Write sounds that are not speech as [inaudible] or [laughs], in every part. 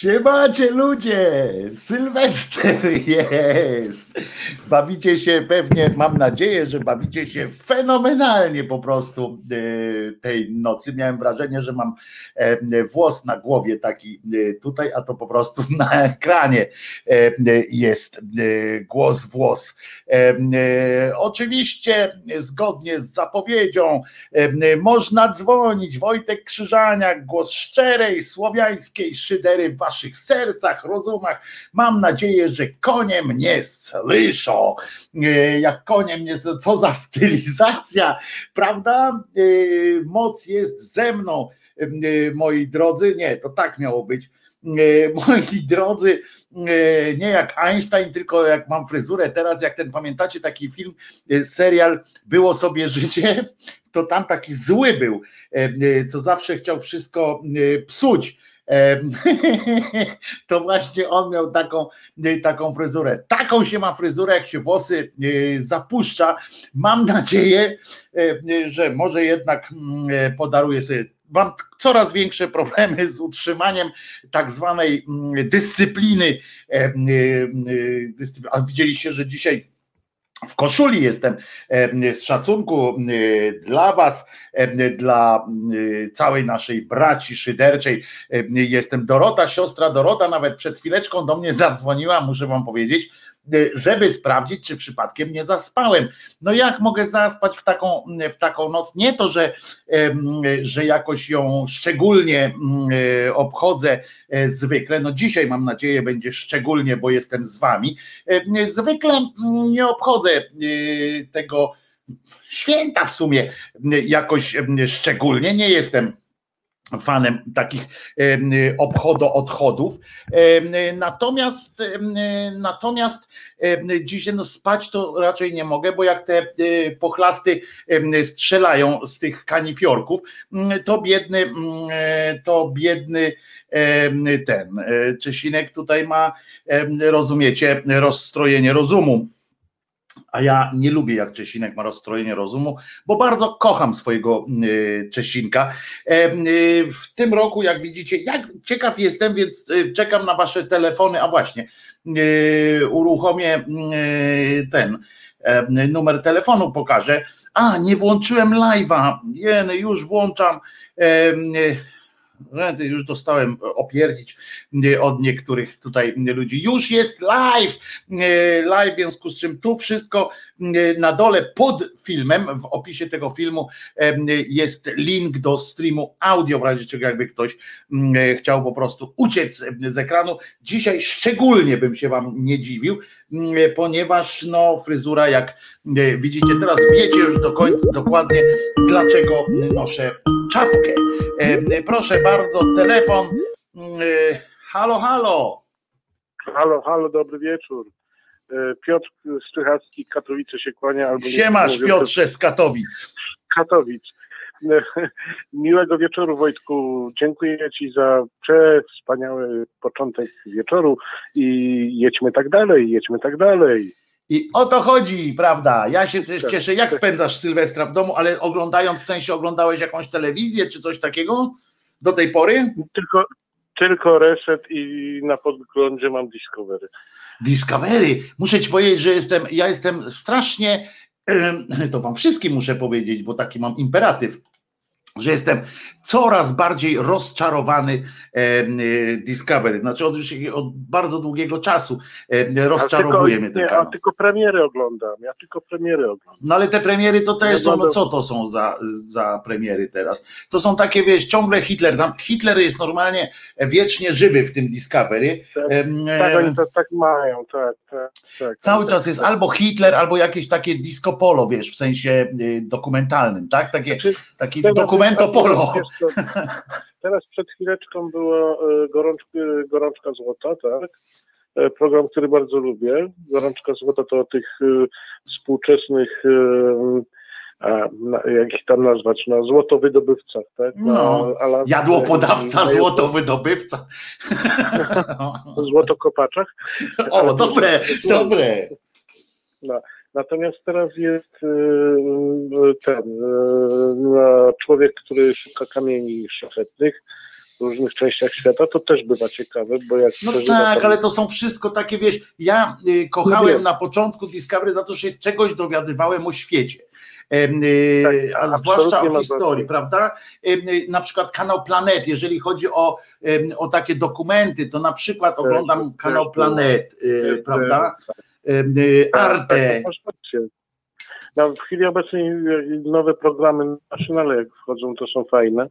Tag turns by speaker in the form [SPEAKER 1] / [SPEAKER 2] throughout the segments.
[SPEAKER 1] Siemacie ludzie, Sylwester [laughs] jest. Bawicie się pewnie, mam nadzieję, że bawicie się fenomenalnie po prostu e, tej nocy. Miałem wrażenie, że mam e, włos na głowie taki e, tutaj, a to po prostu [laughs] na ekranie jest głos włos. Oczywiście zgodnie z zapowiedzią można dzwonić. Wojtek Krzyżaniak, głos szczerej, słowiańskiej szydery w waszych sercach, rozumach. Mam nadzieję, że konie mnie słyszą. E, jak konie mnie, co za stylizacja, prawda? E, moc jest ze mną, e, moi drodzy. Nie, to tak miało być. Moi drodzy, nie jak Einstein, tylko jak mam fryzurę teraz, jak ten pamiętacie taki film, serial Było sobie życie, to tam taki zły był, co zawsze chciał wszystko psuć [laughs] to właśnie on miał taką, e, taką fryzurę. Taką się ma fryzurę, jak się włosy e, zapuszcza. Mam nadzieję, e, że może jednak mm, podaruje sobie mam coraz większe problemy z utrzymaniem tak zwanej mm, dyscypliny. A widzieliście, że dzisiaj w koszuli jestem z szacunku dla Was, dla całej naszej braci szyderczej. Jestem Dorota, siostra Dorota, nawet przed chwileczką do mnie zadzwoniła, muszę Wam powiedzieć Y, żeby sprawdzić, czy przypadkiem nie zaspałem. No jak mogę zaspać w taką, w taką noc? Nie to, że, że jakoś ją szczególnie mm, y, obchodzę e, zwykle. No dzisiaj mam nadzieję będzie szczególnie, bo jestem z wami. Zwykle mm, nie obchodzę y, tego święta w sumie jakoś szczególnie. Nie jestem fanem takich obchodo odchodów. Natomiast natomiast dzisiaj no spać to raczej nie mogę, bo jak te e, pochlasty strzelają z tych kanifiorków, to biedny to biedny ten e, Czesinek tutaj ma rozumiecie rozstrojenie rozumu a ja nie lubię, jak Czesinek ma rozstrojenie rozumu, bo bardzo kocham swojego y, Czesinka. E, y, w tym roku, jak widzicie, jak ciekaw jestem, więc y, czekam na wasze telefony. A właśnie, uruchomię ten e, numer telefonu, pokażę. A, nie włączyłem live'a. Już włączam e, już dostałem opierdzić e, od niektórych tutaj ludzi. Już jest live, e, live, w związku z czym tu wszystko e, na dole pod filmem, w opisie tego filmu jest link do streamu audio, w razie czego jakby ktoś chciał po prostu uciec z ekranu. Dzisiaj szczególnie bym się wam nie dziwił, ponieważ no fryzura jak widzicie teraz wiecie już do końca dokładnie dlaczego noszę czapkę. Proszę bardzo, telefon. Halo, halo.
[SPEAKER 2] Halo, halo, dobry wieczór. Piotr Strychacki, Katowice się kłania. Albo
[SPEAKER 1] Siemasz Piotrze z Katowic.
[SPEAKER 2] Katowic. [laughs] Miłego wieczoru Wojtku. Dziękuję Ci za przewspaniały początek wieczoru i jedźmy tak dalej, jedźmy tak dalej.
[SPEAKER 1] I o to chodzi, prawda? Ja się też tak. cieszę. Jak spędzasz Sylwestra w domu, ale oglądając, w sensie oglądałeś jakąś telewizję czy coś takiego do tej pory?
[SPEAKER 2] Tylko, tylko reset i na podglądzie mam Discovery.
[SPEAKER 1] Discovery. Muszę ci powiedzieć, że jestem, ja jestem strasznie, to wam wszystkim muszę powiedzieć, bo taki mam imperatyw że jestem coraz bardziej rozczarowany e, Discovery. Znaczy od, już, od bardzo długiego czasu rozczarowuje
[SPEAKER 2] tylko,
[SPEAKER 1] mnie ten
[SPEAKER 2] nie,
[SPEAKER 1] kanał.
[SPEAKER 2] Ja tylko premiery oglądam, ja tylko premiery oglądam.
[SPEAKER 1] No ale te premiery to też są, no co to są za, za premiery teraz? To są takie, wiesz, ciągle Hitler, tam Hitler jest normalnie wiecznie żywy w tym Discovery.
[SPEAKER 2] Tak, tak oni to tak mają, tak, tak. tak
[SPEAKER 1] Cały
[SPEAKER 2] tak,
[SPEAKER 1] czas jest
[SPEAKER 2] tak.
[SPEAKER 1] albo Hitler, albo jakieś takie disco polo, wiesz, w sensie y, dokumentalnym, tak? Takie, znaczy, taki dokumento polo. [laughs]
[SPEAKER 2] Teraz przed chwileczką była e, gorączka, gorączka złota, tak? E, program, który bardzo lubię. Gorączka złota to tych e, współczesnych a, jak ich tam nazwać, na złotowydobywcach, tak? Na
[SPEAKER 1] no, jadłopodawca, i, złotowydobywca. [laughs]
[SPEAKER 2] Złotokopaczach.
[SPEAKER 1] O, dobre, dobre.
[SPEAKER 2] No. Natomiast teraz jest y, ten y, człowiek, który szuka kamieni szlachetnych, w różnych częściach świata, to też bywa ciekawe, bo jak
[SPEAKER 1] No tak, ale to są wszystko takie, wiesz, ja y, kochałem na początku Discovery za to, że czegoś dowiadywałem o świecie. Y, tak, a zwłaszcza o historii, prawda? Na przykład kanał Planet, jeżeli chodzi o, o takie dokumenty, to na przykład oglądam kanał Planet, prawda? Arte.
[SPEAKER 2] No, w chwili obecnej nowe programy nationale jak wchodzą, to są fajne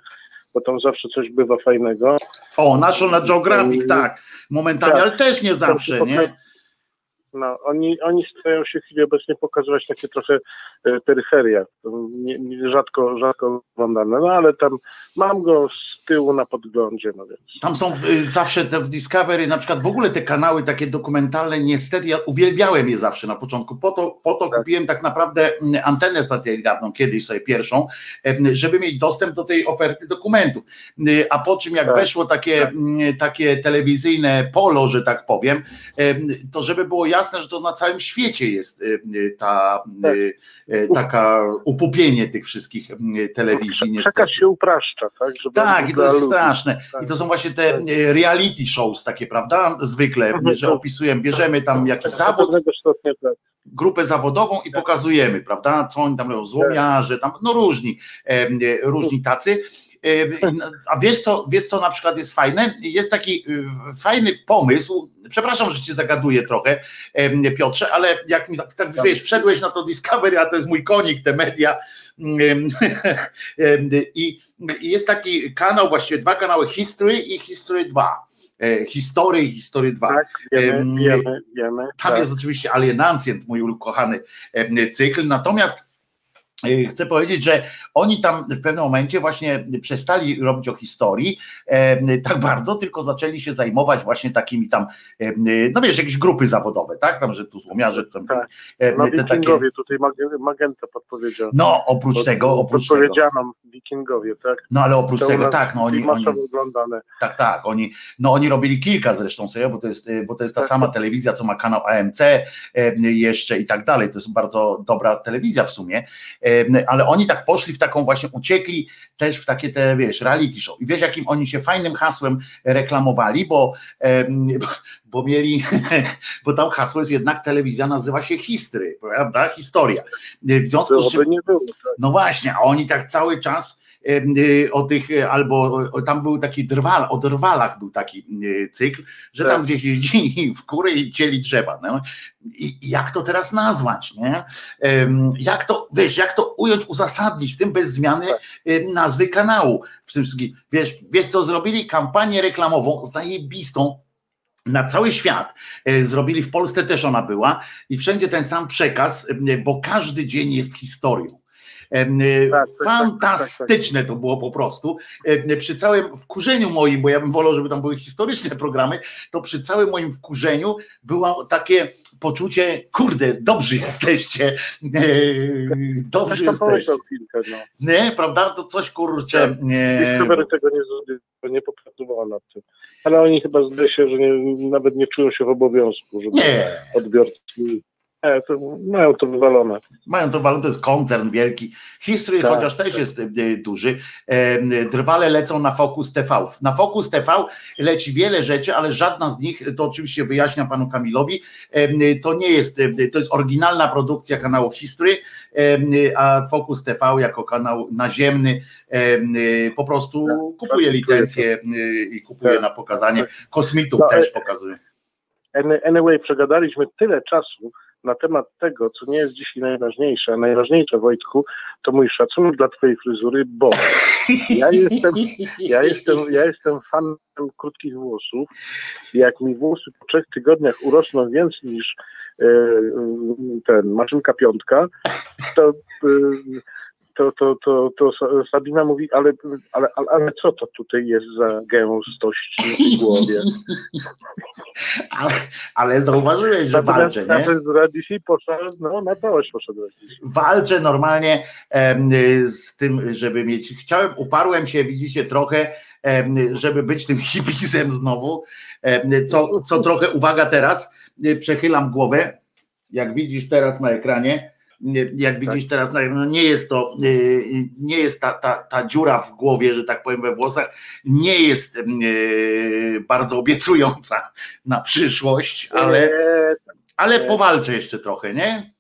[SPEAKER 2] bo tam zawsze coś bywa fajnego.
[SPEAKER 1] O, National Geographic, tak, momentalnie, tak. ale też nie zawsze, nie?
[SPEAKER 2] No, oni, oni starają się w chwili obecnej pokazywać takie trochę e, peryferia, nie, nie, rzadko, rzadko oglądane, no ale tam mam go z tyłu na podglądzie. No więc.
[SPEAKER 1] Tam są w, zawsze te w Discovery, na przykład w ogóle te kanały takie dokumentalne, niestety ja uwielbiałem je zawsze na początku, po to, po to tak. kupiłem tak naprawdę mm, antenę satelitarną, kiedyś sobie pierwszą, żeby mieć dostęp do tej oferty dokumentów, a po czym jak tak. weszło takie, tak. takie telewizyjne polo, że tak powiem, to żeby było jasne, że to na całym świecie jest ta tak. E, taka upupienie tych wszystkich telewizji.
[SPEAKER 2] Przekaz się upraszcza, tak?
[SPEAKER 1] Żeby tak, i to jest ludzi. straszne. Tak. I to są właśnie te tak. reality shows takie, prawda? Zwykle, mhm, że tak. opisujemy, bierzemy tam jakiś zawód, tak. grupę zawodową i pokazujemy, prawda? Co oni tam robią, złomiarze, tam, no różni, różni tacy. A wiesz co, wiesz co na przykład jest fajne? Jest taki y, fajny pomysł, przepraszam, że cię zagaduję trochę Piotrze, ale jak mi tak, tak wiesz, wszedłeś na to Discovery, a to jest mój konik, te media i jest taki kanał, właściwie dwa kanały History i History 2 e, History i History 2.
[SPEAKER 2] Tak, wiemy, wiemy, wiemy.
[SPEAKER 1] Tam
[SPEAKER 2] tak.
[SPEAKER 1] jest oczywiście Alien Ancient, mój ukochany cykl, natomiast chcę powiedzieć, że oni tam w pewnym momencie właśnie przestali robić o historii tak bardzo, tylko zaczęli się zajmować właśnie takimi tam, no wiesz, jakieś grupy zawodowe, tak? Tam, że tu złomiarze, tam,
[SPEAKER 2] tak. no, te takie... tutaj Magenta podpowiedział.
[SPEAKER 1] No, oprócz Pod, tego, oprócz
[SPEAKER 2] tego. wikingowie, tak?
[SPEAKER 1] No, ale oprócz to tego, tak, no oni,
[SPEAKER 2] oni oglądane.
[SPEAKER 1] Tak, tak, oni, no oni robili kilka zresztą serio, bo to jest, bo to jest ta tak. sama telewizja, co ma kanał AMC jeszcze i tak dalej, to jest bardzo dobra telewizja w sumie, ale oni tak poszli w taką właśnie, uciekli też w takie te, wiesz, reality show. I wiesz, jakim oni się fajnym hasłem reklamowali, bo, [laughs] bo mieli, [laughs] bo tam hasło jest jednak telewizja nazywa się History, prawda? Historia. W związku z czym, tak. no właśnie, a oni tak cały czas o tych, y, albo tam był taki drwal, o drwalach był taki y, cykl, że tam tak. gdzieś jeździli w kury i cieli drzewa. No. I jak to teraz nazwać, nie? Jak to, wiesz, jak to ująć, uzasadnić w tym bez zmiany tak. nazwy kanału. W tym, wiesz, wiesz co zrobili? Kampanię reklamową zajebistą, na cały świat. Zrobili w Polsce też ona była i wszędzie ten sam przekaz, bo każdy dzień jest historią. Y, tak, tak, tak, Fantastyczne to było po prostu. Przy całym wkurzeniu moim, bo ja bym wolał, żeby tam były historyczne programy, to przy całym moim wkurzeniu było takie poczucie, kurde, dobrzy [laughs] jesteście, dobrzy jesteście. No. Nie, prawda? To coś kurczę.
[SPEAKER 2] Nie, tego nie, nie popracowało nad tym. Ale oni chyba zdaje się, że nie, nawet nie czują się w obowiązku, żeby nie. odbiorcy nie, to mają to wywalone.
[SPEAKER 1] Mają to wywalone, to jest koncern wielki. History, tak, chociaż też tak. jest e, duży. E, drwale lecą na Focus TV. Na Focus TV leci wiele rzeczy, ale żadna z nich, to oczywiście wyjaśnia panu Kamilowi, e, to nie jest, to jest oryginalna produkcja kanału History, a Focus TV jako kanał naziemny po prostu tak, kupuje tak, licencję i kupuje tak, na pokazanie. Kosmitów no, też pokazuje.
[SPEAKER 2] Anyway, przegadaliśmy tyle czasu, na temat tego, co nie jest dzisiaj najważniejsze, a najważniejsze, Wojtku, to mój szacunek dla twojej fryzury, bo [laughs] ja jestem, ja jestem, ja jestem fanem krótkich włosów. Jak mi włosy po trzech tygodniach urosną więcej niż e, ten maszynka piątka, to e, to, to, to, to Sabina mówi, ale, ale, ale co to tutaj jest za gęstość w [laughs] głowie?
[SPEAKER 1] ale, ale zauważyłeś, że walczę, nie?
[SPEAKER 2] Dzisiaj poszedł, no na całość poszedłeś.
[SPEAKER 1] Walczę normalnie z tym, żeby mieć, chciałem, uparłem się, widzicie, trochę, żeby być tym hipisem znowu, co, co trochę, uwaga teraz, przechylam głowę, jak widzisz teraz na ekranie, Jak widzisz tak. teraz, no nie jest to, nie jest ta, ta, ta dziura w głowie, że tak powiem, we włosach, nie jest bardzo obiecująca na przyszłość, ale, ale powalczę jeszcze trochę, nie?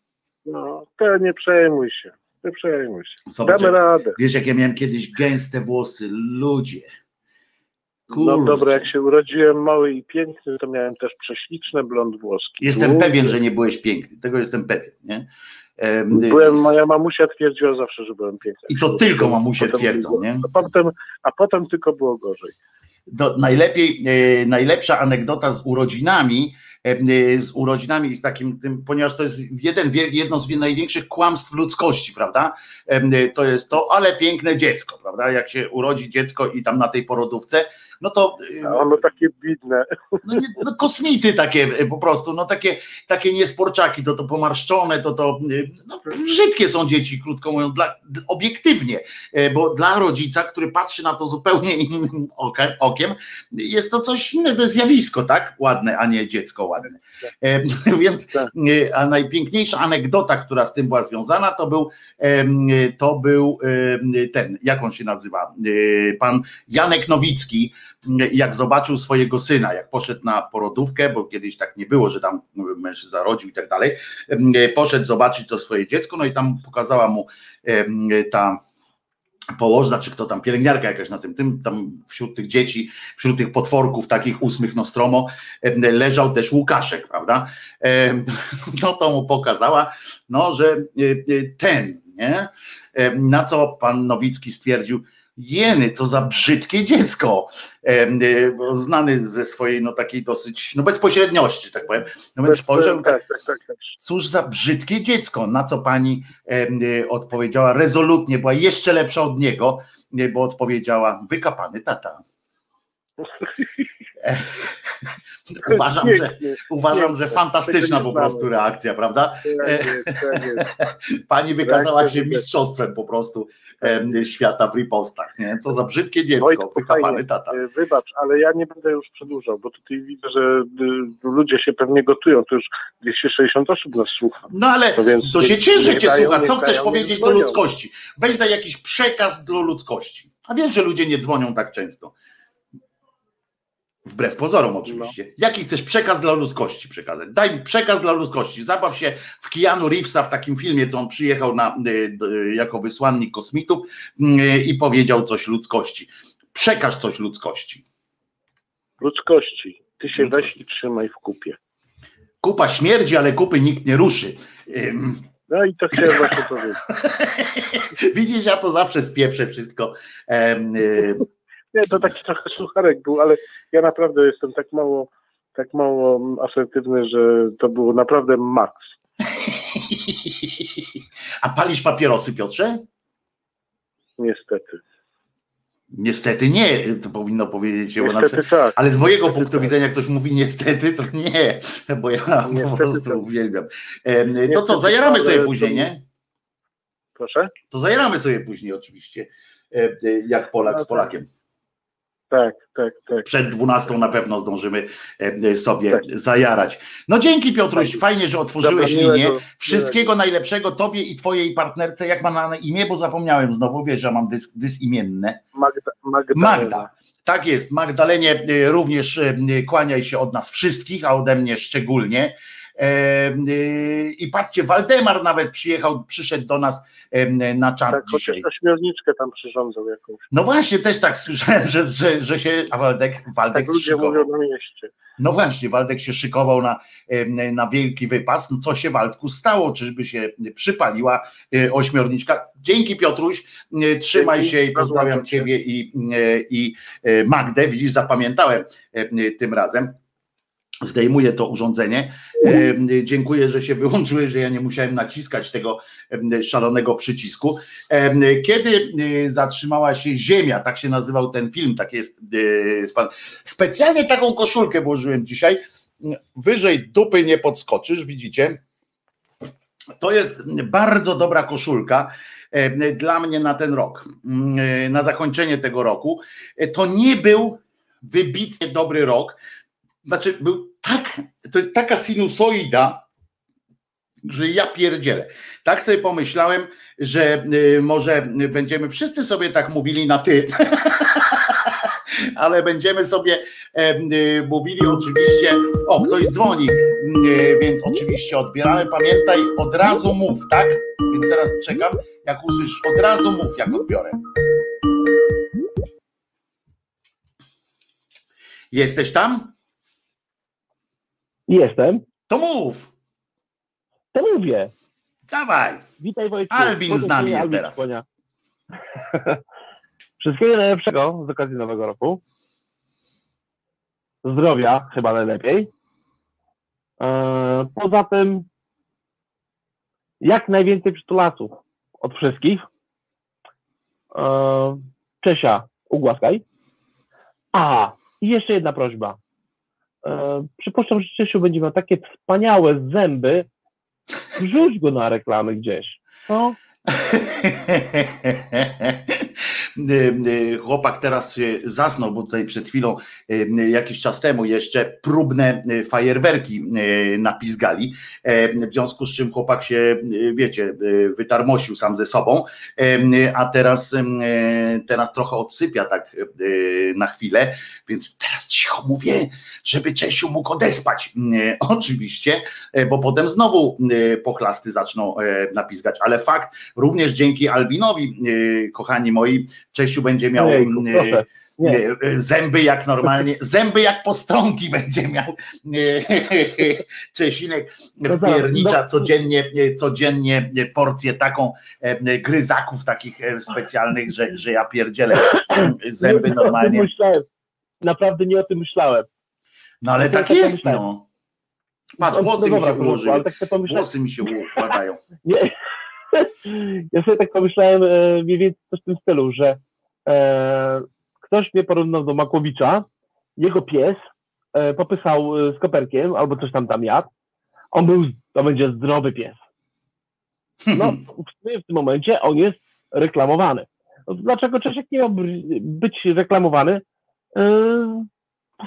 [SPEAKER 2] No, to nie przejmuj się. Nie przejmuj się. Zobacz, Damy radę.
[SPEAKER 1] Wiesz, jak ja miałem kiedyś gęste włosy, ludzie.
[SPEAKER 2] Kurczę. No dobra, jak się urodziłem mały i piękny, to miałem też prześliczne blond włoski.
[SPEAKER 1] Jestem pewien, że nie byłeś piękny. Tego jestem pewien, nie?
[SPEAKER 2] Byłem, moja mamusia twierdziła zawsze, że byłem piękny.
[SPEAKER 1] I to tylko mamusie twierdzą, było, nie?
[SPEAKER 2] A potem, a potem tylko było gorzej.
[SPEAKER 1] Do, najlepiej, e, najlepsza anegdota z urodzinami E, z urodzinami z takim tym, ponieważ to jest jeden, jedno z największych kłamstw ludzkości, prawda? E, to jest to, ale piękne dziecko, prawda? Jak się urodzi dziecko i tam na tej porodówce, no to.
[SPEAKER 2] A ono takie bidne.
[SPEAKER 1] No, nie, no kosmity takie e, po prostu, no takie, takie niesporczaki, to to pomarszczone, to to no, brzydkie są dzieci, krótko mówiąc, dla, obiektywnie, bo dla rodzica, który patrzy na to zupełnie innym okiem, jest to coś innego, to jest zjawisko, tak? Ładne, a nie dziecko ładne. E, [laughs] więc tak. a najpiękniejsza anegdota, która z tym była związana, to był to był ten, jak on się nazywa, pan Janek Nowicki, jak zobaczył swojego syna, jak poszedł na porodówkę, bo kiedyś tak nie było, że tam mężczyzna rodził i tak dalej, poszedł zobaczyć to swoje dziecko, no i tam pokazała mu ta położna, czy kto tam, pielęgniarka jakaś na tym, tym tam wśród tych dzieci, wśród tych potworków takich ósmych Nostromo leżał też Łukaszek, prawda? [laughs] No to mu pokazała, no, że e, e, ten, nie? Na co pan Nowicki stwierdził, jeny, co za brzydkie dziecko, e, znany ze swojej no takiej dosyć, no bezpośredniości, tak powiem, no więc spojrzał tak, tak, tak, tak, cóż za brzydkie dziecko, na co pani odpowiedziała rezolutnie, była jeszcze lepsza od niego, bo odpowiedziała, wykapany tata. [laughs] uważam, że, uważam, że fantastyczna po prostu reakcja, prawda? [laughs] Pani wykazała się mistrzostwem po prostu świata w ripostach, nie? Co za brzydkie dziecko, wykapany tata.
[SPEAKER 2] E, wybacz, ale ja nie będę już przedłużał, bo tutaj widzę, że y, ludzie się pewnie gotują, to już 260 osób nas słucha.
[SPEAKER 1] No ale to, to się cieszę, że cię słucha. Co chcesz powiedzieć do ludzkości? Weź daj jakiś przekaz do ludzkości. A wiesz, że ludzie nie dzwonią tak często. Wbrew pozorom oczywiście. No. Jaki chcesz przekaz dla ludzkości przekazać? Daj przekaz dla ludzkości. Zabaw się w Keanu Reevesa w takim filmie, co on przyjechał na, y, y, jako wysłannik kosmitów y, i powiedział coś ludzkości. Przekaż coś ludzkości.
[SPEAKER 2] Ludzkości. Ty się ludzkości. weź i trzymaj w kupie.
[SPEAKER 1] Kupa śmierdzi, ale kupy nikt nie ruszy.
[SPEAKER 2] No i to chciałem właśnie powiedzieć. [laughs]
[SPEAKER 1] Widzisz, ja to zawsze spieprzę wszystko.
[SPEAKER 2] Nie, to taki trochę sucharek był, ale ja naprawdę jestem tak mało, tak mało asertywny, że to było naprawdę maks. [laughs]
[SPEAKER 1] A palisz papierosy, Piotrze?
[SPEAKER 2] Niestety.
[SPEAKER 1] Niestety nie, to powinno powiedzieć się, przykład, tak. ale z mojego niestety punktu tak. widzenia, ktoś mówi niestety, to nie, [laughs] bo ja niestety po prostu tak. uwielbiam. to co, zajaramy sobie później, nie?
[SPEAKER 2] Proszę?
[SPEAKER 1] To zajaramy sobie później oczywiście, jak Polak z tak. Polakiem.
[SPEAKER 2] Tak, tak, tak.
[SPEAKER 1] Przed 12 na pewno zdążymy e, sobie tak. zajarać. No dzięki Piotruś, tak. fajnie, że otworzyłeś linię. Wszystkiego najlepszego tobie i twojej partnerce. Jak ma na imię, bo zapomniałem znowu, wiesz, że mam dys, dys imienne.
[SPEAKER 2] Magda,
[SPEAKER 1] Magda. Magda. Tak jest, Magdalenie e, również e, kłaniaj się od nas wszystkich, a ode mnie szczególnie. I patrzcie, Waldemar nawet przyjechał, przyszedł do nas na czat tak, dzisiaj.
[SPEAKER 2] ośmiorniczkę tam przyrządzał jakąś.
[SPEAKER 1] No właśnie, też tak słyszałem, że, że, że się a Waldek, Waldek tak
[SPEAKER 2] ludzie mówią na mieście.
[SPEAKER 1] No właśnie, Waldek się szykował na, na wielki wypas. No co się Waldku stało? Czyżby się przypaliła e, ośmiorniczka? Dzięki Piotruś, e, trzymaj Dzięki, się i pozdrawiam Ciebie i, i Magdę. Widzisz, zapamiętałem tym razem zdejmuję to urządzenie. Dziękuję, że się wyłączyły, że ja nie musiałem naciskać tego szalonego przycisku. Kiedy y, zatrzymała się Ziemia, tak się nazywał ten film, tak jest. Y, specjalnie taką koszulkę włożyłem dzisiaj. Wyżej dupy nie podskoczysz, widzicie? To jest bardzo dobra koszulka dla mnie na ten rok, na zakończenie tego roku. To nie był wybitnie dobry rok znaczy był tak, to taka sinusoida że ja pierdzielę. Tak sobie pomyślałem, że y, może będziemy wszyscy sobie tak mówili na ty, [laughs] ale będziemy sobie y, mówili oczywiście, o ktoś dzwoni, y, więc oczywiście odbieramy, pamiętaj, od razu mów, tak? Więc teraz czekam, jak usłyszysz, od razu mów, jak odbiorę. Jesteś tam?
[SPEAKER 3] Jestem.
[SPEAKER 1] To mów.
[SPEAKER 3] To mówię.
[SPEAKER 1] Dawaj.
[SPEAKER 3] Witaj Wojtku.
[SPEAKER 1] Albin z nami jest teraz. [laughs]
[SPEAKER 3] Wszystkiego najlepszego z okazji Nowego Roku. Zdrowia chyba najlepiej. E, poza tym jak najwięcej przytulasów od wszystkich. E, Czesia, ugłaskaj. A, i jeszcze jedna prośba. E, przypuszczam, że Czesiu będzie miał takie wspaniałe zęby, Wrzuć go na reklamy gdzieś. No. [laughs]
[SPEAKER 1] Chłopak teraz zasnął, bo tutaj przed chwilą, jakiś czas temu jeszcze próbne fajerwerki napizgali, w związku z czym chłopak się, wiecie, wytarmosił sam ze sobą, a teraz, teraz trochę odsypia tak na chwilę, więc teraz cicho mówię, żeby Czesiu mógł odespać. Oczywiście, bo potem znowu pochlasty zaczną napizgać, ale fakt, również dzięki Albinowi, kochani moi, Czesiu będzie miał Ojejku, zęby jak normalnie, [laughs] zęby jak postronki będzie miał [laughs] Czesinek no wpiernicza no. codziennie, codziennie porcję taką gryzaków takich specjalnych, że, że ja pierdzielę [laughs] zęby normalnie.
[SPEAKER 3] Myślałem, naprawdę nie o tym myślałem.
[SPEAKER 1] No ale tak jest, no. Patrz, włosy mi się ułożyły, tak włosy mi się układają. Nie.
[SPEAKER 3] Ja sobie tak pomyślałem e, mniej więcej coś w tym stylu, że e, ktoś mnie porównał do Makłowicza, jego pies e, popysał e, z koperkiem albo coś tam tam jadł, on był, to będzie zdrowy pies. No, [laughs] w tym momencie on jest reklamowany. No, dlaczego Czesiek nie miał być reklamowany e,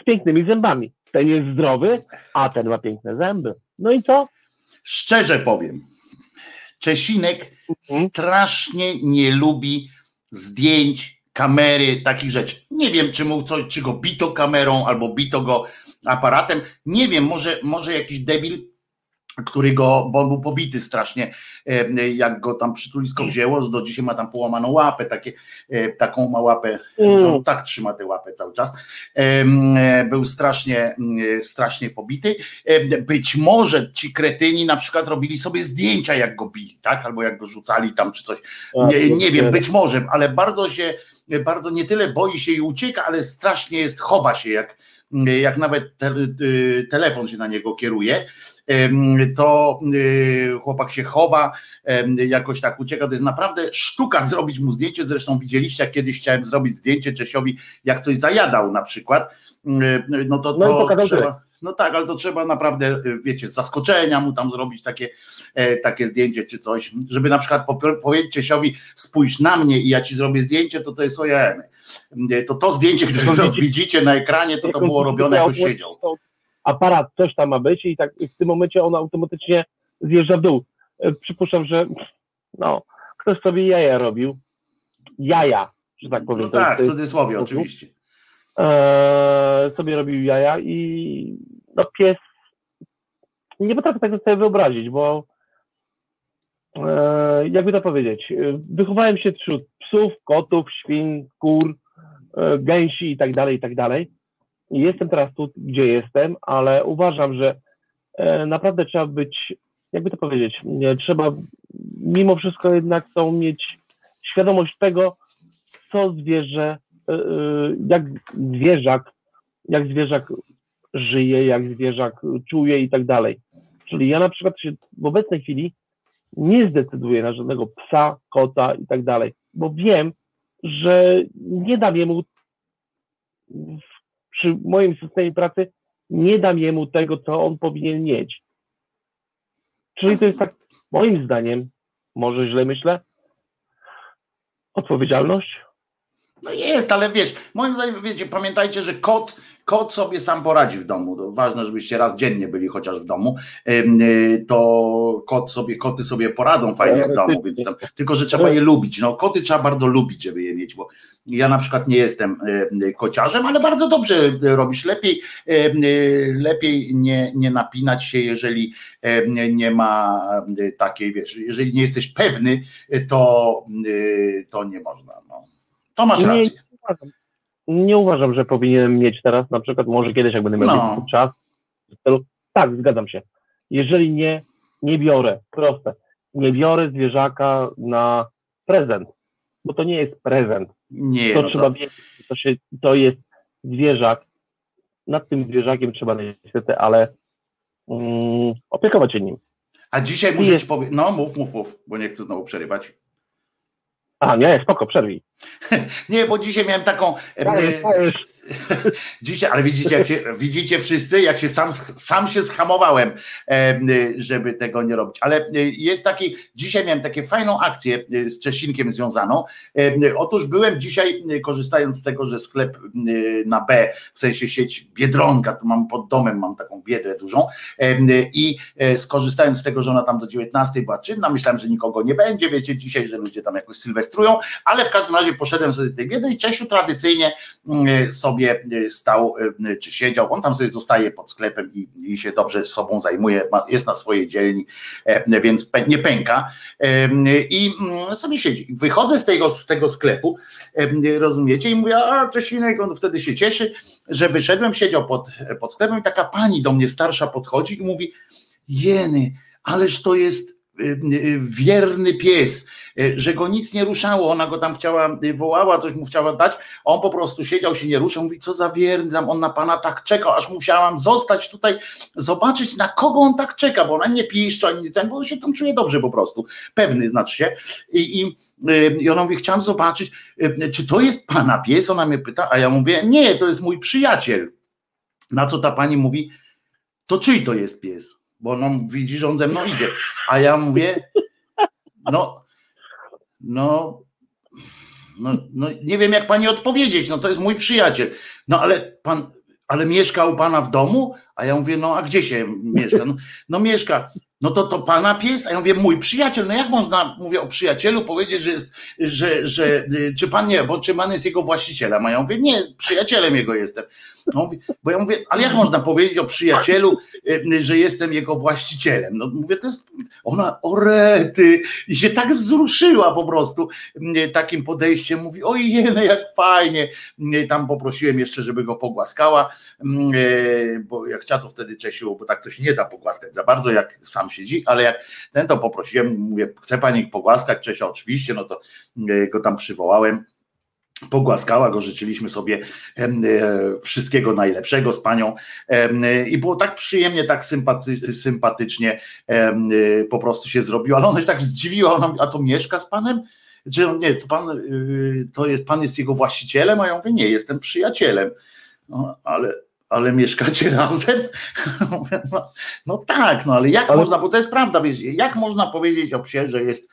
[SPEAKER 3] z pięknymi zębami? Ten jest zdrowy, a ten ma piękne zęby. No i co?
[SPEAKER 1] Szczerze powiem, Czesinek mhm. strasznie nie lubi zdjęć, kamery, takich rzeczy. Nie wiem, czy mu coś, czy go bito kamerą, albo bito go aparatem. Nie wiem, może, może jakiś debil który go, bo on był pobity strasznie, e, jak go tam przytulisko wzięło, do dzisiaj ma tam połamaną łapę, takie, e, taką ma łapę, że on tak trzyma tę łapę cały czas. E, był strasznie, strasznie pobity. Być może ci kretyni na przykład robili sobie zdjęcia, jak go bili, tak? Albo jak go rzucali tam, czy coś. Nie, nie wiem, być może, ale bardzo się, bardzo nie tyle boi się i ucieka, ale strasznie jest, chowa się, jak, jak nawet te, telefon się na niego kieruje, to y, chłopak się chowa, jakoś tak ucieka. To jest naprawdę sztuka [laughs] zrobić mu zdjęcie. Zresztą widzieliście, jak kiedyś chciałem zrobić zdjęcie Czesiowi, jak coś zajadał na przykład. No to, to no trzeba. No tak, ale to trzeba naprawdę, wiecie, z zaskoczenia mu tam zrobić takie, e, takie zdjęcie czy coś, żeby na przykład powiedzieć Czesiowi, spójrz na mnie i ja ci zrobię zdjęcie, to to jest ojemy. To to zdjęcie, które teraz widzicie na ekranie, to to było robione jak siedział
[SPEAKER 3] aparat, coś tam ma być i tak w tym momencie on automatycznie zjeżdża w dół. E, przypuszczam, że no, ktoś sobie jaja robił. Jaja, że tak powiem.
[SPEAKER 1] No tak, w cudzysłowie sposób. oczywiście.
[SPEAKER 3] Eee, sobie robił jaja i no pies nie potrafię tego sobie wyobrazić, bo jakby to powiedzieć, wychowałem się wśród psów, kotów, świn, kur, e, gęsi i tak dalej, i tak dalej jestem teraz tu, gdzie jestem, ale uważam, że e, naprawdę trzeba być, jakby to powiedzieć, trzeba mimo wszystko jednak chcą mieć świadomość tego, co zwierzę, e, e, jak zwierzak, jak zwierzak żyje, jak zwierzak czuje i tak dalej. Czyli ja na przykład się w obecnej chwili nie zdecyduję na żadnego psa, kota i tak dalej, bo wiem, że nie dam jemu przy moim systemie pracy nie dam jemu tego, co on powinien mieć. Czyli to jest tak, moim zdaniem, może źle myślę, odpowiedzialność.
[SPEAKER 1] No jest, ale wiesz, moim zdaniem, wiecie, pamiętajcie, że kot kot sobie sam poradzi w domu. To ważne, żebyście raz dziennie byli chociaż w domu. Y, to kot sobie, koty sobie poradzą fajnie w domu, więc tam, tylko że trzeba je lubić. No, koty trzeba bardzo lubić, żeby je mieć, bo ja na przykład nie jestem kociarzem, ale bardzo dobrze robisz. Lepiej, lepiej nie, nie napinać się, jeżeli nie ma takiej, wiesz, jeżeli nie jesteś pewny, to, to nie można. No. To masz rację.
[SPEAKER 3] Nie, nie uważam, że powinienem mieć teraz, na przykład może kiedyś, jak będę miał no. czas. Tak, zgadzam się. Jeżeli nie, nie biorę, proste, nie biorę zwierzaka na prezent, bo to nie jest prezent.
[SPEAKER 1] Nie,
[SPEAKER 3] to
[SPEAKER 1] no
[SPEAKER 3] trzeba to... wiedzieć, to, się, to jest zwierzak. Nad tym zwierzakiem trzeba niestety, ale um, opiekować się nim.
[SPEAKER 1] A dzisiaj muszę ci powiedzieć, no mów, mów, mów, bo nie chcę znowu przerywać.
[SPEAKER 3] A, nie, spoko, przerwij. [laughs]
[SPEAKER 1] nie, bo dzisiaj miałem taką. Dajesz, dajesz. [laughs] Dzisiaj, ale widzicie, jak się, widzicie wszyscy, jak się sam, sam się schamowałem, żeby tego nie robić. Ale e, jest taki, dzisiaj miałem taką fajną akcję e, z Czesinkiem związaną. Otóż byłem dzisiaj, e, korzystając z tego, że sklep na B, w sensie sieć Biedronka, tu mam pod domem, mam taką biedrę dużą i skorzystając z tego, że ona tam do 19 była czynna, myślałem, że nikogo nie będzie, wiecie, dzisiaj, że ludzie tam jakoś sylwestrują, ale w każdym razie poszedłem sobie tej biedry i Czesiu tradycyjnie sobie sobie e, stał, e, czy siedział, on tam sobie zostaje pod sklepem i, i się dobrze sobą zajmuje, jest na swojej dzielni, e, więc nie pęka i mm, sobie siedzi. Wychodzę z tego, z tego sklepu, rozumiecie, i mówię, a Czesinek, on wtedy się cieszy, że wyszedłem, siedział pod, pod sklepem i taka pani do mnie starsza podchodzi i mówi, jeny, ależ to jest wierny pies, E, że go nic nie ruszało, ona go tam chciała, e, wołała, coś mu chciała dać, on po prostu siedział, się nie ruszał, mówi, co za wierny, tam on na pana tak czekał, aż musiałam zostać tutaj, zobaczyć na kogo on tak czeka, bo ona nie piszczy, ani ten, bo się tam czuje dobrze po prostu, pewny znaczy się. I, i, i ona mówi, chciałam zobaczyć, czy to jest pana pies, ona mnie pyta, a ja mówię, nie, to jest mój przyjaciel, na co ta pani mówi, to czyj to jest pies? Bo no widzi, że on ze mną idzie. A ja mówię, no no, no, no nie wiem jak pani odpowiedzieć, no to jest mój przyjaciel. No ale pan, ale mieszka u pana w domu? A ja mówię, no a gdzie się mieszka? No, no mieszka no to to pana pies, a ja mówię, mój przyjaciel, no jak można, mówię o przyjacielu, powiedzieć, że jest, że, że czy pan nie, bo czy pan jest jego właścicielem, a ja mówię, nie, przyjacielem jego jestem. No, bo ja mówię, ale jak można powiedzieć o przyjacielu, y, że jestem jego właścicielem? No mówię, to jest, ona, orety, i się tak wzruszyła po prostu y, takim podejściem, mówi, ojej, jak fajnie, y, tam poprosiłem jeszcze, żeby go pogłaskała, bo jak chciała to wtedy Czesiu, bo tak to się nie da pogłaskać za bardzo, jak sam siedzi, ale jak ten to poprosiłem, mówię, chce pani pogłaskać? Czesia, oczywiście, no to e, go tam przywołałem. Pogłaskała go, życzyliśmy sobie e, wszystkiego najlepszego z panią i było tak przyjemnie, tak sympaty, sympatycznie po prostu się zrobiło, ale ona się tak zdziwiła, ona a to mieszka z panem? Czy no nie, to pan, y, to jest, pan jest jego właścicielem, a ja mówię, nie, jestem przyjacielem, no, ale ale mieszkacie [laughs] razem? No, no, tak, no ale jak ale... można, bo to jest prawda, wiesz, jak można powiedzieć o psie, że jest,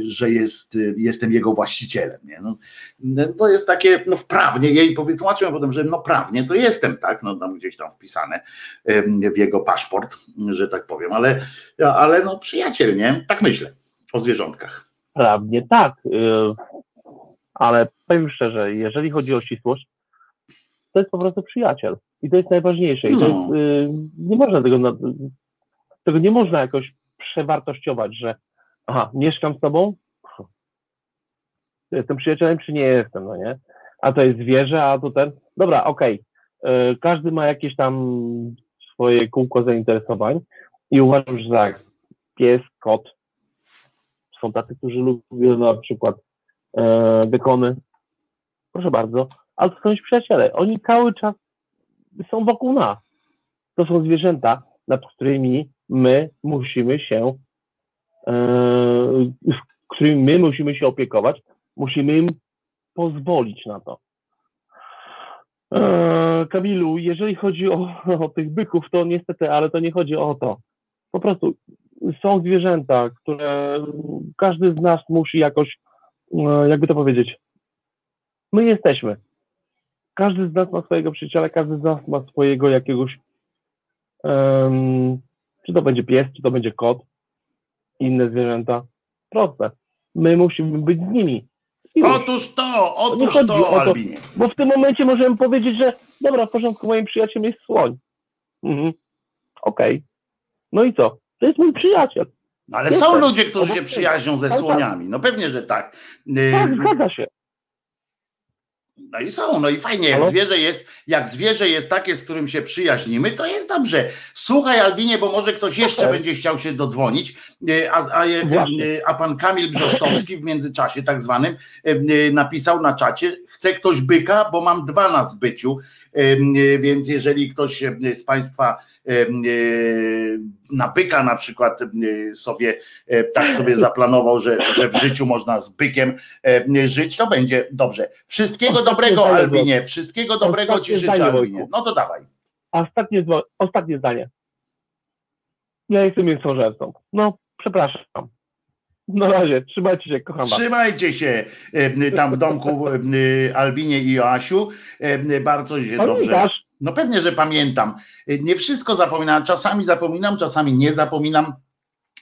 [SPEAKER 1] że jest, jestem jego właścicielem, nie? No, to jest takie, no wprawnie, jej powytłumaczyłem potem, że no prawnie to jestem, tak, no tam gdzieś tam wpisane w jego paszport, że tak powiem, ale, ale no przyjaciel, nie? Tak myślę o zwierzątkach.
[SPEAKER 3] Prawnie tak, y, ale powiem szczerze, jeżeli chodzi o ścisłość, to jest po prostu przyjaciel. I to jest najważniejsze. I to jest, no. y, nie można tego, tego nie można jakoś przewartościować, że aha, mieszkam z tobą, jestem przyjacielem, czy nie jestem, no nie? A to jest zwierzę, a to ten. Dobra, okej. Okay. Każdy ma jakieś tam swoje kółko zainteresowań i uważam, że tak, pies, kot, są tacy, którzy lubią na przykład e. Proszę bardzo, to są przyjaciele. Oni cały czas są wokół nas. To są zwierzęta, nad którymi my musimy się, z którymi my musimy się opiekować, musimy im pozwolić na to. E, Kamilu, jeżeli chodzi o, o tych byków, to niestety, ale to nie chodzi o to. Po prostu są zwierzęta, które każdy z nas musi jakoś, e, jakby to powiedzieć, my jesteśmy każdy z nas ma swojego przyjaciela, każdy z nas ma swojego jakiegoś, um, czy to będzie pies, czy to będzie kot, inne zwierzęta. Proste. My musimy być z nimi.
[SPEAKER 1] Miłość. Otóż to, otóż to, to, Albinie.
[SPEAKER 3] Bo w tym momencie możemy powiedzieć, że dobra, w porządku, moim przyjacielem jest słoń. Mhm. Okej. Okay. No i co? To jest mój przyjaciel.
[SPEAKER 1] No ale są ludzie, którzy się przyjaźnią ze tak, słoniami. No pewnie, że tak.
[SPEAKER 3] Tak, zgadza się.
[SPEAKER 1] No i są, no i fajnie, jak zwierzę jest, jak zwierzę jest takie, z którym się przyjaźnimy, to jest dobrze. Słuchaj Albinie, bo może ktoś jeszcze będzie chciał się dodzwonić, e, a, a, e, a pan Kamil Brzostowski w międzyczasie tak zwanym e, napisał na czacie, chce ktoś byka, bo mam dwa na zbyciu, więc jeżeli ktoś z Państwa na byka na przykład sobie tak sobie [laughs] zaplanował, że, że w życiu można z bykiem żyć, to będzie dobrze. Wszystkiego dobrego Albinie, wszystkiego dobrego Ci życzę Albinie. No to dawaj.
[SPEAKER 3] Ostatnie, ostatnie zdanie. Ja jestem mięsożercą. No, przepraszam. Na razie, trzymajcie się, kocham
[SPEAKER 1] was. Trzymajcie się tam w domku Albinie i Joasiu. Bardzo się dobrze. No pewnie, że pamiętam. Nie wszystko zapominam, czasami zapominam, czasami nie zapominam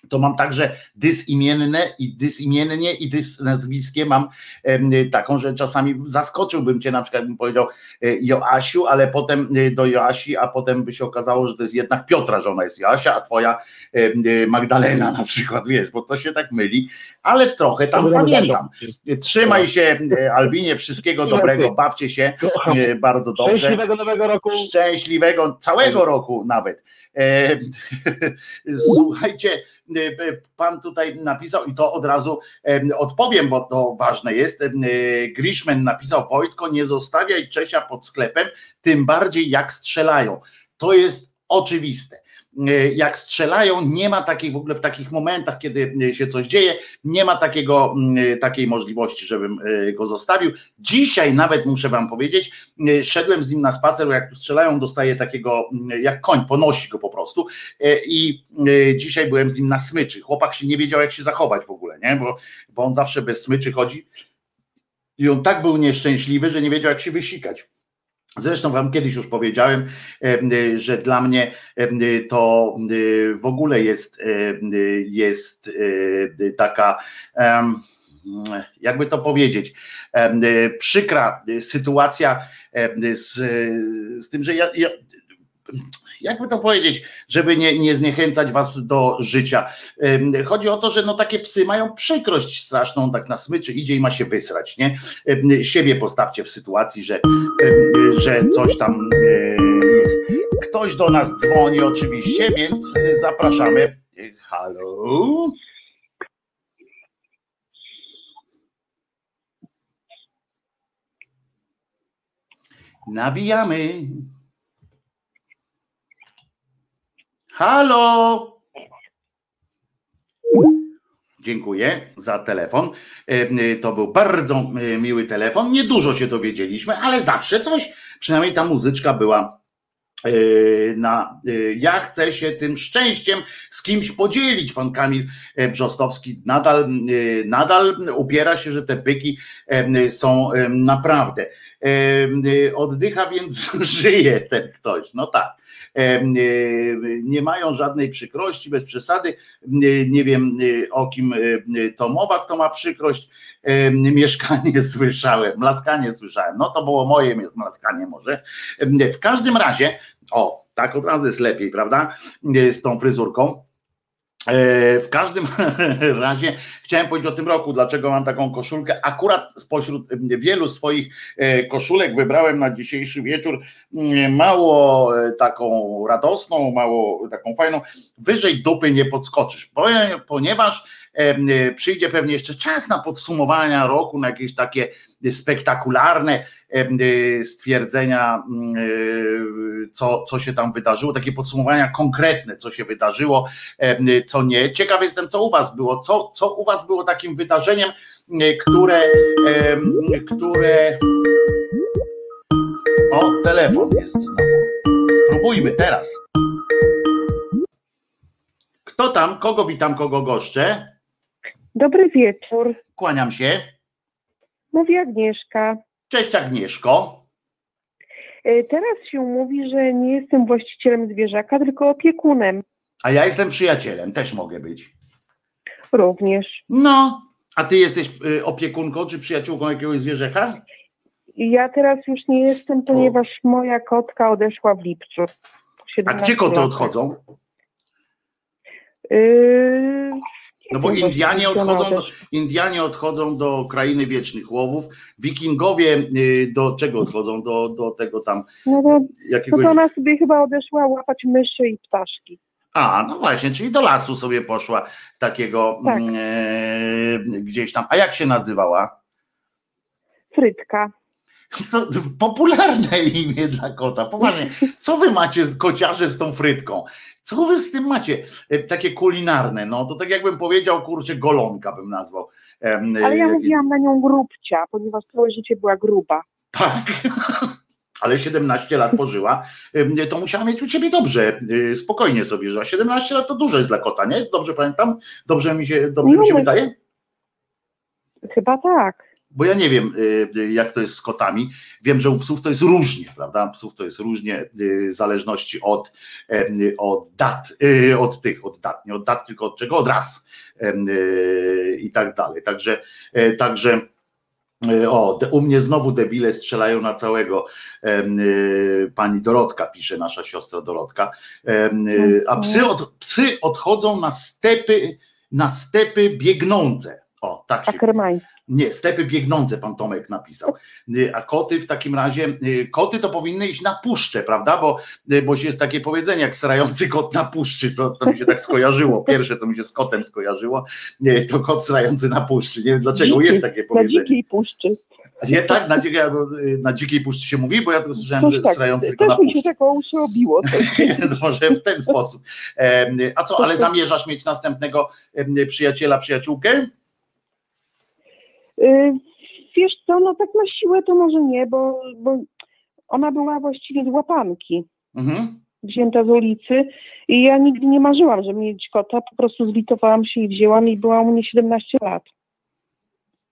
[SPEAKER 1] to mam także dysimienne i dysimiennie i dys nazwiskie mam taką, że czasami zaskoczyłbym cię, na przykład bym powiedział e, Joasiu, ale potem e, do Joasi, a potem by się okazało, że to jest jednak Piotra, że ona jest Joasia, a twoja e, Magdalena na przykład, wiesz, bo to się tak myli, ale trochę tam pamiętam. Trzymaj się Albinie, wszystkiego dobrego, bawcie się bardzo dobrze.
[SPEAKER 3] Szczęśliwego nowego roku.
[SPEAKER 1] Szczęśliwego całego roku nawet. [laughs] Słuchajcie, pan tutaj napisał i to od razu odpowiem, bo to ważne jest. Y, Grishman napisał: Wojtko, nie zostawiaj Czesia pod sklepem, tym bardziej jak strzelają. To jest oczywiste. E, jak strzelają, nie ma takiej w ogóle w takich momentach, kiedy się coś dzieje, nie ma takiego, e, takiej możliwości, żebym go zostawił. Dzisiaj nawet muszę wam powiedzieć, szedłem z nim na spacer, jak tu strzelają, dostaję takiego, jak koń, ponosi go po prostu i dzisiaj byłem z nim na smyczy. Chłopak się nie wiedział, jak się zachować w ogóle, nie? Bo, bo on zawsze bez smyczy chodzi i on tak był nieszczęśliwy, że nie wiedział, jak się wysikać. Zresztą Wam kiedyś już powiedziałem, że dla mnie to w ogóle jest, jest taka, jakby to powiedzieć, przykra sytuacja z, z tym, że ja, ja jakby to powiedzieć, żeby nie, nie zniechęcać was do życia. Chodzi o to, że no takie psy mają przykrość straszną, tak na smyczy idzie i ma się wysrać, nie? Siebie postawcie w sytuacji, że, że coś tam e, jest. Ktoś do nas dzwoni oczywiście, więc zapraszamy. Halo? Nawijamy. Halo! Dziękuję za telefon. E, e, to był bardzo e, miły telefon. Niedużo się dowiedzieliśmy, ale zawsze coś. Przynajmniej ta muzyczka była na ja chcę się tym szczęściem z kimś podzielić. Pan Kamil Brzostowski nadal, nadal upiera się, że te pyki są naprawdę. Oddycha, więc [laughs] żyje ten ktoś. No tak. E, nie mają żadnej przykrości, bez przesady. Nie wiem o kim to mowa, kto ma przykrość. Mieszkanie [laughs] słyszałem, mlaskanie słyszałem. No to było moje mlaskanie może. W każdym razie, o, tak od razu jest lepiej, prawda? Z tą fryzurką. E, w każdym [laughs] razie chciałem powiedzieć o tym roku, dlaczego mam taką koszulkę. Akurat spośród wielu swoich e, koszulek wybrałem na dzisiejszy wieczór mało e, taką radosną, mało taką fajną. Wyżej dupy nie podskoczysz, ponieważ przyjdzie pewnie jeszcze czas na podsumowania roku, na jakieś takie spektakularne Y, stwierdzenia, y, co, co się tam wydarzyło, takie podsumowania konkretne, co się wydarzyło, co nie. Ciekaw jestem, co u Was było, co, co u Was było takim wydarzeniem, które, które. O, telefon jest znowu. Spróbujmy teraz. Kto tam? Kogo witam, kogo goszczę?
[SPEAKER 4] Dobry wieczór.
[SPEAKER 1] Kłaniam się.
[SPEAKER 4] Mówi Agnieszka.
[SPEAKER 1] Cześć Agnieszko.
[SPEAKER 5] E, Teraz się mówi, że nie jestem właścicielem zwierzaka, tylko opiekunem
[SPEAKER 1] A ja jestem przyjacielem, też mogę być.
[SPEAKER 5] również.
[SPEAKER 1] No, a ty jesteś y, opiekunką czy przyjaciółką jakiegoś zwierzęcha?
[SPEAKER 5] I ja teraz już nie jestem, ponieważ moja kotka odeszła w lipcu.
[SPEAKER 1] A
[SPEAKER 5] 17
[SPEAKER 1] gdzie koty
[SPEAKER 5] lat.
[SPEAKER 1] odchodzą?
[SPEAKER 5] Yy,
[SPEAKER 1] No bo Indianie odchodzą do. Indianie odchodzą do krainy wiecznych łowów, wikingowie y, do czego odchodzą? Do, do tego tam
[SPEAKER 5] No no
[SPEAKER 1] jakiegoś...
[SPEAKER 5] to ona sobie chyba odeszła łapać myszy i ptaszki.
[SPEAKER 1] A, no właśnie, czyli do lasu sobie poszła takiego
[SPEAKER 5] Tak.
[SPEAKER 1] mm, e, gdzieś tam. A jak się nazywała?
[SPEAKER 5] Frytka.
[SPEAKER 1] To popularne [laughs] imię dla kota. Poważnie. Co wy macie kociarze z tą frytką? Co wy z tym macie? E, Takie kulinarne, no to tak jakbym powiedział, kurczę, golonka bym nazwał. Em,
[SPEAKER 5] Ale ja mówiłam na nią grubcia, ponieważ całe życie była gruba.
[SPEAKER 1] Tak. [laughs] Ale 17 lat pożyła, to musiała mieć u ciebie dobrze, y, spokojnie sobie żyła. 17 lat to dużo jest dla kota, nie? Dobrze pamiętam? Dobrze mi się, dobrze mi się
[SPEAKER 5] No,
[SPEAKER 1] wydaje?
[SPEAKER 5] Chyba tak.
[SPEAKER 1] Bo ja nie wiem, y, y, jak to jest z kotami. Wiem, że u psów to jest różnie, prawda? Psów to jest różnie y, w zależności od, y, od dat, od tych, od dat, nie od dat, tylko od czego? Od ras y, i tak dalej. Także, e, także e, o, u mnie znowu debile strzelają na całego. Pani Dorotka pisze, nasza siostra Dorotka. A psy, od, psy odchodzą na stepy, na stepy biegnące. O, tak się. Nie, stepy biegnące, pan Tomek napisał. Y, A koty w takim razie, y, koty to powinny iść na puszczę, prawda? Bo, y, bo jest takie powiedzenie, jak srający kot na puszczy, to, to mi się tak skojarzyło. Pierwsze, co mi się z kotem skojarzyło, y, to kot srający na puszczy. Nie wiem dlaczego
[SPEAKER 5] Dziki,
[SPEAKER 1] jest takie
[SPEAKER 5] Na
[SPEAKER 1] powiedzenie.
[SPEAKER 5] dzikiej puszczy.
[SPEAKER 1] Nie, tak, na dzikiej, na dzikiej puszczy się mówi, bo ja tylko słyszałem, że
[SPEAKER 5] tak.
[SPEAKER 1] srający tylko na
[SPEAKER 5] się
[SPEAKER 1] puszczy.
[SPEAKER 5] tak o uszy obiło. Coś.
[SPEAKER 1] To [laughs] może w ten sposób. A co, ale zamierzasz mieć następnego przyjaciela, przyjaciółkę?
[SPEAKER 5] Y, Wiesz co, no tak na siłę to może nie, bo, bo ona była właściwie z łapanki,
[SPEAKER 1] Mhm.
[SPEAKER 5] wzięta z ulicy i ja nigdy nie marzyłam, żeby mieć kota, po prostu zlitowałam się i wzięłam i była u mnie 17 lat.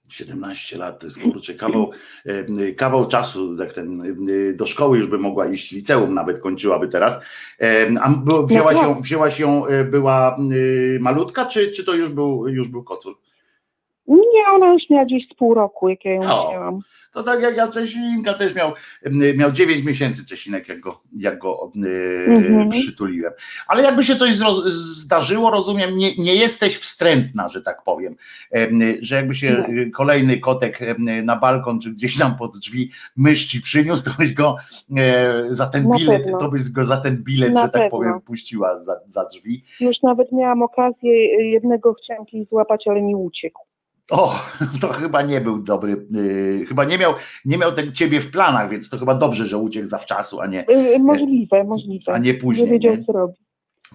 [SPEAKER 1] 17 lat to jest kurczę, kawał, e, kawał czasu, jak ten, e, do szkoły już by mogła iść, liceum nawet kończyłaby teraz. E, A wzięłaś ją, wzięłaś ją, była malutka, czy, czy to już był, już był kocur?
[SPEAKER 5] Nie, ona już miała gdzieś z pół roku, jak ja ją
[SPEAKER 1] O.
[SPEAKER 5] wzięłam.
[SPEAKER 1] To tak jak ja Czesinka też miał, e, miał 9 miesięcy Czesinek, jak go, jak go e,
[SPEAKER 5] Mhm.
[SPEAKER 1] przytuliłem. Ale jakby się coś zdarzyło, rozumiem, nie, nie jesteś wstrętna, że tak powiem, e, że jakby się
[SPEAKER 5] Nie.
[SPEAKER 1] e, kolejny kotek e, na balkon, czy gdzieś tam pod drzwi mysz ci przyniósł, to byś go e, za ten
[SPEAKER 5] Na
[SPEAKER 1] bilet,
[SPEAKER 5] pewno.
[SPEAKER 1] to byś go za ten bilet,
[SPEAKER 5] Na
[SPEAKER 1] że tak
[SPEAKER 5] pewno.
[SPEAKER 1] powiem, wpuściła za, za drzwi.
[SPEAKER 5] Już nawet miałam okazję, y, jednego chciałam kiedyś złapać, ale mi uciekł.
[SPEAKER 1] O, to chyba nie był dobry, e, chyba nie miał, nie miał ten ciebie w planach, więc to chyba dobrze, że uciekł zawczasu, a nie,
[SPEAKER 5] Y, Możliwe, możliwe.
[SPEAKER 1] a nie później.
[SPEAKER 5] wiedział,
[SPEAKER 1] Nie?
[SPEAKER 5] co robi.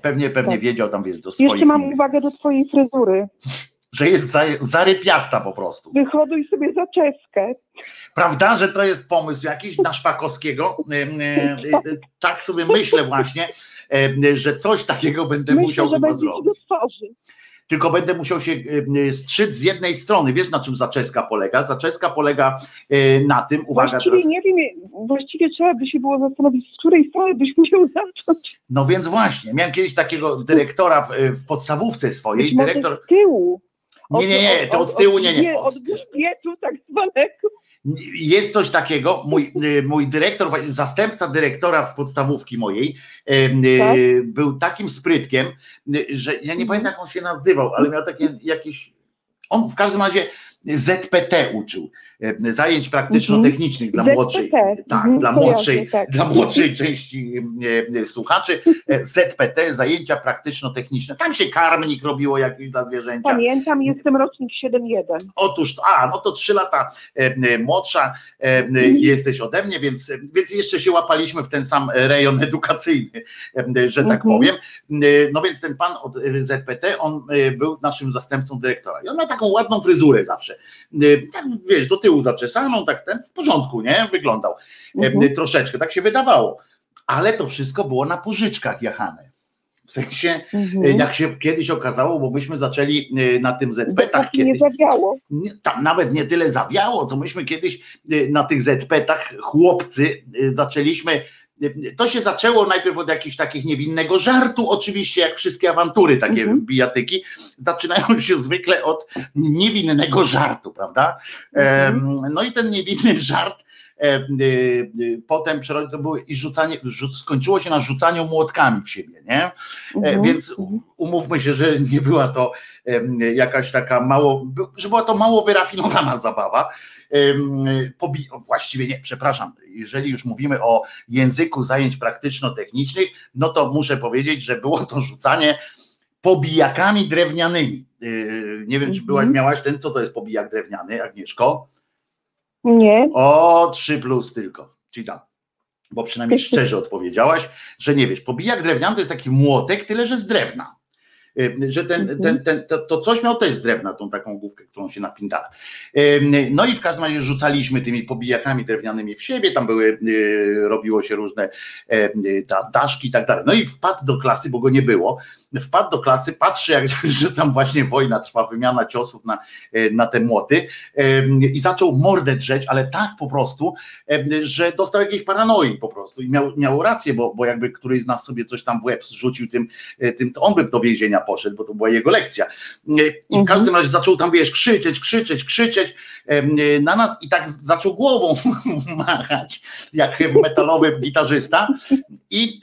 [SPEAKER 1] Pewnie, pewnie
[SPEAKER 5] Tak.
[SPEAKER 1] wiedział tam, wiesz, do swoich
[SPEAKER 5] Jeszcze mam
[SPEAKER 1] innych,
[SPEAKER 5] uwagę do twojej fryzury. [laughs]
[SPEAKER 1] że jest za, zarypiasta po prostu.
[SPEAKER 5] Wyhoduj sobie zaczeskę.
[SPEAKER 1] Prawda, że to jest pomysł jakiś na Szpakowskiego? E, Tak sobie myślę właśnie, że coś takiego będę
[SPEAKER 5] Myślę,
[SPEAKER 1] musiał
[SPEAKER 5] że
[SPEAKER 1] chyba zrobić. Tylko będę musiał się em, strzyc z jednej strony. Wiesz na czym zaczeska polega? Zaczeska polega e, na tym, uwaga
[SPEAKER 5] właściwie
[SPEAKER 1] teraz,
[SPEAKER 5] nie wiem, właściwie trzeba by się było zastanowić, z której strony byś [laughs] musiał zacząć.
[SPEAKER 1] no więc właśnie, miałem kiedyś takiego dyrektora w, w podstawówce swojej,
[SPEAKER 5] Być
[SPEAKER 1] dyrektor,
[SPEAKER 5] z tyłu.
[SPEAKER 1] nie, nie, nie, to od tyłu, nie, nie,
[SPEAKER 5] Od
[SPEAKER 1] od,
[SPEAKER 5] grzbietu tak zwanego.
[SPEAKER 1] Jest coś takiego, mój, y, mój dyrektor, zastępca dyrektora w podstawówki mojej, em, y,
[SPEAKER 5] Tak?
[SPEAKER 1] był takim sprytkiem, y, że ja nie
[SPEAKER 5] Mhm.
[SPEAKER 1] pamiętam jak on się nazywał, ale miał takie jakieś, on w każdym razie ZPT uczył, zajęć praktyczno-technicznych dla
[SPEAKER 5] ZPT,
[SPEAKER 1] młodszej, tak,
[SPEAKER 5] mhm,
[SPEAKER 1] dla młodszej,
[SPEAKER 5] tak.
[SPEAKER 1] dla młodszej części e, e, słuchaczy, e, ZPT, zajęcia praktyczno-techniczne, tam się karmnik robiło jakiś dla zwierzęcia,
[SPEAKER 5] Pamiętam, jestem rocznik 7-1.
[SPEAKER 1] Otóż, a, no to trzy lata e, e, młodsza e, e,
[SPEAKER 5] Mhm.
[SPEAKER 1] jesteś ode mnie, więc, więc jeszcze się łapaliśmy w ten sam rejon edukacyjny, e, że tak
[SPEAKER 5] Mhm.
[SPEAKER 1] powiem. E, No więc ten pan od e, ZPT, on e, był naszym zastępcą dyrektora i on ma taką ładną fryzurę zawsze. E, Tak, wiesz, do tyłu zaczesaną, tak ten, w porządku, nie? Wyglądał e,
[SPEAKER 5] Mhm.
[SPEAKER 1] troszeczkę, tak się wydawało. Ale to wszystko było na pożyczkach jachane. W sensie, mhm. jak się kiedyś okazało, bo myśmy zaczęli na tym ZP-tach.
[SPEAKER 4] Kiedy, nie zawiało.
[SPEAKER 1] Tam nawet nie tyle zawiało, co myśmy kiedyś na tych ZP-tach, chłopcy, zaczęliśmy to się zaczęło najpierw od jakichś takich niewinnego żartu, oczywiście, jak wszystkie awantury, takie mm bijatyki, zaczynają się zwykle od niewinnego żartu, prawda? Mm No i ten niewinny [laughs] żart e, y, y, potem to było i rzucanie, skończyło się na rzucaniu młotkami w siebie, nie? Mm Więc mhm. umówmy się, że nie była to jakaś taka mało, że była to mało wyrafinowana [laughs] zabawa, właściwie nie, przepraszam, jeżeli już mówimy o języku zajęć praktyczno-technicznych, no to muszę powiedzieć, że było to rzucanie pobijakami drewnianymi. Yy, nie wiem, czy byłaś, mhm. miałaś ten, co to jest pobijak drewniany, Agnieszko?
[SPEAKER 4] Nie.
[SPEAKER 1] O, 3 plus tylko, ci dam. Bo przynajmniej szczerze odpowiedziałaś, że nie wiesz. Pobijak drewniany to jest taki młotek, tyle że z drewna. Y, że ten, mhm. ten, ten, to, to, coś miał też z drewna, tą taką główkę, którą się napindala. Y, no i w każdym razie rzucaliśmy tymi pobijakami drewnianymi w siebie, tam były, y, robiło się różne daszki i tak dalej. No i wpadł do klasy, bo go nie było, wpadł do klasy, patrzy, jak, [laughs] że tam właśnie wojna trwa, wymiana ciosów na, na te młoty i zaczął mordę drzeć, ale tak po prostu, że dostał jakiejś paranoi po prostu i miał, miał rację, bo, bo jakby któryś z nas sobie coś tam w łeb zrzucił tym, tym to on by do więzienia poszedł, bo to była jego lekcja. I w mhm. każdym razie zaczął tam, wiesz, krzyczeć, krzyczeć, krzyczeć na nas i tak zaczął głową [laughs] machać, jak metalowy gitarzysta. I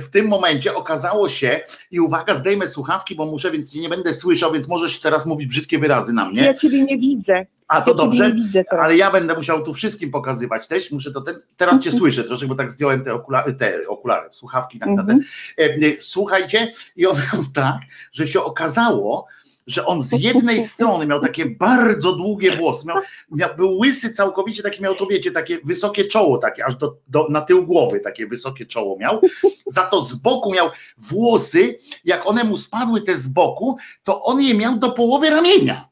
[SPEAKER 1] w tym momencie okazało się, i uwaga, zdejmę słuchawki, bo muszę, więc nie będę słyszał, więc możesz teraz mówić brzydkie wyrazy na mnie.
[SPEAKER 4] Ja ciebie nie widzę.
[SPEAKER 1] A to ja dobrze, ale ja będę musiał tu wszystkim pokazywać też. Muszę to ten, teraz cię słyszę troszkę, bo tak zdjąłem te okulary, te okulary słuchawki na, ten. Słuchajcie, i [laughs] on tak, że się okazało, że on z jednej [laughs] strony miał takie bardzo długie włosy, miał, miał, był łysy całkowicie, takie miał to wiecie, takie wysokie czoło, takie aż do, do, na tył głowy takie wysokie czoło miał, za to z boku miał włosy, jak one mu spadły te z boku, to on je miał do połowy ramienia.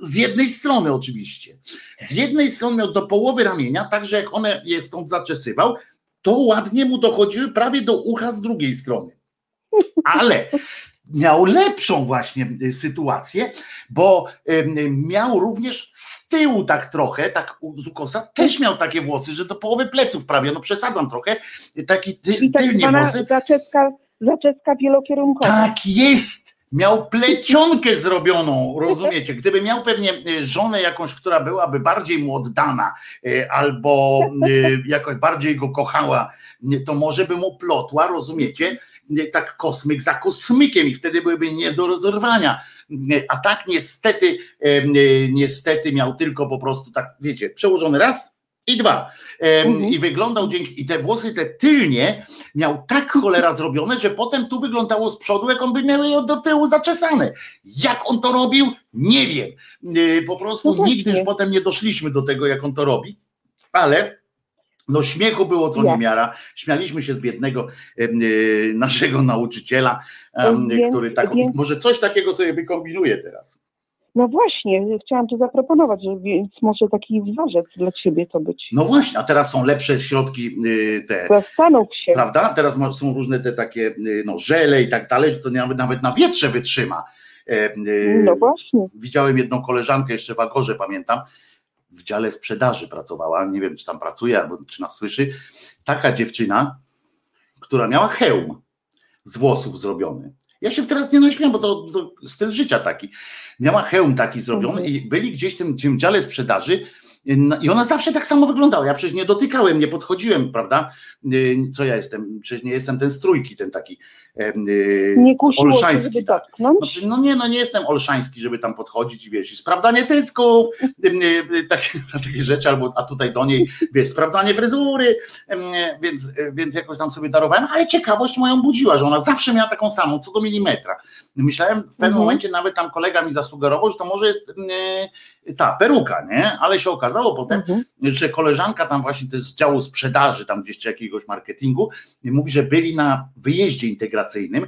[SPEAKER 1] Z jednej strony oczywiście. Z jednej strony miał do połowy ramienia, także jak one je stąd zaczesywał, to ładnie mu dochodziły prawie do ucha z drugiej strony. Ale miał lepszą właśnie y, sytuację, bo miał również z tyłu tak trochę, tak z ukosa, też miał takie włosy, że do połowy pleców prawie, no przesadzam trochę, taki ty,
[SPEAKER 4] I tak tylnie włosy. Zaczeska, zaczeska wielokierunkowa.
[SPEAKER 1] Tak jest, miał plecionkę zrobioną, rozumiecie? Gdyby miał pewnie y, żonę jakąś, która byłaby bardziej mu oddana, y, albo jakoś bardziej go kochała, to może by mu plotła, rozumiecie? Tak kosmyk za kosmykiem i wtedy byłyby nie do rozerwania. A tak niestety, niestety miał tylko po prostu tak, wiecie, przełożony raz i dwa. Mhm. I wyglądał dzięki, i te włosy te tylnie miał tak cholera zrobione, że potem tu wyglądało z przodu, jak on by miał je do tyłu zaczesane. Jak on to robił? Nie wiem. E, po prostu no nigdy już potem nie doszliśmy do tego, jak on to robi, ale no śmiechu było co niemiara. Śmialiśmy się z biednego e, naszego nauczyciela, który tak, może coś takiego sobie wykombinuje teraz.
[SPEAKER 4] No właśnie, chciałam to zaproponować, że więc może taki wzorzec dla ciebie to być.
[SPEAKER 1] No właśnie, a teraz są lepsze środki y, te.
[SPEAKER 4] Zastanów się.
[SPEAKER 1] Prawda? Teraz są różne te takie y, no, żele i tak dalej, że to nawet, nawet na wietrze wytrzyma.
[SPEAKER 4] E, y, no właśnie.
[SPEAKER 1] Widziałem jedną koleżankę jeszcze w Agorze, pamiętam, w dziale sprzedaży pracowała, nie wiem czy tam pracuje albo czy nas słyszy, taka dziewczyna, która miała hełm z włosów zrobiony. Ja się teraz nie naśmiałem, bo to, to styl życia taki. Miała hełm taki zrobiony mhm. i byli gdzieś w tym dziale sprzedaży i ona zawsze tak samo wyglądała. Ja przecież nie dotykałem, nie podchodziłem, prawda? Y, co ja jestem? Przecież nie jestem ten strójki, ten taki
[SPEAKER 4] y, nie olszański.
[SPEAKER 1] Tak. No, no, nie, no nie jestem olszański, żeby tam podchodzić i wiesz, sprawdzanie cycków, y, [laughs] takie, takie rzeczy, albo a tutaj do niej, wiesz, sprawdzanie fryzury, więc, więc jakoś tam sobie darowałem, ale ciekawość moją budziła, że ona zawsze miała taką samą, co do milimetra. Myślałem w pewnym mhm. momencie, nawet tam kolega mi zasugerował, że to może jest ta peruka, nie? Ale się okazało potem, mhm. że koleżanka tam właśnie z działu sprzedaży, tam gdzieś czy jakiegoś marketingu, mówi, że byli na wyjeździe integracyjnym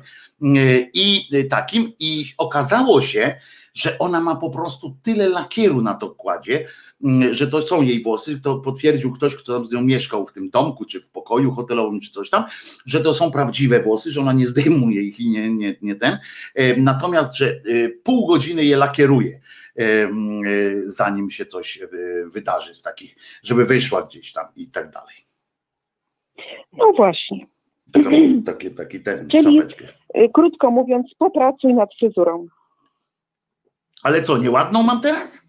[SPEAKER 1] i takim i okazało się, że ona ma po prostu tyle lakieru na to kładzie, mm, że to są jej włosy, to potwierdził ktoś, kto tam z nią mieszkał w tym domku, czy w pokoju hotelowym, czy coś tam, że to są prawdziwe włosy, że ona nie zdejmuje ich i nie, nie, nie ten, natomiast, że pół godziny je lakieruje zanim się coś wydarzy z takich, żeby wyszła gdzieś tam i tak dalej.
[SPEAKER 4] No właśnie.
[SPEAKER 1] Taki, taki, taki ten,
[SPEAKER 4] Czyli, czapeczkę. Y, krótko mówiąc, popracuj nad fryzurą.
[SPEAKER 1] Ale co, nieładną mam teraz?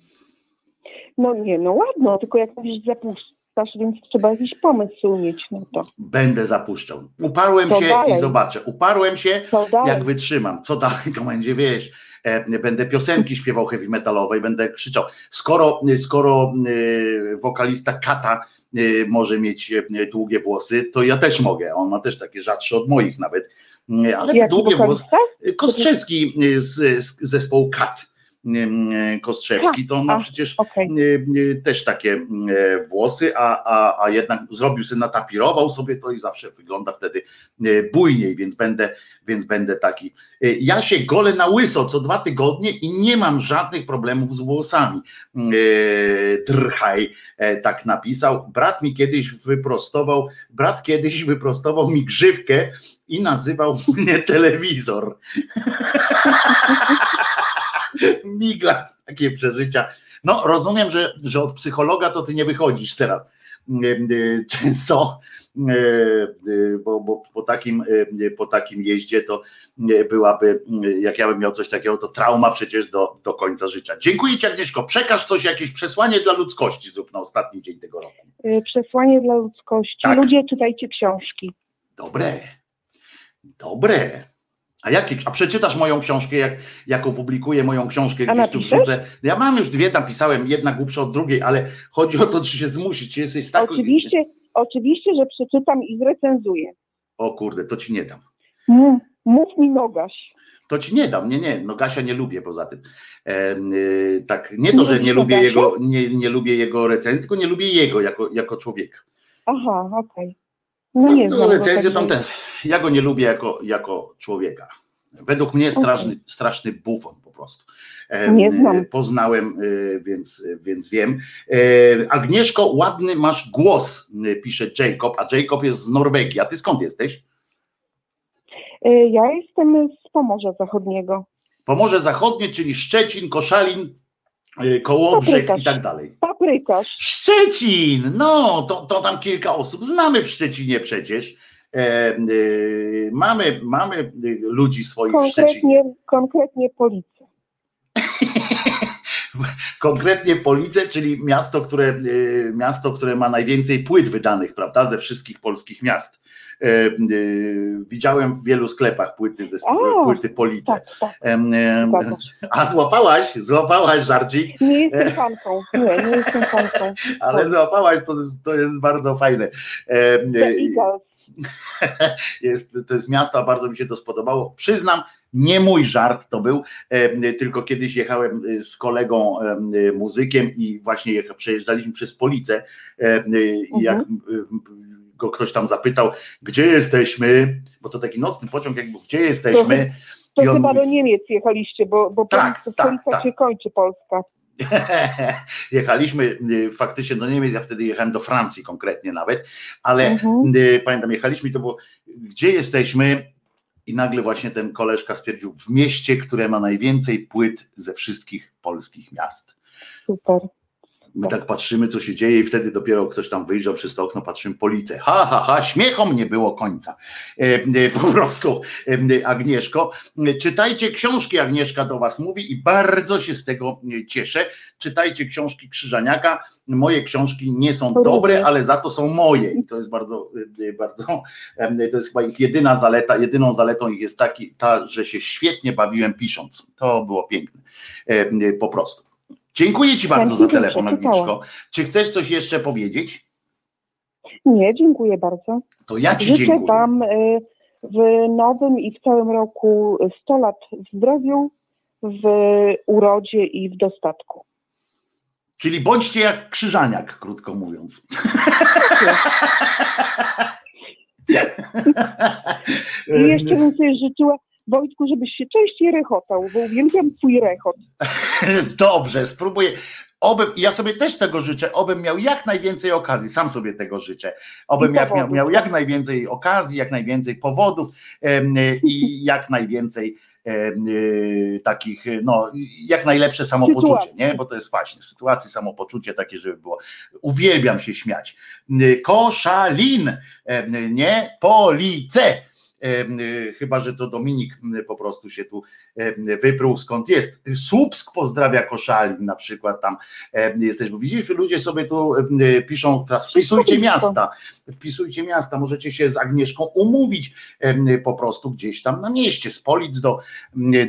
[SPEAKER 4] No nie, no ładno, tylko jak mówisz zapuszczasz, więc trzeba jakiś pomysł mieć na to.
[SPEAKER 1] Będę zapuszczał. Uparłem Co się dalej? i zobaczę. Uparłem się, jak wytrzymam. Co dalej, to będzie, wiesz, e, będę piosenki śpiewał heavy metalowej, będę krzyczał. Skoro, skoro e, wokalista Kata Y, może mieć długie włosy, to ja też mogę. On ma też takie rzadsze od moich nawet. Y, ale te długie włosy. Kostrzewski z, z zespołu Kat Kostrzewski, to on ma przecież okay. też takie włosy, a, a, a jednak zrobił sobie, natapirował sobie to i zawsze wygląda wtedy bujniej, więc będę, więc będę taki. Ja się golę na łyso co dwa tygodnie i nie mam żadnych problemów z włosami. Drhaj e, tak napisał. Brat mi kiedyś wyprostował, brat kiedyś wyprostował mi grzywkę i nazywał mnie telewizor. [laughs] [laughs] Miglas, takie przeżycia. No, rozumiem, że, że od psychologa to ty nie wychodzisz teraz. Często, bo, bo po, takim, po takim jeździe to byłaby, jak ja bym miał coś takiego, to trauma przecież do, do końca życia. Dziękuję Ci Agnieszko. Przekaż coś, jakieś przesłanie dla ludzkości zrób na ostatni dzień tego roku.
[SPEAKER 4] Y, przesłanie dla ludzkości. Tak. Ludzie czytajcie książki.
[SPEAKER 1] Dobre. Dobre. A jakie, a przeczytasz moją książkę, jak, jak opublikuję moją książkę, gdzieś tu wrzucę. Ja mam już dwie, napisałem, jedna głupsza od drugiej, ale chodzi o to, czy się zmusić, czy jesteś tak.
[SPEAKER 4] Oczywiście, oczywiście, że przeczytam i zrecenzuję.
[SPEAKER 1] O kurde, to ci nie dam.
[SPEAKER 4] Mów, mów mi Nogaś.
[SPEAKER 1] To ci nie dam, nie, nie, Nogasia nie lubię poza tym. E, yy, tak, nie to, że nie lubię jego, nie, nie lubię jego recenzji, tylko nie lubię jego jako, jako człowieka.
[SPEAKER 4] Aha, okej. Okay. No nie
[SPEAKER 1] znam. Recenzję tam ten. Ja go nie lubię jako, jako człowieka. Według mnie straszny, okay. straszny bufon po prostu.
[SPEAKER 4] Nie znam.
[SPEAKER 1] Poznałem, y, więc, więc wiem. E, Agnieszko, ładny masz głos, pisze Jacob, a Jacob jest z Norwegii. A ty skąd jesteś?
[SPEAKER 4] E, ja jestem z Pomorza Zachodniego.
[SPEAKER 1] Pomorze Zachodnie, czyli Szczecin, Koszalin, y, Kołobrzeg i tak dalej.
[SPEAKER 4] Paprykarz.
[SPEAKER 1] Szczecin! No, to, to tam kilka osób znamy w Szczecinie przecież. E, e, mamy, mamy ludzi swoich konkretnie, w Szczecinie.
[SPEAKER 4] Konkretnie Police. [laughs] [laughs]
[SPEAKER 1] konkretnie Police, czyli miasto które, e, miasto, które ma najwięcej płyt wydanych, prawda, ze wszystkich polskich miast. E, e, widziałem w wielu sklepach płyty ze o, płyty Police. Tak, tak. [laughs] A złapałaś, złapałaś żarcik.
[SPEAKER 4] Nie jestem fanką, nie, nie jestem fanką. [laughs]
[SPEAKER 1] Ale złapałaś, to, to jest bardzo fajne. Jest, to jest miasto, a bardzo mi się to spodobało. Przyznam, nie mój żart to był, tylko kiedyś jechałem z kolegą muzykiem i właśnie przejeżdżaliśmy przez Policę i jak mhm go ktoś tam zapytał, gdzie jesteśmy, bo to taki nocny pociąg, jakby gdzie jesteśmy.
[SPEAKER 4] To, to chyba do Niemiec jechaliście, bo, bo tak, tak, tak. się kończy Polska. [laughs]
[SPEAKER 1] jechaliśmy y, faktycznie do Niemiec, ja wtedy jechałem do Francji konkretnie nawet, ale mhm. Y, pamiętam, jechaliśmy to było, gdzie jesteśmy i nagle właśnie ten koleżka stwierdził, w mieście, które ma najwięcej płyt ze wszystkich polskich miast.
[SPEAKER 4] Super.
[SPEAKER 1] My tak patrzymy, co się dzieje, i wtedy dopiero ktoś tam wyjrzał przez to okno, patrzymy policję. Ha, ha, ha, śmiechom nie było końca. E, e, po prostu, e, Agnieszko. Czytajcie książki, Agnieszka do Was mówi i bardzo się z tego cieszę. Czytajcie książki Krzyżaniaka. Moje książki nie są dobre, ale za to są moje. I to jest bardzo, bardzo, to jest chyba ich jedyna zaleta. Jedyną zaletą ich jest taki, ta, że się świetnie bawiłem pisząc. To było piękne. Po prostu. Dziękuję Ci bardzo za telefon, Agnieszko. Czy chcesz coś jeszcze powiedzieć?
[SPEAKER 4] Nie, dziękuję bardzo.
[SPEAKER 1] To ja Ci Życzę dziękuję.
[SPEAKER 4] Wam y, w nowym i w całym roku 100 lat w zdrowiu, w urodzie i w dostatku.
[SPEAKER 1] Czyli bądźcie jak krzyżaniak, krótko mówiąc. [laughs]
[SPEAKER 4] I jeszcze bym sobie życzyła, Wojtku, żebyś się częściej rechotał, bo uwielbiam twój rechot. [laughs]
[SPEAKER 1] Dobrze, spróbuję. Obym, ja sobie też tego życzę, obym miał jak najwięcej okazji, sam sobie tego życzę, obym jak miał, miał jak najwięcej okazji, jak najwięcej powodów em, i [laughs] jak najwięcej y, takich, no, jak najlepsze samopoczucie,
[SPEAKER 4] Sytuacji.
[SPEAKER 1] nie? Bo to jest właśnie sytuacji, samopoczucie takie, żeby było. Uwielbiam się śmiać. Koszalin, nie Police. Y, Chyba, że to Dominik po prostu się tu wyprół skąd jest. Słupsk pozdrawia Koszalin na przykład tam em, jesteś, bo widzisz, ludzie sobie tu y, piszą teraz wpisujcie miasta, wpisujcie miasta, możecie się z Agnieszką umówić po prostu gdzieś tam na mieście, z Polic do,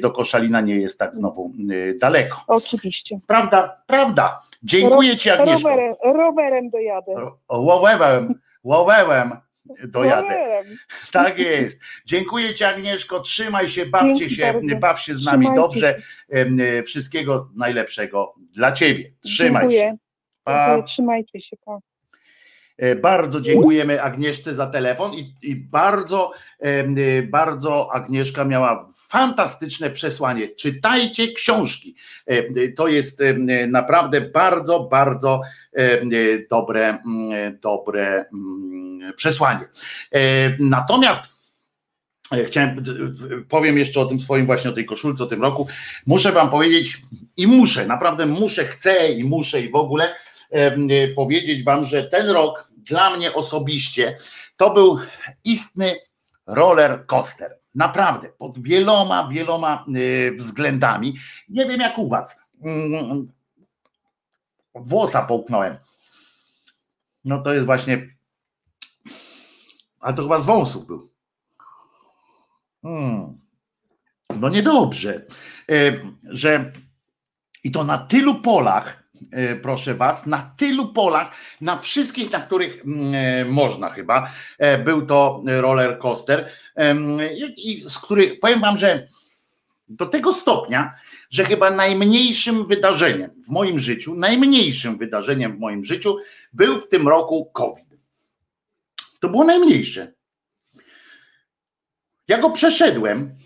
[SPEAKER 1] do Koszalina nie jest tak znowu daleko.
[SPEAKER 4] Oczywiście.
[SPEAKER 1] Prawda? Prawda. Dziękuję Ci Agnieszko.
[SPEAKER 4] Rowerem, rowerem dojadę.
[SPEAKER 1] Ro- Łowełem, łowełem dojadę. [laughs] Tak jest. Dziękuję Ci Agnieszko, trzymaj się, bawcie się, baw się z nami dobrze. E, Wszystkiego najlepszego dla Ciebie. Trzymaj się.
[SPEAKER 4] Dziękuję.
[SPEAKER 1] Pa.
[SPEAKER 4] Dziękuję. Trzymajcie się. Pa.
[SPEAKER 1] E, Bardzo dziękujemy Agnieszce za telefon i, i bardzo, em, e, bardzo Agnieszka miała fantastyczne przesłanie. Czytajcie książki. E, e, To jest e, naprawdę bardzo, bardzo e, dobre, dobre przesłanie. E, Natomiast e, chciałem, powiem jeszcze o tym swoim właśnie, o tej koszulce, o tym roku. Muszę wam powiedzieć i muszę, naprawdę muszę, chcę i muszę i w ogóle e, powiedzieć wam, że ten rok dla mnie osobiście to był istny roller coaster. Naprawdę, pod wieloma, wieloma e, względami. Nie wiem jak u was. Mm, Włosa połknąłem. No to jest właśnie. A to chyba z wąsów był. Hmm. No niedobrze, e, że i to na tylu polach, proszę was, na tylu polach, na wszystkich, na których mm, e, można chyba, e, był to roller coaster, z których powiem wam, że do tego stopnia, że chyba najmniejszym wydarzeniem w moim życiu, najmniejszym wydarzeniem w moim życiu był w tym roku COVID. To było najmniejsze. Ja go przeszedłem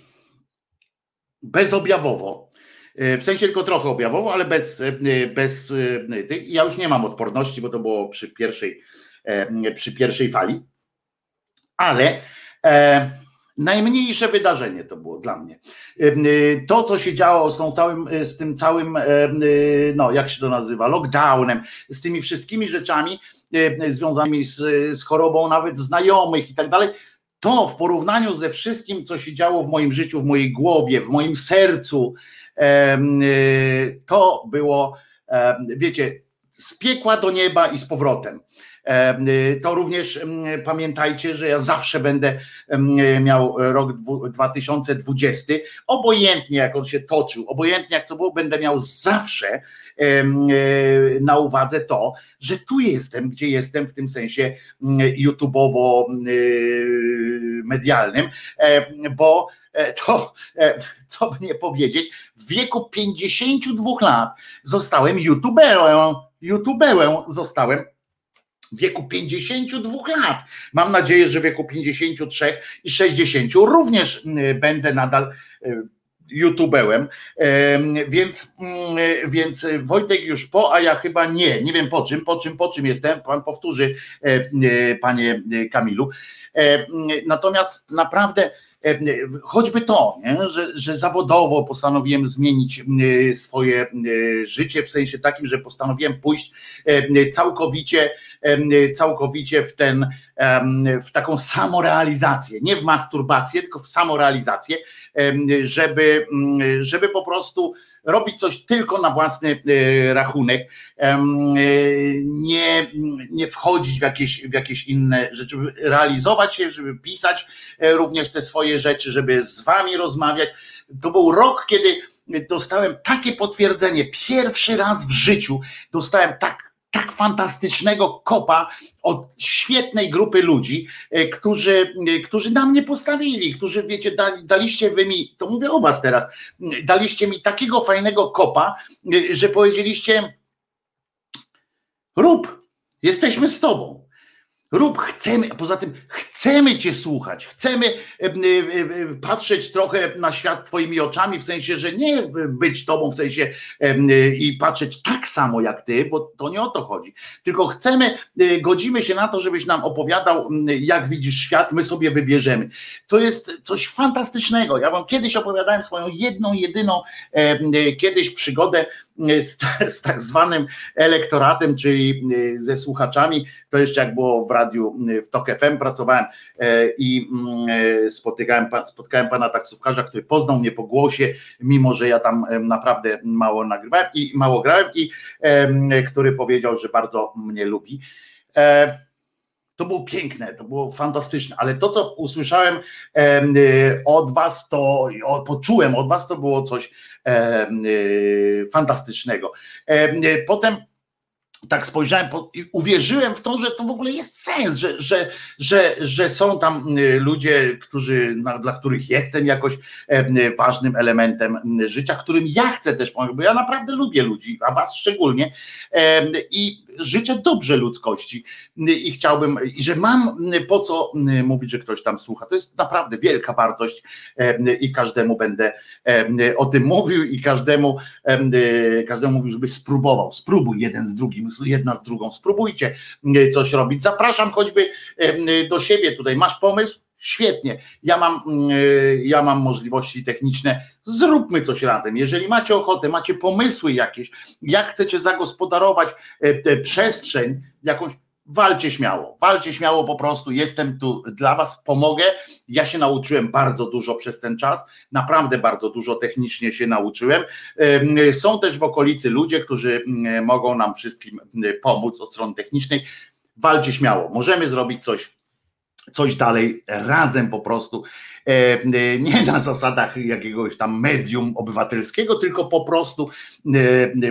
[SPEAKER 1] bezobjawowo. E, W sensie tylko trochę objawowo, ale bez, e, bez e, tych. Ja już nie mam odporności, bo to było przy pierwszej, przy pierwszej fali. Ale e, najmniejsze wydarzenie to było dla mnie. To, co się działo z, tą całym, z tym całym, no jak się to nazywa, lockdownem, z tymi wszystkimi rzeczami związanymi z, z chorobą nawet znajomych i tak dalej, to w porównaniu ze wszystkim, co się działo w moim życiu, w mojej głowie, w moim sercu, to było, wiecie, z piekła do nieba i z powrotem. Em, y, To również pamiętajcie, że ja zawsze będę miał rok dwu- 2020, obojętnie jak on się toczył, obojętnie jak co było, będę miał zawsze y, na uwadze to, że tu jestem, gdzie jestem w tym sensie mm, YouTubeowo y, medialnym, bo to, e, co by nie powiedzieć, w wieku 52 lat zostałem YouTuberem, YouTuberem zostałem w wieku 52 lat. Mam nadzieję, że w wieku 53 i 60 również będę nadal y, YouTuberem, Em, więc, więc Wojtek już po, a ja chyba nie, nie wiem po czym, po czym, po czym jestem, pan powtórzy, e, e, panie Kamilu. E, Natomiast naprawdę e, choćby to, nie? Że, że zawodowo postanowiłem zmienić e, swoje e, życie, w sensie takim, że postanowiłem pójść e, całkowicie, e, całkowicie w ten, w taką samorealizację, nie w masturbację, tylko w samorealizację, żeby, mm, żeby po prostu robić coś tylko na własny e, rachunek, e, nie, nie wchodzić w jakieś, w jakieś inne rzeczy, realizować się, żeby pisać e, również te swoje rzeczy, żeby z wami rozmawiać. To był rok, kiedy dostałem takie potwierdzenie, pierwszy raz w życiu dostałem tak, tak fantastycznego kopa od świetnej grupy ludzi, e, którzy, e, którzy na mnie postawili, którzy, wiecie, dali, daliście wy mi, to mówię o was teraz, daliście mi takiego fajnego kopa, e, że powiedzieliście rób, jesteśmy z tobą. Rób, chcemy, a poza tym chcemy Cię słuchać, chcemy e, e, e, patrzeć trochę na świat Twoimi oczami, w sensie, że nie być Tobą, w sensie i patrzeć tak samo jak Ty, bo to nie o to chodzi, tylko chcemy, godzimy się na to, żebyś nam opowiadał, jak widzisz świat, my sobie wybierzemy. To jest coś fantastycznego. Ja Wam kiedyś opowiadałem swoją jedną, jedyną kiedyś przygodę z, [laughs] z tak zwanym elektoratem, czyli ze słuchaczami, to jeszcze jak było w radiu w TOK FM pracowałem e, i mm, spotykałem, spotkałem pana taksówkarza, który poznał mnie po głosie, mimo że ja tam naprawdę mało nagrywałem i mało grałem i który powiedział, że bardzo mnie lubi. To było piękne, to było fantastyczne, ale to, co usłyszałem od Was, to poczułem od Was, to było coś fantastycznego. Potem tak spojrzałem i uwierzyłem w to, że to w ogóle jest sens, że, że, że, że są tam y, ludzie, którzy, dla których jestem jakoś ważnym elementem życia, którym ja chcę też pomagać, bo ja naprawdę lubię ludzi, a was szczególnie i życzę dobrze ludzkości i chciałbym, i że mam po co mówić, że ktoś tam słucha. To jest naprawdę wielka wartość i każdemu będę o tym mówił i każdemu, każdemu mówił, żeby spróbował. Spróbuj jeden z drugim, jedna z drugą, spróbujcie coś robić. Zapraszam choćby do siebie tutaj. Masz pomysł? Świetnie. Ja mam, ja mam możliwości techniczne. Zróbmy coś razem. Jeżeli macie ochotę, macie pomysły jakieś, jak chcecie zagospodarować przestrzeń jakąś, walcie śmiało, walcie śmiało po prostu, jestem tu dla was, pomogę, ja się nauczyłem bardzo dużo przez ten czas, naprawdę bardzo dużo technicznie się nauczyłem, są też w okolicy ludzie, którzy mogą nam wszystkim pomóc od strony technicznej, walcie śmiało, możemy zrobić coś coś dalej razem po prostu, nie na zasadach jakiegoś tam medium obywatelskiego, tylko po prostu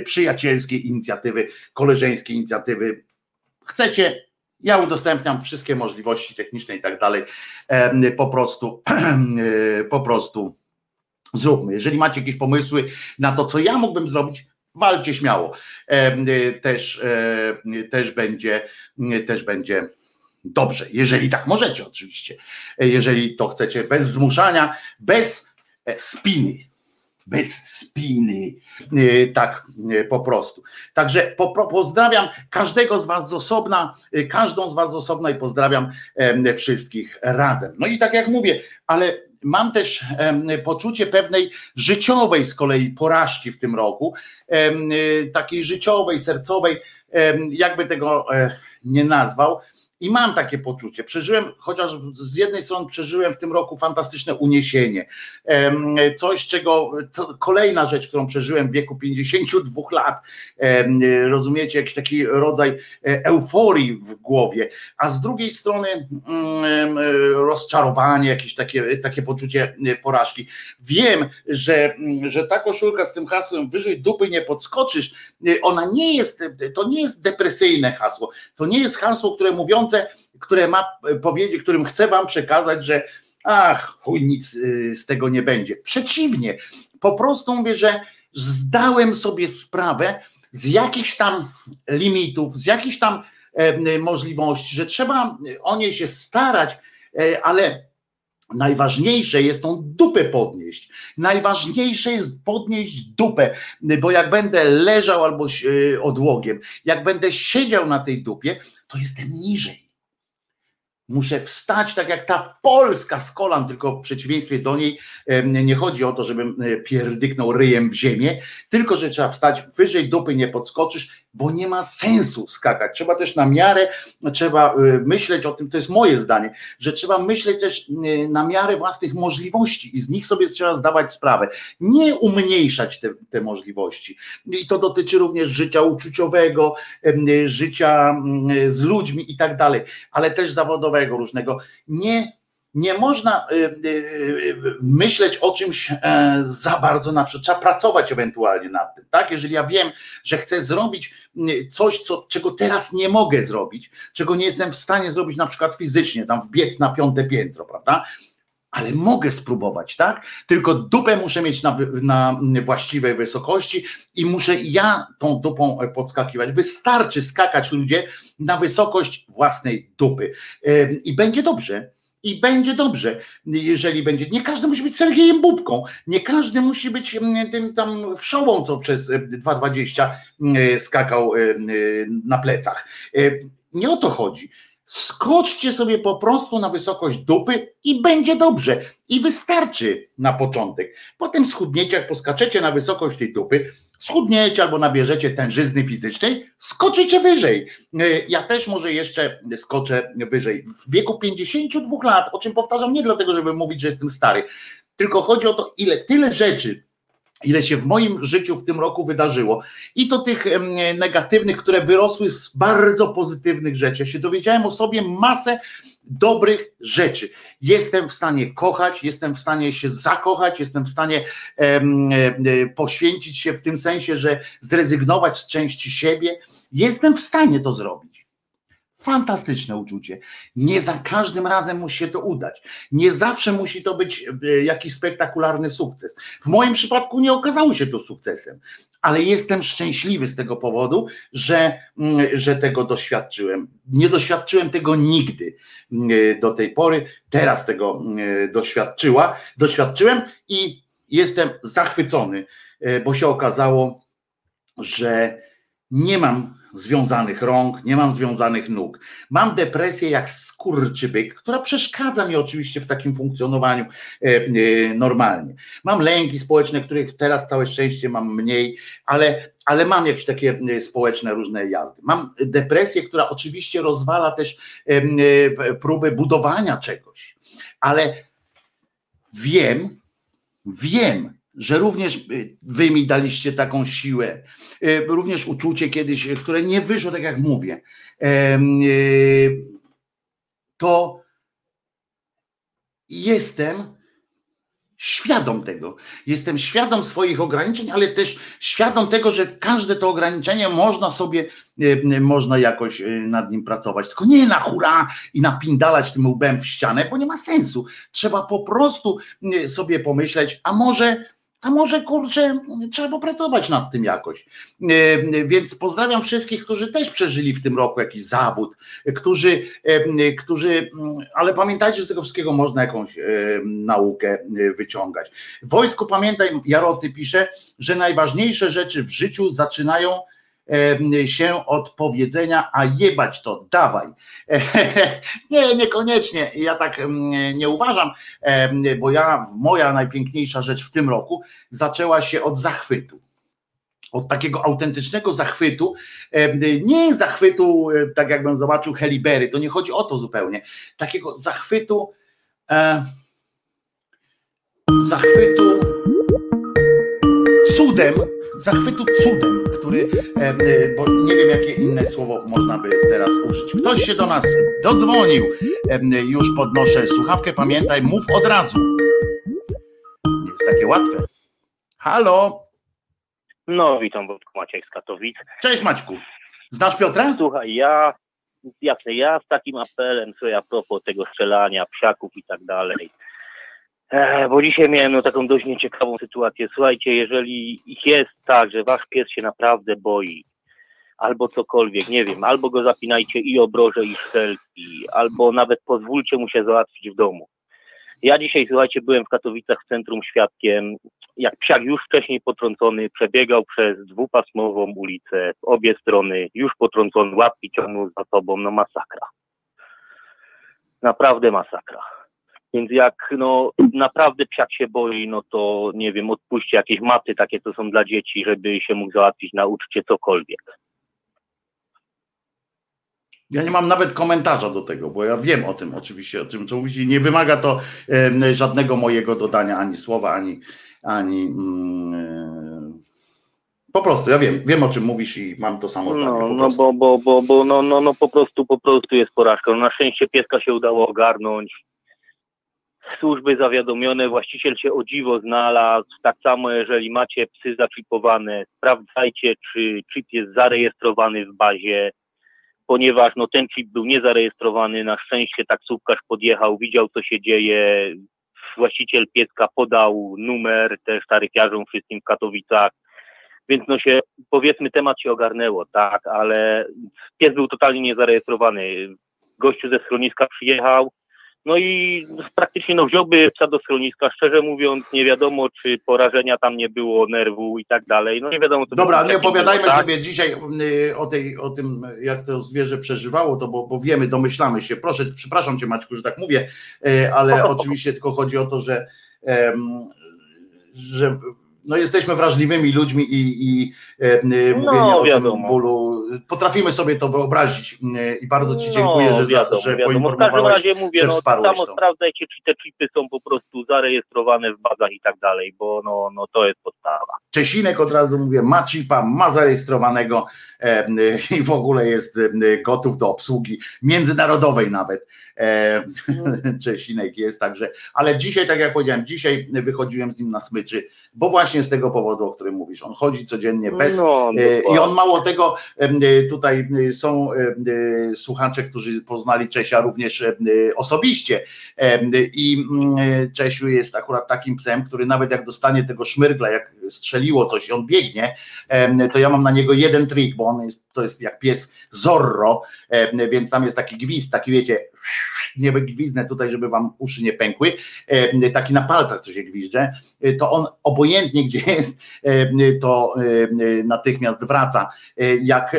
[SPEAKER 1] przyjacielskiej inicjatywy, koleżeńskiej inicjatywy chcecie, ja udostępniam wszystkie możliwości techniczne i tak dalej. Po prostu, [clears throat] po prostu zróbmy. Jeżeli macie jakieś pomysły na to, co ja mógłbym zrobić, walcie śmiało. Też, też będzie, też będzie dobrze, jeżeli tak możecie oczywiście. Jeżeli to chcecie bez zmuszania, bez spiny bez spiny, e, tak e, po prostu. Także po, pozdrawiam każdego z Was z osobna, e, każdą z Was z osobna i pozdrawiam wszystkich razem. No i tak jak mówię, ale mam też poczucie pewnej życiowej z kolei porażki w tym roku, takiej życiowej, sercowej, jakby tego nie nazwał i mam takie poczucie. Przeżyłem, chociaż z jednej strony przeżyłem w tym roku fantastyczne uniesienie. Coś, czego kolejna rzecz, którą przeżyłem w wieku 52 lat. Rozumiecie, jakiś taki rodzaj e, euforii w głowie, a z drugiej strony mm, rozczarowanie, jakieś takie, takie poczucie e, porażki. Wiem, że, że ta koszulka z tym hasłem wyżej dupy nie podskoczysz, e, ona nie jest, to nie jest depresyjne hasło. To nie jest hasło, które mówiące które ma powiedzieć, którym chcę wam przekazać, że ach, chuj, nic y, z tego nie będzie. Przeciwnie, po prostu mówię, że zdałem sobie sprawę z jakichś tam limitów, z jakichś tam e, możliwości, że trzeba o nie się starać, e, ale Najważniejsze jest tą dupę podnieść. Najważniejsze jest podnieść dupę, bo jak będę leżał albo e, odłogiem, jak będę siedział na tej dupie, to jestem niżej. Muszę wstać tak jak ta Polska z kolan, tylko w przeciwieństwie do niej nie chodzi o to, żebym e, pierdyknął ryjem w ziemię, tylko że trzeba wstać wyżej dupy nie podskoczysz, bo nie ma sensu skakać. Trzeba też na miarę, trzeba e, myśleć o tym, to jest moje zdanie, że trzeba myśleć też e, na miarę własnych możliwości i z nich sobie trzeba zdawać sprawę. Nie umniejszać te, te możliwości. I to dotyczy również życia uczuciowego, życia mm, z ludźmi i tak dalej, ale też zawodowego różnego. Nie, nie można y, y, y, myśleć o czymś e, za bardzo na przykład. Trzeba pracować ewentualnie nad tym. Tak? Jeżeli ja wiem, że chcę zrobić coś, co, czego teraz nie mogę zrobić, czego nie jestem w stanie zrobić na przykład fizycznie, tam wbiec na piąte piętro, prawda? ale mogę spróbować, tak? Tylko dupę muszę mieć na, na właściwej wysokości i muszę ja tą dupą podskakiwać. Wystarczy skakać ludzie na wysokość własnej dupy i będzie dobrze. I będzie dobrze, jeżeli będzie. Nie każdy musi być Sergiejem Bubką, nie każdy musi być tym tam wszołą, co przez 2,20 skakał na plecach. Nie o to chodzi skoczcie sobie po prostu na wysokość dupy i będzie dobrze. I wystarczy na początek. Potem schudniecie, jak poskaczecie na wysokość tej dupy, schudniecie albo nabierzecie tężyzny fizycznej, skoczycie wyżej. E, ja też może jeszcze skoczę wyżej. W wieku 52 lat, o czym powtarzam nie dlatego, żeby mówić, że jestem stary, tylko chodzi o to, ile tyle rzeczy ile się w moim życiu w tym roku wydarzyło. I to tych negatywnych, które wyrosły z bardzo pozytywnych rzeczy. Ja się dowiedziałem o sobie masę dobrych rzeczy. Jestem w stanie kochać, jestem w stanie się zakochać, jestem w stanie e, poświęcić się w tym sensie, że zrezygnować z części siebie. Jestem w stanie to zrobić. Fantastyczne uczucie. Nie za każdym razem musi się to udać. Nie zawsze musi to być e, jakiś spektakularny sukces. W moim przypadku nie okazało się to sukcesem, ale jestem szczęśliwy z tego powodu, że, mm, że tego doświadczyłem. Nie doświadczyłem tego nigdy mm, e, do tej pory. Teraz tego mm, e, doświadczyła, doświadczyłem i jestem zachwycony, bo się okazało, że nie mam związanych rąk, nie mam związanych nóg. Mam depresję jak skurczybyk, która przeszkadza mi oczywiście w takim funkcjonowaniu e, e, normalnie. Mam lęki społeczne, których teraz całe szczęście mam mniej, ale, ale mam jakieś takie e, społeczne różne jazdy. Mam depresję, która oczywiście rozwala też próby budowania czegoś, ale wiem, wiem, że również y, wy mi daliście taką siłę, y, również uczucie kiedyś, które nie wyszło tak jak mówię, y, to jestem świadom tego. Jestem świadom swoich ograniczeń, ale też świadom tego, że każde to ograniczenie można sobie, można jakoś nad nim pracować. Tylko nie na hura i napindalać tym łbem w ścianę, bo nie ma sensu. Trzeba po prostu sobie pomyśleć, a może a może kurczę, trzeba popracować nad tym jakoś. E, więc pozdrawiam wszystkich, którzy też przeżyli w tym roku jakiś zawód, którzy, e, którzy ale pamiętajcie, z tego wszystkiego można jakąś e, naukę wyciągać. Wojtku, pamiętaj, Jaroty pisze, że najważniejsze rzeczy w życiu zaczynają się od powiedzenia, a jebać to, dawaj. [laughs] Nie, niekoniecznie. Ja tak nie uważam, bo ja, moja najpiękniejsza rzecz w tym roku zaczęła się od zachwytu od takiego autentycznego zachwytu, nie zachwytu, e, tak jakbym zobaczył Helibery, to nie chodzi o to zupełnie, takiego zachwytu, e, zachwytu cudem, zachwytu cudem, który, e, e, bo nie wiem jakie inne słowo można by teraz użyć. Ktoś się do nas dodzwonił, e, już podnoszę słuchawkę, pamiętaj, mów od razu. Jest takie łatwe. Halo?
[SPEAKER 6] No, witam, Wojtku Maciek z Katowic.
[SPEAKER 1] Cześć Maćku. Znasz Piotra?
[SPEAKER 6] Słuchaj, ja, jasne, ja z takim apelem, co ja propos tego strzelania, psiaków i tak dalej, Bo dzisiaj miałem no, taką dość nieciekawą sytuację. Słuchajcie, jeżeli jest tak, że wasz pies się naprawdę boi, albo cokolwiek, nie wiem, albo go zapinajcie i obroże, i szczelki, albo nawet pozwólcie mu się załatwić w domu. Ja dzisiaj, słuchajcie, byłem w Katowicach w centrum świadkiem, jak psiak już wcześniej potrącony przebiegał przez dwupasmową ulicę w obie strony, już potrącony, łapki ciągnął za sobą, no masakra. Naprawdę masakra. Więc jak no, naprawdę psiak się boi, no to nie wiem, odpuśćcie jakieś maty takie, co są dla dzieci, żeby się mógł załatwić, nauczcie cokolwiek.
[SPEAKER 1] Ja nie mam nawet komentarza do tego, bo ja wiem o tym oczywiście, o czym co mówicie. Nie wymaga to e, żadnego mojego dodania ani słowa, ani, ani mm, po prostu, ja wiem, wiem o czym mówisz i mam to samo zdanie.
[SPEAKER 6] No, no bo, bo, bo, bo no, no, no po prostu, po prostu jest porażka. No, na szczęście pieska się udało ogarnąć służby zawiadomione, właściciel się o dziwo znalazł. Tak samo, jeżeli macie psy zaczipowane, sprawdzajcie, czy chip jest zarejestrowany w bazie, ponieważ no, ten chip był niezarejestrowany. Na szczęście taksówkarz podjechał, widział, co się dzieje. właściciel pieska podał numer też taryfiarzom wszystkim w Katowicach, więc no się, powiedzmy, temat się ogarnęło, tak, ale pies był totalnie niezarejestrowany. Gościu ze schroniska przyjechał, no i praktycznie no, wziąłby psa do schroniska, szczerze mówiąc, nie wiadomo, czy porażenia tam nie było, nerwu i tak dalej. No nie wiadomo, co
[SPEAKER 1] Dobra, nie opowiadajmy
[SPEAKER 6] tak?
[SPEAKER 1] sobie dzisiaj y, o, tej, o tym, jak to zwierzę przeżywało, to bo, bo wiemy, domyślamy się. Proszę, przepraszam cię Maćku, że tak mówię, y, ale [laughs] oczywiście tylko chodzi o to, że, że no jesteśmy wrażliwymi ludźmi i, i e, y,
[SPEAKER 6] No,
[SPEAKER 1] mówienie o tym
[SPEAKER 6] wiadomo.
[SPEAKER 1] bólu, potrafimy sobie to wyobrazić y, i bardzo ci
[SPEAKER 6] No,
[SPEAKER 1] dziękuję, że, za,
[SPEAKER 6] wiadomo,
[SPEAKER 1] że
[SPEAKER 6] wiadomo. W każdym
[SPEAKER 1] poinformowałeś.
[SPEAKER 6] razie mówię,
[SPEAKER 1] że
[SPEAKER 6] no,
[SPEAKER 1] wsparłeś
[SPEAKER 6] samo
[SPEAKER 1] to.
[SPEAKER 6] sprawdzajcie, czy te chipy są po prostu zarejestrowane w bazach i tak dalej, bo no, no to jest podstawa.
[SPEAKER 1] Czesinek od razu mówię, ma chipa, ma zarejestrowanego e, i w ogóle jest e, gotów do obsługi międzynarodowej nawet. E, [laughs] Czesinek jest także, ale dzisiaj, tak jak powiedziałem, dzisiaj wychodziłem z nim na smyczy, bo właśnie z tego powodu, o którym mówisz, on chodzi codziennie bez
[SPEAKER 6] no,
[SPEAKER 1] E, I on mało tego, e, tutaj e, są e, słuchacze, którzy poznali Czesia również e, osobiście. Em, I mm, e, Czesiu jest akurat takim psem, który nawet jak dostanie tego szmyrgla, jak strzeliło coś i on biegnie, em, to ja mam na niego jeden trik, bo on jest, to jest jak pies Zorro, em, więc tam jest taki gwizd, taki wiecie, nie tutaj, żeby wam uszy nie pękły, em, taki na palcach coś się gwizdże, e, to on obojętnie [laughs] gdzie jest, em, to natychmiast wraca e, jak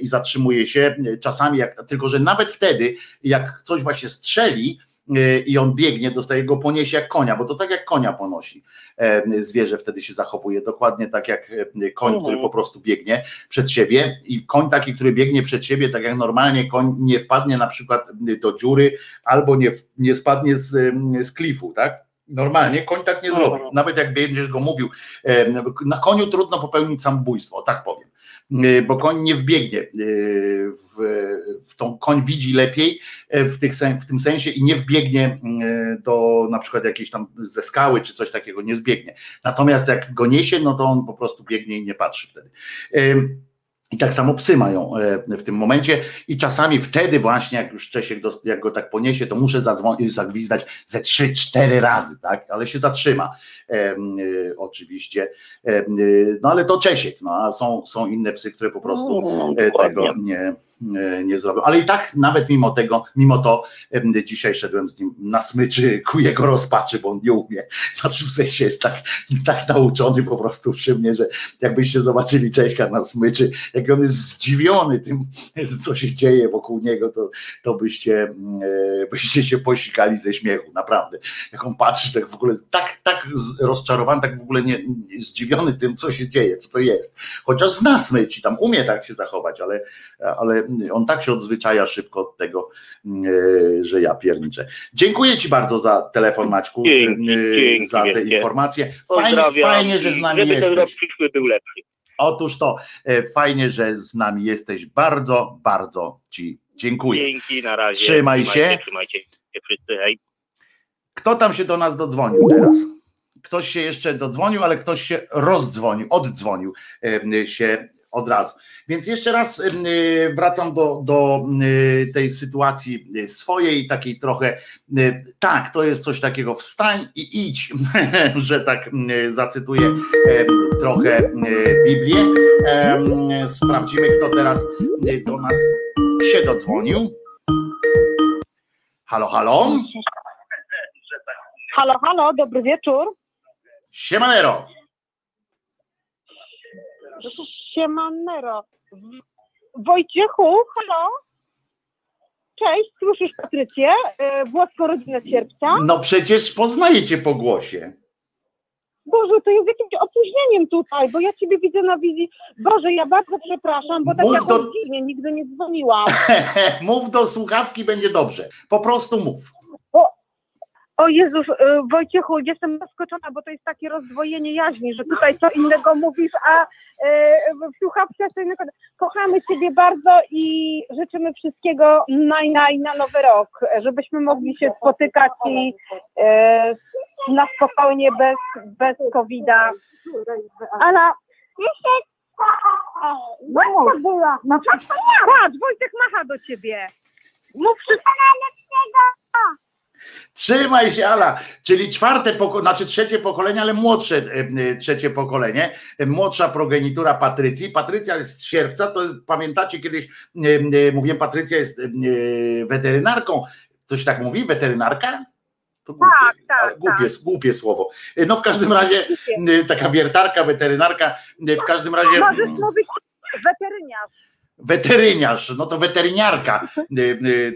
[SPEAKER 1] i zatrzymuje się. Czasami, jak, tylko że nawet wtedy, jak coś właśnie strzeli e, i on biegnie, dostaje go poniesie jak konia, bo to tak jak konia ponosi. E, Zwierzę wtedy się zachowuje dokładnie tak jak e, koń,
[SPEAKER 6] Mhm.
[SPEAKER 1] który po prostu biegnie przed siebie i koń taki, który biegnie przed siebie, tak jak normalnie koń nie wpadnie na przykład do dziury albo nie, nie spadnie z, em, z klifu, tak? Normalnie koń tak nie
[SPEAKER 6] Mhm.
[SPEAKER 1] zrobi. Nawet jak będziesz go mówił, e, na koniu trudno popełnić samobójstwo, o tak powiem. E, Bo koń nie wbiegnie e, w, w tą koń widzi lepiej e, w, tych, w tym sensie i nie wbiegnie do na przykład jakiejś tam ze skały czy coś takiego, nie zbiegnie. Natomiast jak go niesie, no to on po prostu biegnie i nie patrzy wtedy. I tak samo psy mają e, w tym momencie i czasami wtedy właśnie, jak już Czesiek, jak go tak poniesie, to muszę zadzwonić, zagwizdać ze trzy, cztery razy, tak? Ale się zatrzyma em, e, oczywiście. Em, e, No ale to Czesiek, no a są, są inne psy, które po prostu
[SPEAKER 6] No,
[SPEAKER 1] e, tego nie, e, nie zrobią. Ale i tak nawet mimo tego, mimo to em, dzisiaj szedłem z nim na smyczy ku jego rozpaczy, bo on nie umie. [laughs] Znaczy w sensie jest tak, tak nauczony po prostu przy mnie, że jakbyście zobaczyli Cześka na smyczy, jak on jest zdziwiony tym, [laughs] co się dzieje wokół niego, to, to byście, e, byście się posikali ze śmiechu, naprawdę. Jak on patrzy, tak w ogóle tak, tak rozczarowany, tak w ogóle nie, zdziwiony tym, co się dzieje, co to jest. Chociaż zna smyci, tam umie tak się zachować, ale, ale on tak się odzwyczaja szybko od tego, e, że ja pierniczę. Dziękuję Ci bardzo za telefon, Maćku,
[SPEAKER 6] Dzięki,
[SPEAKER 1] e,
[SPEAKER 6] dzięki
[SPEAKER 1] za te informacje. Fajnie, fajnie, że z nami
[SPEAKER 6] Żeby ten rok
[SPEAKER 1] jesteś.
[SPEAKER 6] przyszły był lepszy.
[SPEAKER 1] Otóż to, e, fajnie, że z nami jesteś. Bardzo, bardzo Ci dziękuję.
[SPEAKER 6] Dzięki, na razie.
[SPEAKER 1] Trzymaj się.
[SPEAKER 6] Trzymajcie, się wszyscy, hej.
[SPEAKER 1] Kto tam się do nas dodzwonił teraz? Ktoś się jeszcze dodzwonił, ale ktoś się rozdzwonił, oddzwonił się od razu. Więc jeszcze raz e, wracam do, do e, tej sytuacji swojej, takiej trochę, tak, to jest coś takiego, wstań i idź, [laughs] że tak zacytuję trochę Biblię. Sprawdzimy, kto teraz do nas się dodzwonił. Halo, halo.
[SPEAKER 4] Halo, halo, dobry wieczór.
[SPEAKER 1] Siemanero.
[SPEAKER 4] Siemanero. Wojciechu, halo? Cześć, słyszysz Patrycję? E, Włoską rodzinę Sierpca?
[SPEAKER 1] No przecież poznaję cię po głosie.
[SPEAKER 4] Boże, to jest jakimś opóźnieniem tutaj, bo ja Ciebie widzę na wizji. Boże, ja bardzo przepraszam, bo tak jak
[SPEAKER 1] do-
[SPEAKER 4] dziwnie, nigdy nie dzwoniłam. [laughs]
[SPEAKER 1] mów do słuchawki, będzie dobrze. Po prostu mów.
[SPEAKER 4] O Jezus, e, Wojciechu, jestem zaskoczona, bo to jest takie rozdwojenie jaźni, że tutaj co innego mówisz, a e, w słuchawce co innego. Kochamy Ciebie bardzo i życzymy wszystkiego naj, naj na nowy rok, żebyśmy mogli się spotykać i e, na spokojnie, bez, bez COVID-a. Ala, była. No, patrz, Wojtek macha do Ciebie. Mów wszystko.
[SPEAKER 1] Trzymaj się, Ala. Czyli czwarte pokolenie, znaczy trzecie pokolenie, ale młodsze trzecie pokolenie. Młodsza progenitura Patrycji. Patrycja jest z sierpca, to pamiętacie kiedyś, mówiłem, Patrycja jest weterynarką. Coś tak mówi? Weterynarka? To głupie, tak, tak, głupie, tak. głupie słowo. No w każdym razie taka wiertarka, weterynarka, w każdym razie.
[SPEAKER 4] Możesz mówić weteryniarz.
[SPEAKER 1] Weteryniarz, no to weteryniarka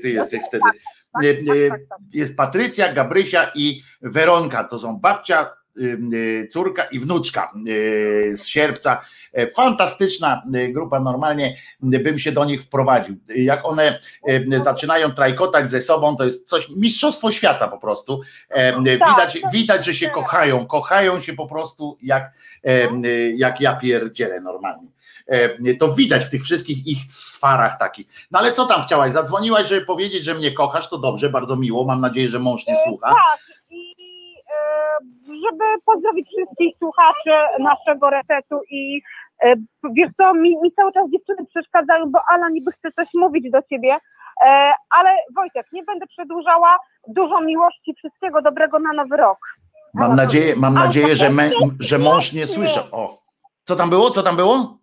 [SPEAKER 1] ty jesteś wtedy. Tak, tak, tak, jest Patrycja, Gabrysia i Weronka. To są babcia, córka i wnuczka z sierpca. E, fantastyczna grupa, normalnie bym się do nich wprowadził. Jak one zaczynają trajkotać ze sobą, to jest coś, mistrzostwo świata po prostu. Widać, widać że się kochają, kochają się po prostu jak, jak ja pierdzielę normalnie. E, to widać w tych wszystkich ich sfarach takich. No ale co tam chciałaś? Zadzwoniłaś, żeby powiedzieć, że mnie kochasz, to dobrze, bardzo miło. Mam nadzieję, że mąż nie słucha.
[SPEAKER 4] Tak, i e, żeby pozdrowić wszystkich słuchaczy naszego resetu i e, wiesz co, mi, mi cały czas dziewczyny przeszkadzają, bo Ala niby chce coś mówić do ciebie, ale Wojtek, nie będę przedłużała. Dużo miłości, wszystkiego dobrego na nowy rok.
[SPEAKER 1] Mam nadzieję, mam nadzieję, że, me, że mąż nie słyszał. O, co tam było? Co tam było?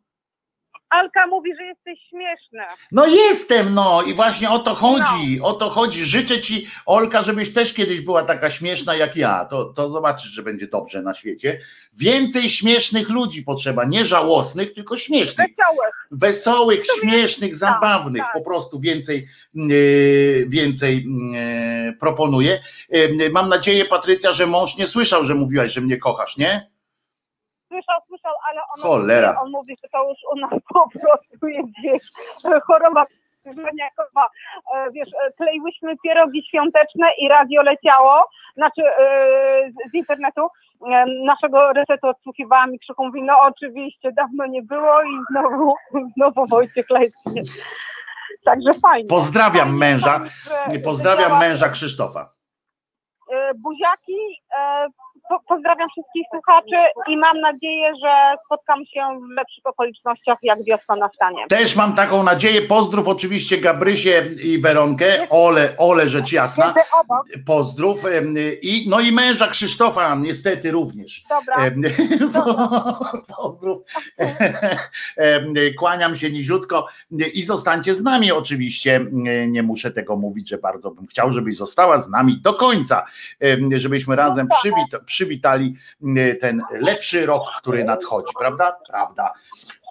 [SPEAKER 4] Alka mówi, że jesteś śmieszny.
[SPEAKER 1] No jestem, no i właśnie o to chodzi, no. o to chodzi. Życzę ci, Olka, żebyś też kiedyś była taka śmieszna jak ja. To, to zobaczysz, że będzie dobrze na świecie. Więcej śmiesznych ludzi potrzeba, nie żałosnych, tylko śmiesznych.
[SPEAKER 4] Wesołych.
[SPEAKER 1] Wesołych, śmiesznych, tak, zabawnych, tak. po prostu więcej, yy, więcej yy, proponuję. Yy, mam nadzieję, Patrycja, że mąż nie słyszał, że mówiłaś, że mnie kochasz, nie?
[SPEAKER 4] Słyszał, słyszał, ale on,
[SPEAKER 1] Cholera.
[SPEAKER 4] Mówi, on mówi, że to już u nas po prostu jest, wiesz, choroba żeniakowa. E, wiesz, e, kleiłyśmy pierogi świąteczne i radio leciało, znaczy e, z internetu naszego resetu odsłuchiwałam i krzyku mówi, no oczywiście, dawno nie było i znowu, [laughs] znowu Wojciech leci. Także fajnie.
[SPEAKER 1] Pozdrawiam fajnie, męża, pozdrawiam męża Krzysztofa.
[SPEAKER 4] Buziaki, po, pozdrawiam wszystkich słuchaczy i mam nadzieję, że spotkam się w lepszych okolicznościach, jak wiosna nastanie.
[SPEAKER 1] Też mam taką nadzieję. Pozdrów oczywiście Gabrysię i Weronkę. Ole, ole rzecz jasna. Pozdrów. I, no i męża Krzysztofa niestety również.
[SPEAKER 4] Dobra. [laughs]
[SPEAKER 1] Pozdrów. [laughs] Kłaniam się niziutko i zostańcie z nami oczywiście. Nie muszę tego mówić, że bardzo bym chciał, żebyś została z nami do końca, żebyśmy razem no tak. przywitali przywitali mm, ten lepszy rok, który nadchodzi, prawda? Prawda.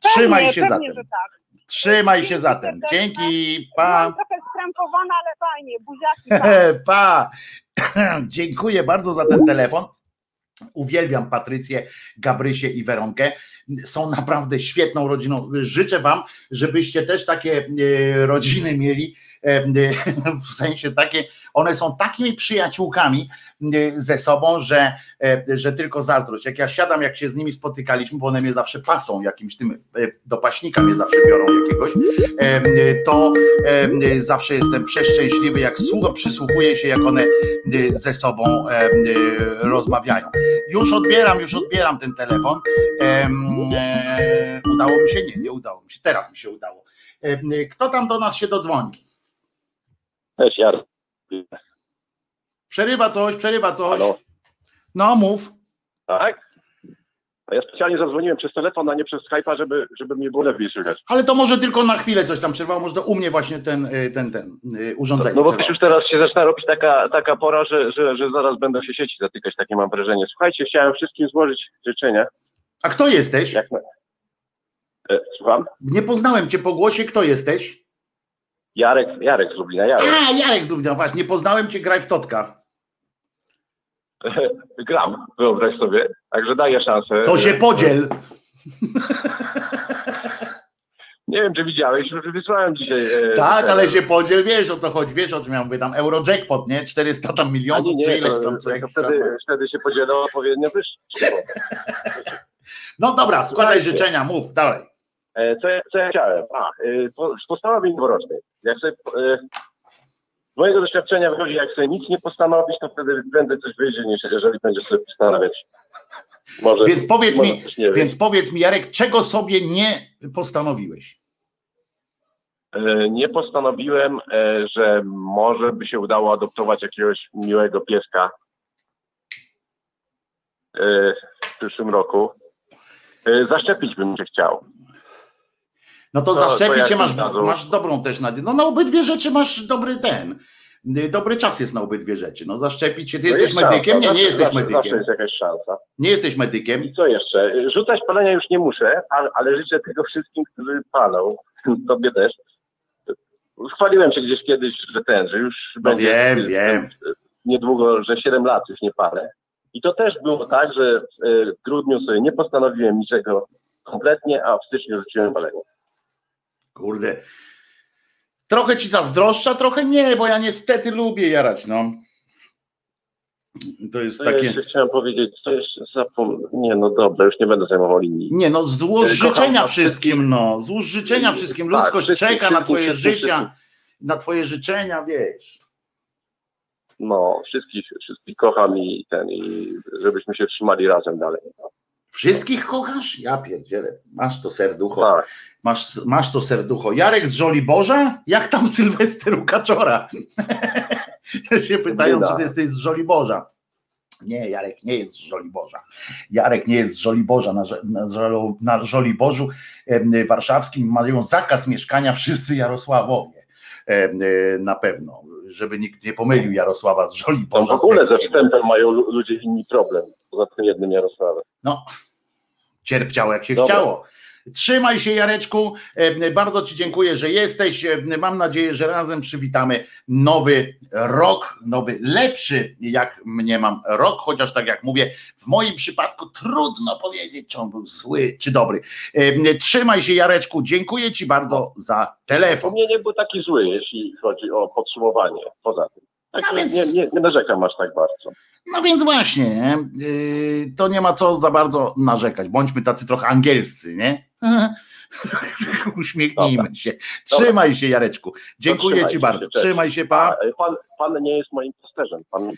[SPEAKER 1] Trzymaj pewnie, się pewnie, zatem. Tak. Trzymaj się zatem. Dzięki. Pa.
[SPEAKER 4] trochę skrępowana, ale fajnie. Buziaki. [laughs]
[SPEAKER 1] Pa. [clears throat] Dziękuję bardzo za ten telefon. Uwielbiam Patrycję, Gabrysię i Weronkę. Są naprawdę świetną rodziną. Życzę Wam, żebyście też takie e, rodziny mieli, w sensie takie, one są takimi przyjaciółkami e, ze sobą, że, że tylko zazdrość. Jak ja siadam, jak się z nimi spotykaliśmy, bo one mnie zawsze pasą, jakimś tym do paśnika mnie zawsze biorą jakiegoś, to zawsze jestem przeszczęśliwy, jak słucho, przysłuchuję się, jak one ze sobą rozmawiają. Już odbieram, już odbieram ten telefon. Udało mi się? Nie, nie udało mi się. Teraz mi się udało. Kto tam do nas się dodzwoni?
[SPEAKER 7] Cześć, Jar.
[SPEAKER 1] Przerywa coś, przerywa coś. Halo? No, mów.
[SPEAKER 7] Tak? A ja specjalnie zadzwoniłem przez telefon, a nie przez Skype'a, żeby, żeby mnie było lepiej słychać.
[SPEAKER 1] Ale to może tylko na chwilę coś tam przerwało, może to u mnie właśnie ten, y, ten, ten y, urządzenie.
[SPEAKER 7] No, bo już teraz się zaczyna robić taka, taka pora, że, że, że zaraz będą się sieci zatykać, takie mam wrażenie. Słuchajcie, chciałem wszystkim złożyć życzenia.
[SPEAKER 1] A kto jesteś? Jak...
[SPEAKER 7] E, słucham?
[SPEAKER 1] Nie poznałem cię po głosie, kto jesteś?
[SPEAKER 7] Jarek, Jarek z Lublina. Jarek.
[SPEAKER 1] A, Jarek z Lublina, właśnie, nie poznałem cię, graj w Totka. [laughs]
[SPEAKER 7] Gram, wyobraź sobie. Także daję szansę.
[SPEAKER 1] To się podziel. [laughs]
[SPEAKER 7] Nie wiem, czy widziałeś, że wysłałem dzisiaj.
[SPEAKER 1] E, tak, ale się podziel, wiesz o co chodzi, wiesz o czym ja mówię, tam Eurojackpot, nie? 400 tam milionów, nie, nie, czy ileś tam co
[SPEAKER 7] to wtedy, tam. wtedy się podzielą odpowiednio też. [laughs]
[SPEAKER 1] No dobra, składaj życzenia, mów, dalej.
[SPEAKER 7] E, co ja, co ja chciałem? A, e, z postanowień noworocznych. Jak sobie z mojego doświadczenia wychodzi, jak sobie nic nie postanowić, to wtedy będę coś wyjdzie, niż jeżeli będziesz sobie postanawiać.
[SPEAKER 1] Może, więc powiedz mi, więc powiedz mi, Jarek, czego sobie nie postanowiłeś?
[SPEAKER 7] e, nie postanowiłem, e, że może by się udało adoptować jakiegoś miłego pieska e, w przyszłym roku. E, Zaszczepić bym się chciał.
[SPEAKER 1] No to,
[SPEAKER 7] To-
[SPEAKER 1] zaszczepić
[SPEAKER 7] to jak
[SPEAKER 1] masz, masz dobrą też nadzieję. No na obydwie rzeczy masz dobry ten. Dobry czas jest na obydwie rzeczy. No zaszczepić się. Ty
[SPEAKER 7] No
[SPEAKER 1] jesteś
[SPEAKER 7] jest
[SPEAKER 1] medykiem?
[SPEAKER 7] szansa,
[SPEAKER 1] Nie, nie
[SPEAKER 7] zawsze-
[SPEAKER 1] jesteś
[SPEAKER 7] zawsze, Zawsze
[SPEAKER 1] medykiem.
[SPEAKER 7] jest jakaś szansa.
[SPEAKER 1] Nie jesteś medykiem.
[SPEAKER 7] I co jeszcze? Rzucać palenia już nie muszę, ale, ale życzę tego wszystkim, którzy palą. [laughs] Tobie też. Chwaliłem się gdzieś kiedyś, że ten, że już
[SPEAKER 1] No wiem, wiem.
[SPEAKER 7] niedługo, że 7 lat już nie palę. I to też było tak, że w e, grudniu sobie nie postanowiłem niczego kompletnie, a w styczniu rzuciłem palenie.
[SPEAKER 1] Kurde. Trochę ci zazdroszcza, trochę nie, bo ja niestety lubię jarać, no. To jest takie.
[SPEAKER 7] chciałem powiedzieć, co jeszcze zapomniałem. Nie, no dobra, już nie będę zajmował linii.
[SPEAKER 1] Nie no, złóż życzenia wszystkim, no. Złóż życzenia wszystkim.
[SPEAKER 7] Tak,
[SPEAKER 1] Ludzkość
[SPEAKER 7] wszystkim,
[SPEAKER 1] czeka na
[SPEAKER 7] wszystkim,
[SPEAKER 1] twoje
[SPEAKER 7] wszystkim,
[SPEAKER 1] życia,
[SPEAKER 7] wszystkim.
[SPEAKER 1] na twoje życzenia, wiesz.
[SPEAKER 7] No, wszystkich, wszystkich kocham i ten, i żebyśmy się trzymali razem dalej.
[SPEAKER 1] Wszystkich kochasz? Ja pierdzielę. Masz to serducho.
[SPEAKER 7] Tak.
[SPEAKER 1] Masz, masz to serducho. Jarek z Żoliborza? Jak tam Sylwester u Kaczora? [laughs] się pytają, czy ty jesteś z Żoliborza. Nie, Jarek nie jest z Żoliborza. Jarek nie jest z Żoliborza. Na, na, na Żoliborzu warszawskim mają zakaz mieszkania wszyscy Jarosławowie. E, Na pewno, żeby nikt nie pomylił Jarosława z Żoliborza.
[SPEAKER 7] w ogóle ze wstępem mają lu- ludzie inni problem, poza tym jednym Jarosławem.
[SPEAKER 1] No, cierpciało jak się
[SPEAKER 7] Dobra.
[SPEAKER 1] chciało. Trzymaj się, Jareczku. E, Bardzo Ci dziękuję, że jesteś. E, Mam nadzieję, że razem przywitamy nowy rok, nowy, lepszy, jak mnie mam rok, chociaż tak jak mówię, w moim przypadku trudno powiedzieć, czy on był zły, czy dobry. E, Trzymaj się, Jareczku. Dziękuję Ci bardzo za
[SPEAKER 7] U
[SPEAKER 1] telefon.
[SPEAKER 7] mnie nie był taki zły, jeśli chodzi o podsumowanie, poza tym. Tak,
[SPEAKER 1] No więc-
[SPEAKER 7] nie, nie, nie narzekam aż tak bardzo.
[SPEAKER 1] No więc właśnie, nie? To nie ma co za bardzo narzekać. Bądźmy tacy trochę angielscy, nie? [laughs] Uśmiechnijmy
[SPEAKER 7] Dobra.
[SPEAKER 1] się. Trzymaj się, Jareczku. Dziękuję Ci
[SPEAKER 7] się,
[SPEAKER 1] bardzo.
[SPEAKER 7] cześć.
[SPEAKER 1] Trzymaj się, pa.
[SPEAKER 7] e, pan, pan nie jest moim pasterzem. Pan,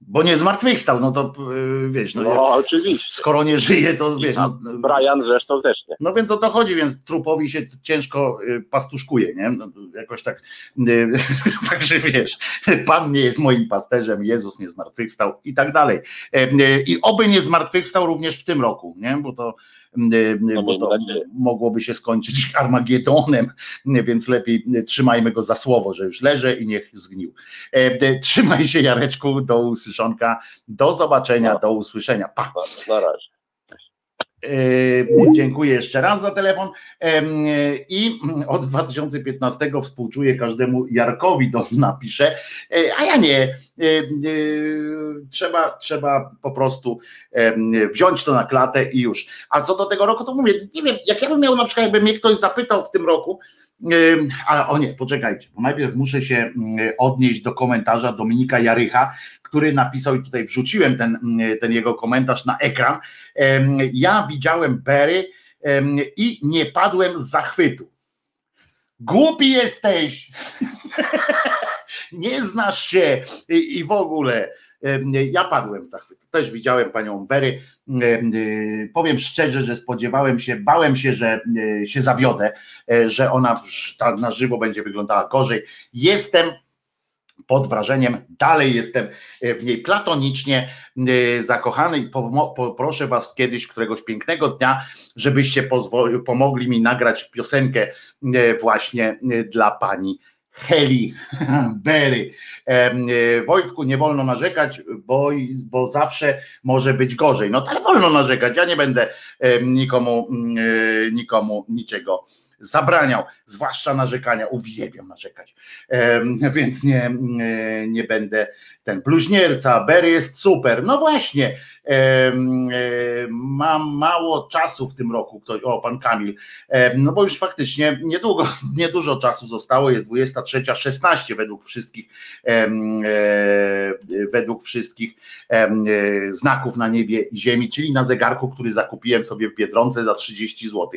[SPEAKER 1] Bo nie zmartwychwstał, no to yy, wiesz, no,
[SPEAKER 7] no, oczywiście.
[SPEAKER 1] skoro nie żyje, to wiesz.
[SPEAKER 7] tam
[SPEAKER 1] No,
[SPEAKER 7] Brian zresztą też nie.
[SPEAKER 1] no więc o to chodzi, więc trupowi się ciężko y, pastuszkuje, nie? No, jakoś tak, y, [laughs] także wiesz, Pan nie jest moim pasterzem, Jezus nie zmartwychwstał i tak dalej. E, y, I oby nie zmartwychwstał również w tym roku, nie? Bo to, y, y,
[SPEAKER 7] No,
[SPEAKER 1] bo
[SPEAKER 7] miejmy
[SPEAKER 1] to
[SPEAKER 7] nadzieję.
[SPEAKER 1] mogłoby się skończyć [laughs] Armagedonem, więc lepiej trzymajmy go za słowo, że już leży i niech zgnił. E, y, Trzymaj się Jareczku, do usłyszonka, do zobaczenia,
[SPEAKER 7] No.
[SPEAKER 1] do usłyszenia. Pa!
[SPEAKER 7] Na razie.
[SPEAKER 1] E, Dziękuję jeszcze raz za telefon. I od 2015 współczuję każdemu Jarkowi, to napiszę, E, a ja nie. E, Trzeba, trzeba po prostu wziąć to na klatę i już. A co do tego roku, to mówię, nie wiem, jak ja bym miał na przykład, jakby mnie ktoś zapytał w tym roku, a o nie, poczekajcie, bo najpierw muszę się mm, odnieść do komentarza Dominika Jarycha, który napisał i tutaj wrzuciłem ten, mm, ten jego komentarz na ekran. Ja widziałem Berry i nie padłem z zachwytu. Głupi jesteś! [laughs] nie znasz się i, w ogóle. Ja padłem z zachwytu. Też widziałem panią Berry. Em, y, Powiem szczerze, że spodziewałem się, bałem się, że y, się zawiodę, e, że ona na żywo będzie wyglądała gorzej. Jestem pod wrażeniem, dalej jestem e, w niej platonicznie e, zakochany i poproszę was kiedyś, któregoś pięknego dnia, żebyście pomogli mi nagrać piosenkę e, właśnie e, dla pani Heli [laughs] Berry. E, Wojtku, nie wolno narzekać, bo, bo zawsze może być gorzej. No ale wolno narzekać, ja nie będę nikomu, mm, e, nikomu niczego zabraniał, zwłaszcza narzekania. Uwielbiam narzekać, więc nie, nie będę ten bluźnierca, Berry jest super. No właśnie, em, e, mam mało czasu w tym roku, o pan Kamil, Em, no bo już faktycznie niedługo, [laughs] niedużo czasu zostało, jest 23.16 według wszystkich e, według wszystkich e, znaków na niebie i ziemi, czyli na zegarku, który zakupiłem sobie w Biedronce za 30 zł.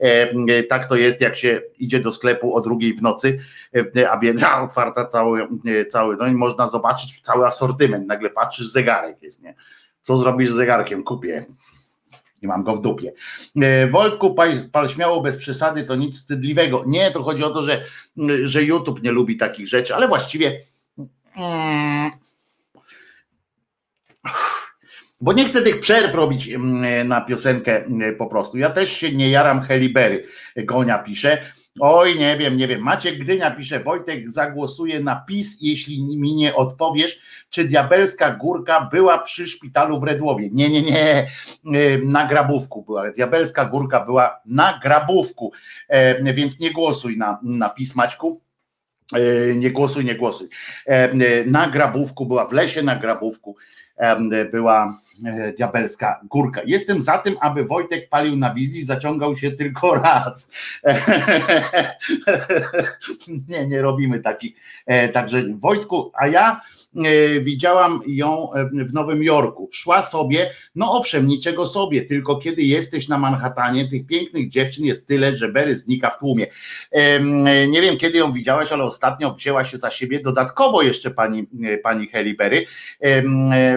[SPEAKER 1] E, Tak to jest, jak się idzie do sklepu o drugiej w nocy, e, a biedra [laughs] otwarta cały, e, cały, no i można zobaczyć cały asortyment, nagle patrzysz, zegarek jest, nie? Co zrobisz z zegarkiem? Kupię. i mam go w dupie. E, Wojtku, pal, śmiało bez przesady, to nic wstydliwego. Nie, to chodzi o to, że, że YouTube nie lubi takich rzeczy, ale właściwie. Bo nie chcę tych przerw robić na piosenkę po prostu. Ja też się nie jaram Helibery. Gonia pisze. Oj, nie wiem, nie wiem. Maciek Gdynia pisze, Wojtek zagłosuje na PiS, jeśli mi nie odpowiesz, czy diabelska górka była przy szpitalu w Redłowie. Nie, nie, nie, na grabówku była. Diabelska górka była na grabówku, więc nie głosuj na, na PiS, Maćku. E, nie głosuj, nie głosuj. Na grabówku była, w lesie na grabówku była diabelska górka. Jestem za tym, aby Wojtek palił na wizji, zaciągał się tylko raz. [laughs] nie, nie robimy takich. E, także Wojtku, a ja e, widziałam ją w Nowym Jorku. Szła sobie, no owszem, niczego sobie, tylko kiedy jesteś na Manhattanie, tych pięknych dziewczyn jest tyle, że Berry znika w tłumie. Nie wiem, kiedy ją widziałeś, ale ostatnio wzięła się za siebie dodatkowo jeszcze pani, pani Halle Berry,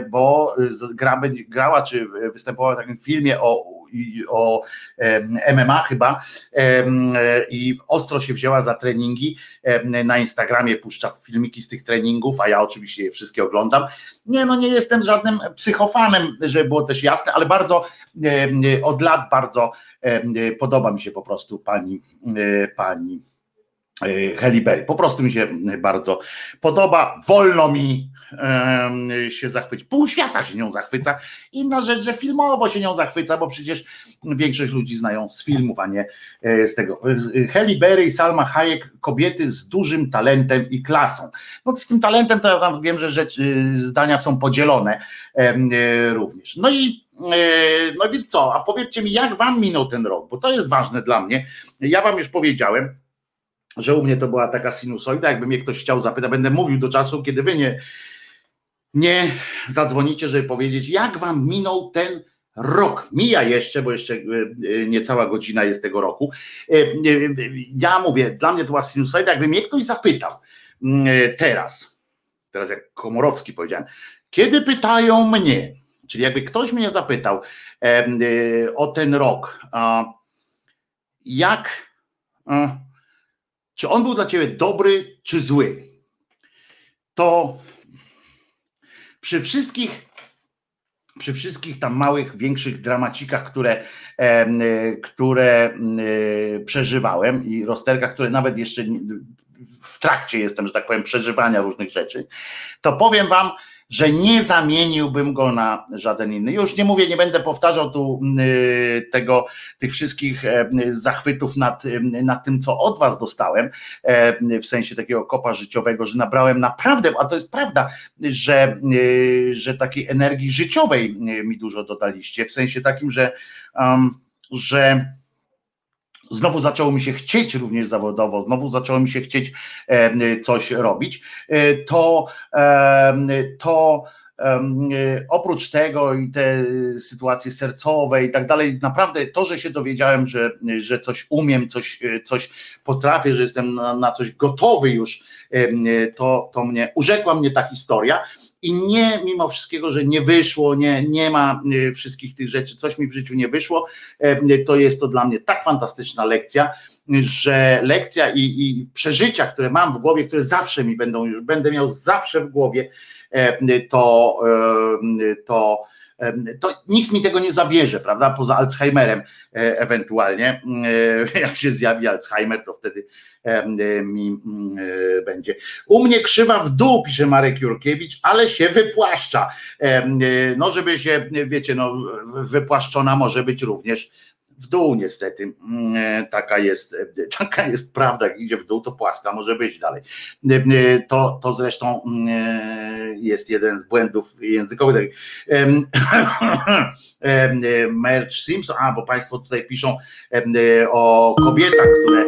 [SPEAKER 1] bo gra grała, czy występowała w takim filmie o, o MMA chyba i ostro się wzięła za treningi. Na Instagramie puszcza filmiki z tych treningów, a ja oczywiście je wszystkie oglądam. Nie, no nie jestem żadnym psychofanem, żeby było też jasne, ale bardzo od lat bardzo podoba mi się po prostu pani pani Halle Berry. Po prostu mi się bardzo podoba. Wolno mi się zachwycić. Pół świata się nią zachwyca. Inna rzecz, że filmowo się nią zachwyca, bo przecież większość ludzi znają z filmów, a nie e, z tego. Halle Berry i Salma Hayek, kobiety z dużym talentem i klasą. No z tym talentem to ja wiem, że rzecz, zdania są podzielone e, również. No i e, no więc co, a powiedzcie mi, jak wam minął ten rok, bo to jest ważne dla mnie. Ja wam już powiedziałem, że u mnie to była taka sinusoida, jakby mnie ktoś chciał zapytać, będę mówił do czasu, kiedy wy nie, nie zadzwonicie, żeby powiedzieć, jak wam minął ten rok. Mija jeszcze, bo jeszcze e, e, niecała godzina jest tego roku. E, ja mówię, dla mnie to była sinusoida, jakby mnie ktoś zapytał mm, teraz, teraz jak Komorowski powiedziałem, kiedy pytają mnie, czyli jakby ktoś mnie zapytał o ten rok, jak czy on był dla ciebie dobry czy zły? To przy wszystkich przy wszystkich tam małych, większych dramacikach, które, e, które e, przeżywałem i rozterkach, które nawet jeszcze w trakcie jestem, że tak powiem, przeżywania różnych rzeczy, to powiem wam, że nie zamieniłbym go na żaden inny. Już nie mówię, nie będę powtarzał tu y, tego, tych wszystkich e, zachwytów nad, y, nad tym, co od was dostałem, e, w sensie takiego kopa życiowego, że nabrałem naprawdę, a to jest prawda, że, y, że takiej energii życiowej mi dużo dodaliście, w sensie takim, że, że Znowu zaczęło mi się chcieć również zawodowo, znowu zaczęło mi się chcieć coś robić. E, to, to oprócz tego i te sytuacje sercowe i tak dalej, naprawdę to, że się dowiedziałem, że, że coś umiem, coś, coś potrafię, że jestem na, na coś gotowy już, to, to mnie urzekła mnie ta historia i nie mimo wszystkiego, że nie wyszło, nie, nie ma e, wszystkich tych rzeczy, coś mi w życiu nie wyszło, to jest to dla mnie tak fantastyczna lekcja, że lekcja i, i przeżycia, które mam w głowie, które zawsze mi będą już, będę miał zawsze w głowie, to, to to nikt mi tego nie zabierze, prawda? Poza Alzheimerem ewentualnie. [laughs] Jak się zjawi Alzheimer, to wtedy mi będzie. U mnie krzywa w dół, pisze Marek Jurkiewicz, ale się wypłaszcza. No, żeby się, wiecie, no, wypłaszczona może być również w dół niestety. Mm, taka jest, [laughs] taka jest prawda, jak idzie w dół, to płaska może być dalej. To, to zresztą mm, jest jeden z błędów językowych. [laughs] Merch Simpson, a bo Państwo tutaj piszą o kobietach, które,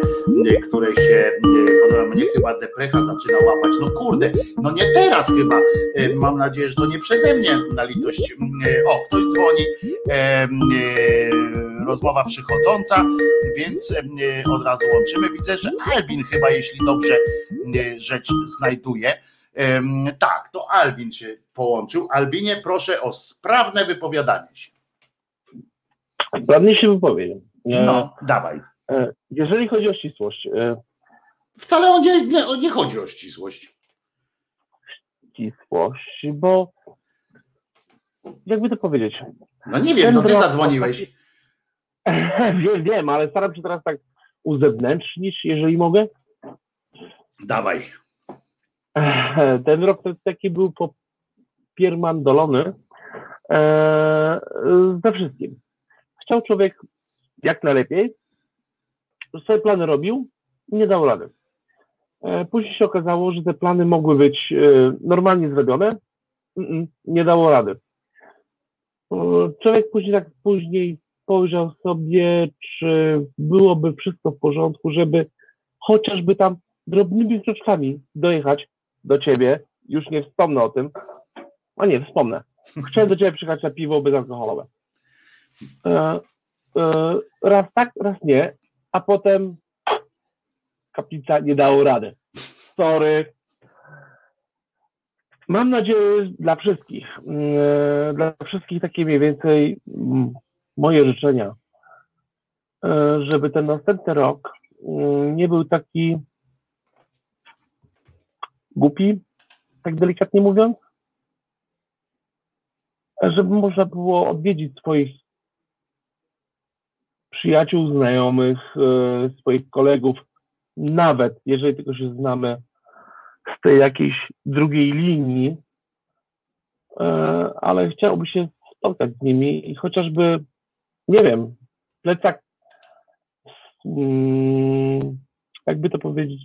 [SPEAKER 1] które się podoba mnie chyba deprecha zaczyna łapać. No kurde, no nie teraz chyba. Mam nadzieję, że to nie przeze mnie na litość. O, ktoś dzwoni rozmowa przychodząca, więc e, od razu łączymy. Widzę, że Albin chyba, jeśli dobrze e, rzecz znajduje. Tak, to Albin się połączył. Albinie, proszę o sprawne wypowiadanie się.
[SPEAKER 3] Ładnie się wypowiem.
[SPEAKER 1] No, dawaj.
[SPEAKER 3] e, Jeżeli chodzi o ścisłość, e,
[SPEAKER 1] Wcale o nie, nie, nie chodzi o ścisłość.
[SPEAKER 3] ścisłość, bo jakby to powiedzieć,
[SPEAKER 1] No nie wiem, to ty zadzwoniłeś. [laughs]
[SPEAKER 3] wiem, wiem, ale staram się teraz tak uzewnętrznić, jeżeli mogę.
[SPEAKER 1] Dawaj. [laughs]
[SPEAKER 3] Ten rok to taki był popiermandolony e, ze wszystkim. Chciał człowiek jak najlepiej, sobie plany robił i nie dał rady. E, Później się okazało, że te plany mogły być e, normalnie zrobione, nie dało rady. E, Człowiek później tak później spojrzał sobie, czy byłoby wszystko w porządku, żeby chociażby tam drobnymi kroczkami dojechać do ciebie, już nie wspomnę o tym, a nie, wspomnę. Chciałem do ciebie przyjechać na piwo bezalkoholowe. E, e, raz tak, raz nie, a potem kaplica nie dało rady. Sorry. Mam nadzieję dla wszystkich, e, dla wszystkich takie mniej więcej mm, moje życzenia, e, żeby ten następny rok mm, nie był taki głupi, tak delikatnie mówiąc, żeby można było odwiedzić swoich przyjaciół, znajomych, e, swoich kolegów, nawet jeżeli tylko się znamy z tej jakiejś drugiej linii, e, ale chciałoby się spotkać z nimi i chociażby, nie wiem, plecak, mm, jakby to powiedzieć,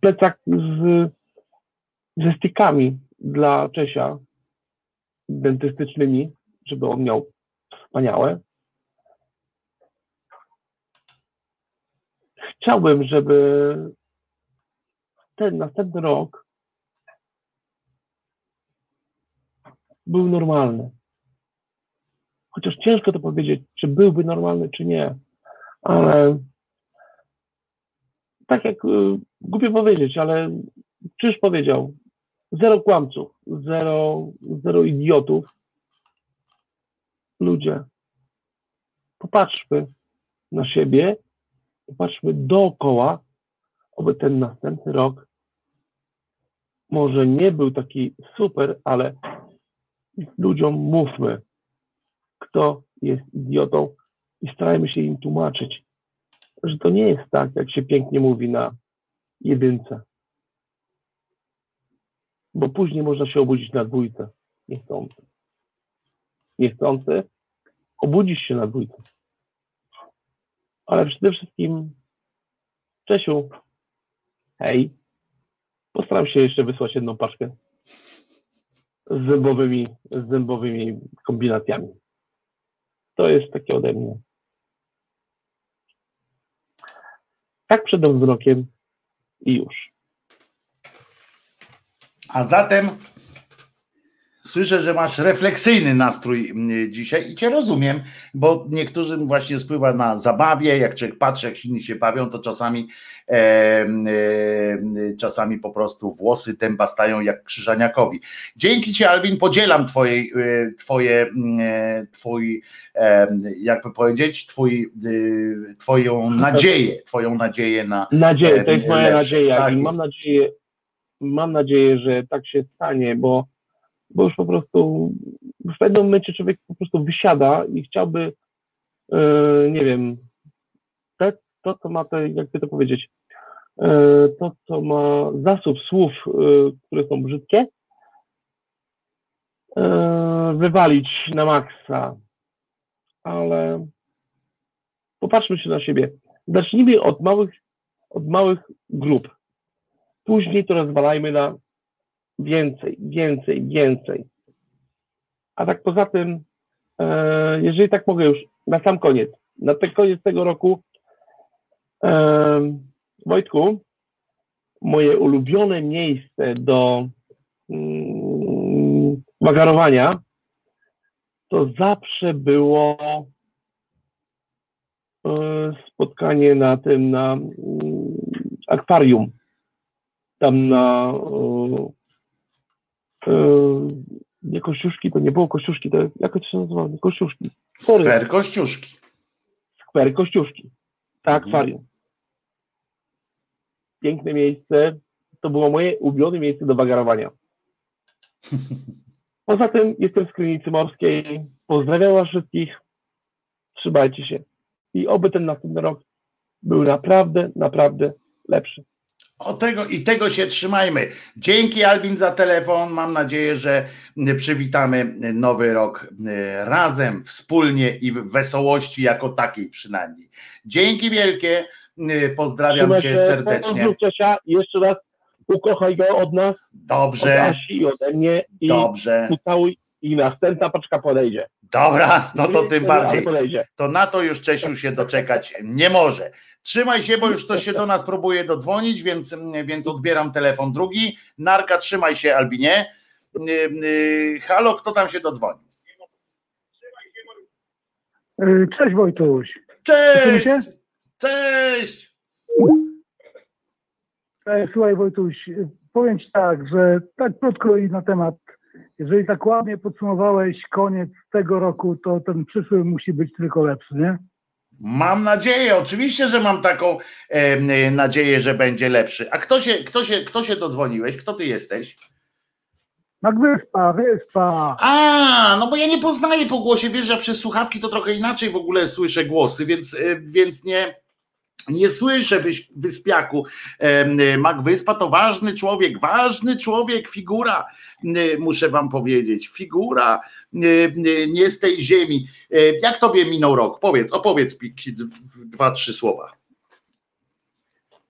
[SPEAKER 3] plecak z, ze stykami dla Czesia dentystycznymi, żeby on miał wspaniałe. Chciałbym, żeby ten następny rok był normalny. Chociaż ciężko to powiedzieć, czy byłby normalny, czy nie, ale tak jak y, głupio powiedzieć, ale Czyż powiedział, zero kłamców, zero, zero idiotów. Ludzie, popatrzmy na siebie, popatrzmy dookoła, aby ten następny rok może nie był taki super, ale ludziom mówmy, kto jest idiotą i starajmy się im tłumaczyć, że to nie jest tak, jak się pięknie mówi na jedynce. Bo później można się obudzić na dwójce, niechcący. Niechcący, obudzisz się na dwójce. Ale przede wszystkim, Czesiu, hej, postaram się jeszcze wysłać jedną paczkę z zębowymi, z zębowymi kombinacjami. To jest takie ode mnie. Tak przed nowym rokiem i już.
[SPEAKER 1] A zatem słyszę, że masz refleksyjny nastrój mm, dzisiaj i cię rozumiem, bo niektórym właśnie spływa na zabawie, jak człowiek patrzy, jak inni się bawią, to czasami e, e, czasami po prostu włosy tęba stają jak krzyżaniakowi. Dzięki ci Albin, podzielam twojej, e, twoje, e, twój, e, jakby powiedzieć, twój, e, twoją nadzieję, twoją nadzieję na
[SPEAKER 3] Nadzieję, to jest moja nadzieja
[SPEAKER 1] Tak
[SPEAKER 3] i mam nadzieję, mam nadzieję, że tak się stanie, bo, bo już po prostu w pewnym momencie człowiek po prostu wysiada i chciałby, e, nie wiem, te, to co ma te, jakby to powiedzieć, e, to co ma zasób słów, e, które są brzydkie, wywalić na maksa, ale popatrzmy się na siebie. Zacznijmy od małych, od małych grup. Później to rozwalajmy na więcej, więcej, więcej. A tak poza tym, e, jeżeli tak mogę już na sam koniec, na ten koniec tego roku, e, Wojtku, moje ulubione miejsce do mm, wagarowania to zawsze było e, spotkanie na tym, na mm, akwarium tam na nie Kościuszki, to nie było Kościuszki, to jak to się nazywa? Nie Kościuszki. Sorry,
[SPEAKER 1] Skwer Kościuszki.
[SPEAKER 3] skwer Kościuszki. Tak,
[SPEAKER 1] Mhm.
[SPEAKER 3] akwarium. Piękne miejsce. To było moje ulubione miejsce do wagarowania. [laughs] Poza tym jestem z Krynicy Morskiej. Pozdrawiam was wszystkich. Trzymajcie się. I oby ten następny rok był naprawdę, naprawdę lepszy.
[SPEAKER 1] O tego i tego się trzymajmy. Dzięki Albin za telefon. Mam nadzieję, że przywitamy nowy rok e, razem, wspólnie i w wesołości jako takiej przynajmniej. Dzięki wielkie. E, Pozdrawiam
[SPEAKER 3] Trzymaj
[SPEAKER 1] cię serdecznie.
[SPEAKER 3] Ciosia. Jeszcze raz ukochaj go od nas, od
[SPEAKER 1] Dobrze,
[SPEAKER 3] Asi i ode mnie i
[SPEAKER 1] dobrze.
[SPEAKER 3] ucałuj i następna paczka podejdzie.
[SPEAKER 1] Dobra, no to tym bardziej. To na to już Czesiu się doczekać nie może. Trzymaj się, bo już ktoś się do nas próbuje dodzwonić, więc, więc odbieram telefon drugi. Narka, trzymaj się, Albinie. Yy, yy, Halo, kto tam się dodzwoni?
[SPEAKER 8] Y, Cześć Wojtuś.
[SPEAKER 1] Cześć! Cześć!
[SPEAKER 8] E, Słuchaj Wojtuś, powiem Ci tak, że tak krótko i na temat, jeżeli tak ładnie podsumowałeś koniec tego roku, to ten przyszły musi być tylko lepszy, nie?
[SPEAKER 1] Mam nadzieję, oczywiście, że mam taką e, nadzieję, że będzie lepszy. A kto się, kto, się, kto się dodzwoniłeś? Kto ty jesteś?
[SPEAKER 8] Tak wyspa, wyspa.
[SPEAKER 1] A, no bo ja nie poznaję po głosie, wiesz, ja przez słuchawki to trochę inaczej w ogóle słyszę głosy, więc, y, więc nie, nie słyszę wyspiaku. Mac Wyspa to ważny człowiek, ważny człowiek, figura, muszę wam powiedzieć, figura nie z tej ziemi. Jak tobie minął rok? Powiedz, opowiedz dwa, trzy słowa.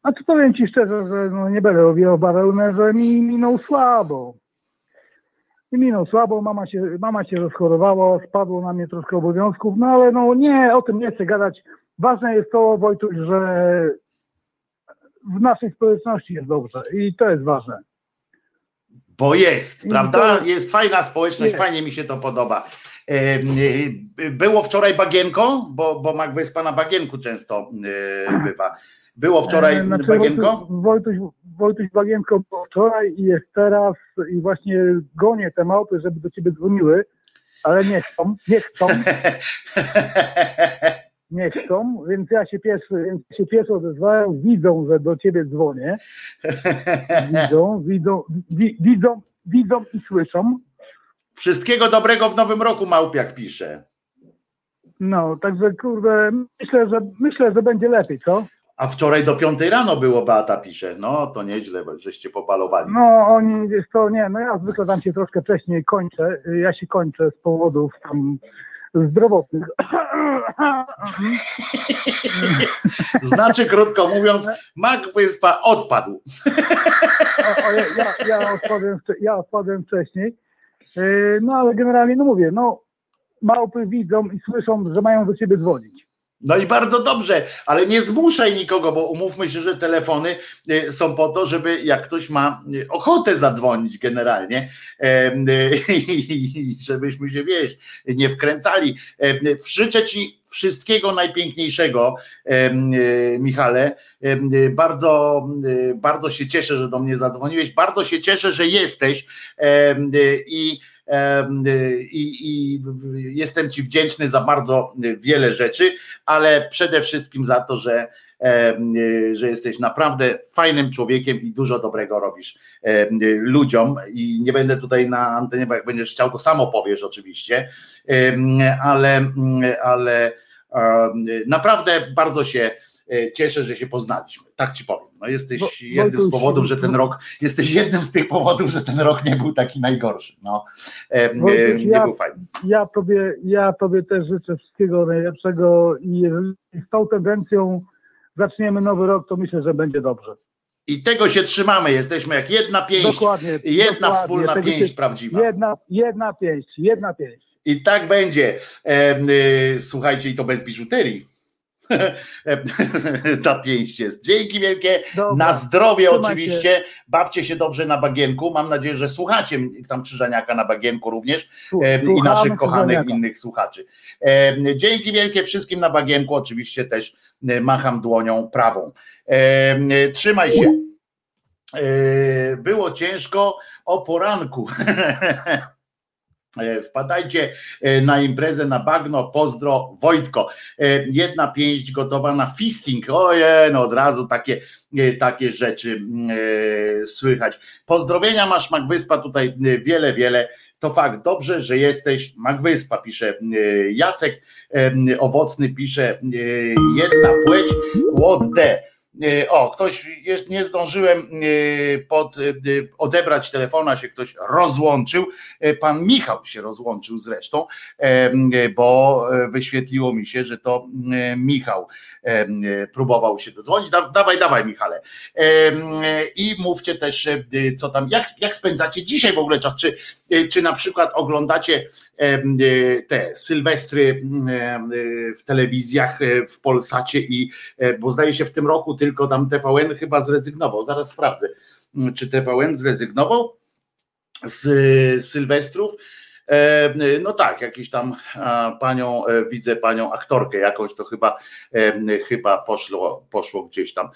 [SPEAKER 8] A to powiem Ci szczerze, że no nie będę robił bawełnę, że mi minął słabo. Mi minął słabo, mama się, mama się rozchorowała, spadło na mnie troszkę obowiązków, no ale no nie, o tym nie chcę gadać. Ważne jest to, Wojtuś, że w naszej społeczności jest dobrze i to jest ważne.
[SPEAKER 1] Bo jest, prawda?
[SPEAKER 8] to-
[SPEAKER 1] Jest fajna społeczność,
[SPEAKER 8] Jest.
[SPEAKER 1] fajnie mi się to podoba. Y, Było wczoraj bagienko, bo, bo Mac Wyspa na bagienku często y, bywa. Było wczoraj
[SPEAKER 8] E, znaczy,
[SPEAKER 1] bagienko?
[SPEAKER 8] Wojtuś, Wojtuś, Wojtuś Bagienko było wczoraj i jest teraz i właśnie gonię te małpy, żeby do ciebie dzwoniły, ale nie chcą, nie chcą, [laughs] nie chcą, więc ja się pierwszy, więc się pierwszy odezwałem, widzą, że do ciebie dzwonię, widzą, [laughs] widzą, wi, widzą, widzą i słyszą.
[SPEAKER 1] Wszystkiego dobrego w nowym roku, Małpiak pisze.
[SPEAKER 8] No, także kurde, myślę, że myślę, że będzie lepiej, co?
[SPEAKER 1] A wczoraj do piątej rano było, Beata pisze. No to nieźle, żeście pobalowali.
[SPEAKER 8] No, oni, co, nie, no ja zwykle tam się troszkę wcześniej kończę, ja się kończę z powodów tam zdrowotnych.
[SPEAKER 1] Znaczy, krótko mówiąc, Mac Wyspa odpadł.
[SPEAKER 8] O, ja, ja, ja, odpadłem, ja odpadłem wcześniej. Yy, No ale generalnie, no mówię, no małpy widzą i słyszą, że mają do ciebie dzwonić.
[SPEAKER 1] No i bardzo dobrze, ale nie zmuszaj nikogo, bo umówmy się, że telefony y, są po to, żeby jak ktoś ma y, ochotę zadzwonić generalnie, i [laughs] żebyśmy się, wiesz, nie wkręcali. Życzę Ci wszystkiego najpiękniejszego, Michale. Bardzo, bardzo się cieszę, że do mnie zadzwoniłeś. Bardzo się cieszę, że jesteś i i, i w- jestem Ci wdzięczny za bardzo y, wiele rzeczy, ale przede wszystkim za to, że, y, że jesteś naprawdę fajnym człowiekiem i dużo dobrego robisz y, ludziom. I nie będę tutaj na antenie, bo jak będziesz chciał, to samo powiesz oczywiście, ale, mm, ale y, naprawdę bardzo się cieszę, że się poznaliśmy. Tak ci powiem. No jesteś
[SPEAKER 8] Wo-
[SPEAKER 1] jednym z powodów, że ten rok, jesteś jednym z tych powodów, że ten rok nie był taki najgorszy. No, Em, e, nie
[SPEAKER 8] ja-
[SPEAKER 1] był fajny.
[SPEAKER 8] Ja tobie, ja tobie też życzę wszystkiego najlepszego i jeżeli z tą tendencją zaczniemy nowy rok, to myślę, że będzie dobrze.
[SPEAKER 1] I tego się trzymamy. Jesteśmy jak jedna pięść,
[SPEAKER 8] Dokładnie.
[SPEAKER 1] jedna
[SPEAKER 8] dokładnie.
[SPEAKER 1] wspólna pięść prawdziwa.
[SPEAKER 8] Jedna, jedna pięść, jedna pięść.
[SPEAKER 1] I tak będzie. Em, y, Słuchajcie, i to bez biżuterii. [laughs] Ta pięść jest. Dzięki wielkie.
[SPEAKER 8] Dobra.
[SPEAKER 1] Na zdrowie oczywiście. Bawcie się dobrze na bagienku. Mam nadzieję, że słuchacie tam Krzyżaniaka na bagienku również
[SPEAKER 8] Słu-
[SPEAKER 1] em, i naszych kochanych
[SPEAKER 8] Krzyżaniaka.
[SPEAKER 1] innych słuchaczy. Dzięki wielkie wszystkim na bagienku. Oczywiście też e, macham dłonią prawą. Trzymaj się. E, Było ciężko o poranku. [laughs] E, Wpadajcie e, na imprezę na bagno, pozdro Wojtko. E, Jedna pięść gotowa na fisting. Ojej, no od razu takie, takie rzeczy słychać. Pozdrowienia masz Magwyspa tutaj wiele, wiele. To fakt, dobrze, że jesteś Magwyspa, pisze Jacek. Owocny pisze jedna płeć, what the. E, O, ktoś, nie zdążyłem e, pod, e, odebrać telefona, się ktoś rozłączył. Pan Michał się rozłączył zresztą, bo wyświetliło mi się, że to Michał próbował się dodzwonić. Da, dawaj, dawaj, Michale. E, I mówcie też, e, co tam, jak, jak spędzacie dzisiaj w ogóle czas? Czy, e, czy na przykład oglądacie e, e, te sylwestry e, e, w telewizjach e, w Polsacie i e, bo zdaje się w tym roku tylko tam TVN chyba zrezygnował. Zaraz sprawdzę, czy TVN zrezygnował z e, Sylwestrów. E, No tak, jakiś tam panią, e, widzę panią aktorkę jakąś, to chyba, e, chyba poszło, poszło gdzieś tam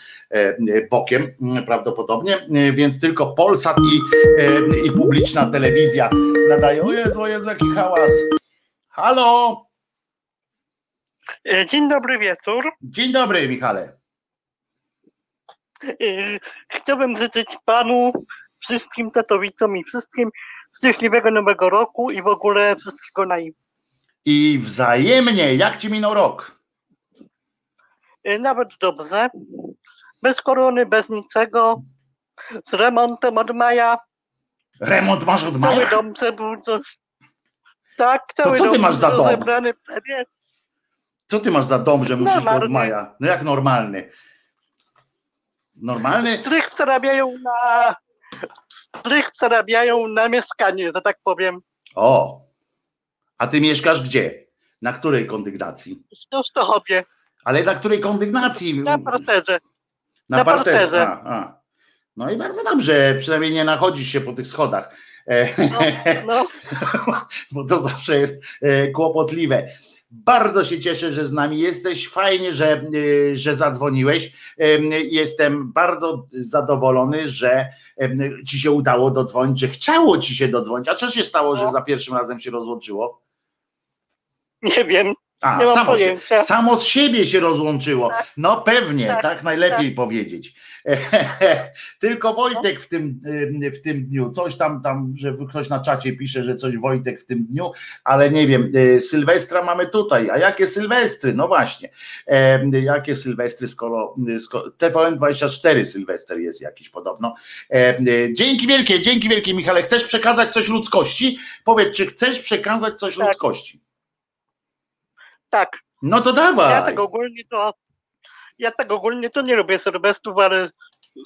[SPEAKER 1] bokiem m, prawdopodobnie, więc tylko Polsat i, i publiczna telewizja nadają. O Jezu, o Jezu, jaki hałas. Halo,
[SPEAKER 9] Dzień dobry wieczór.
[SPEAKER 1] dzień dobry Michale.
[SPEAKER 9] Chciałbym życzyć panu, wszystkim tatowicom i wszystkim szczęśliwego nowego roku i w ogóle wszystkiego naj.
[SPEAKER 1] I wzajemnie, jak ci minął rok?
[SPEAKER 9] E, Nawet dobrze. Bez korony, bez niczego. Z remontem od maja.
[SPEAKER 1] Remont masz od
[SPEAKER 9] Cały
[SPEAKER 1] maja?
[SPEAKER 9] dom był to... Tak, cały
[SPEAKER 1] co ty
[SPEAKER 9] dom
[SPEAKER 1] masz za dom?
[SPEAKER 9] zebrany prawie.
[SPEAKER 1] Co ty masz za dom, że musisz go od
[SPEAKER 9] Normalny.
[SPEAKER 1] maja? No jak normalny? Normalny?
[SPEAKER 9] Strych przerabiają na... Strych przerabiają na mieszkanie, że tak powiem.
[SPEAKER 1] O! A ty mieszkasz gdzie? Na której kondygnacji?
[SPEAKER 9] W Stochowie,
[SPEAKER 1] Ale na której kondygnacji?
[SPEAKER 9] na parterze.
[SPEAKER 1] Na,
[SPEAKER 9] na
[SPEAKER 1] parterze.
[SPEAKER 9] parterze.
[SPEAKER 1] A, a. No i bardzo dobrze, przynajmniej nie nachodzisz się po tych schodach.
[SPEAKER 9] No, no. [laughs]
[SPEAKER 1] bo to zawsze jest e, kłopotliwe. Bardzo się cieszę, że z nami jesteś. Fajnie, że, e, że zadzwoniłeś. Em, Jestem bardzo zadowolony, że ci się udało dodzwonić, że chciało ci się dodzwonić. A co się stało, że
[SPEAKER 9] No.
[SPEAKER 1] za pierwszym razem się rozłączyło?
[SPEAKER 9] Nie wiem.
[SPEAKER 1] A,
[SPEAKER 9] Nie
[SPEAKER 1] samo, się,
[SPEAKER 9] pojęcia.
[SPEAKER 1] samo z siebie się rozłączyło. No pewnie, tak,
[SPEAKER 9] Tak,
[SPEAKER 1] najlepiej powiedzieć. [laughs] Tylko Wojtek w tym, w tym dniu, coś tam, tam, że ktoś na czacie pisze, że coś Wojtek w tym dniu, ale nie wiem, y, Sylwestra mamy tutaj, a jakie Sylwestry? No właśnie, E, jakie Sylwestry, skoro, skoro TVN24 Sylwester jest jakiś podobno. E, y, Dzięki wielkie, dzięki wielkie Michale, chcesz przekazać coś ludzkości? Powiedz, czy chcesz przekazać coś
[SPEAKER 9] Tak.
[SPEAKER 1] ludzkości?
[SPEAKER 9] Tak.
[SPEAKER 1] No to dawaj.
[SPEAKER 9] Ja tak ogólnie to. Ja tak ogólnie to nie lubię Sylwestrów, ale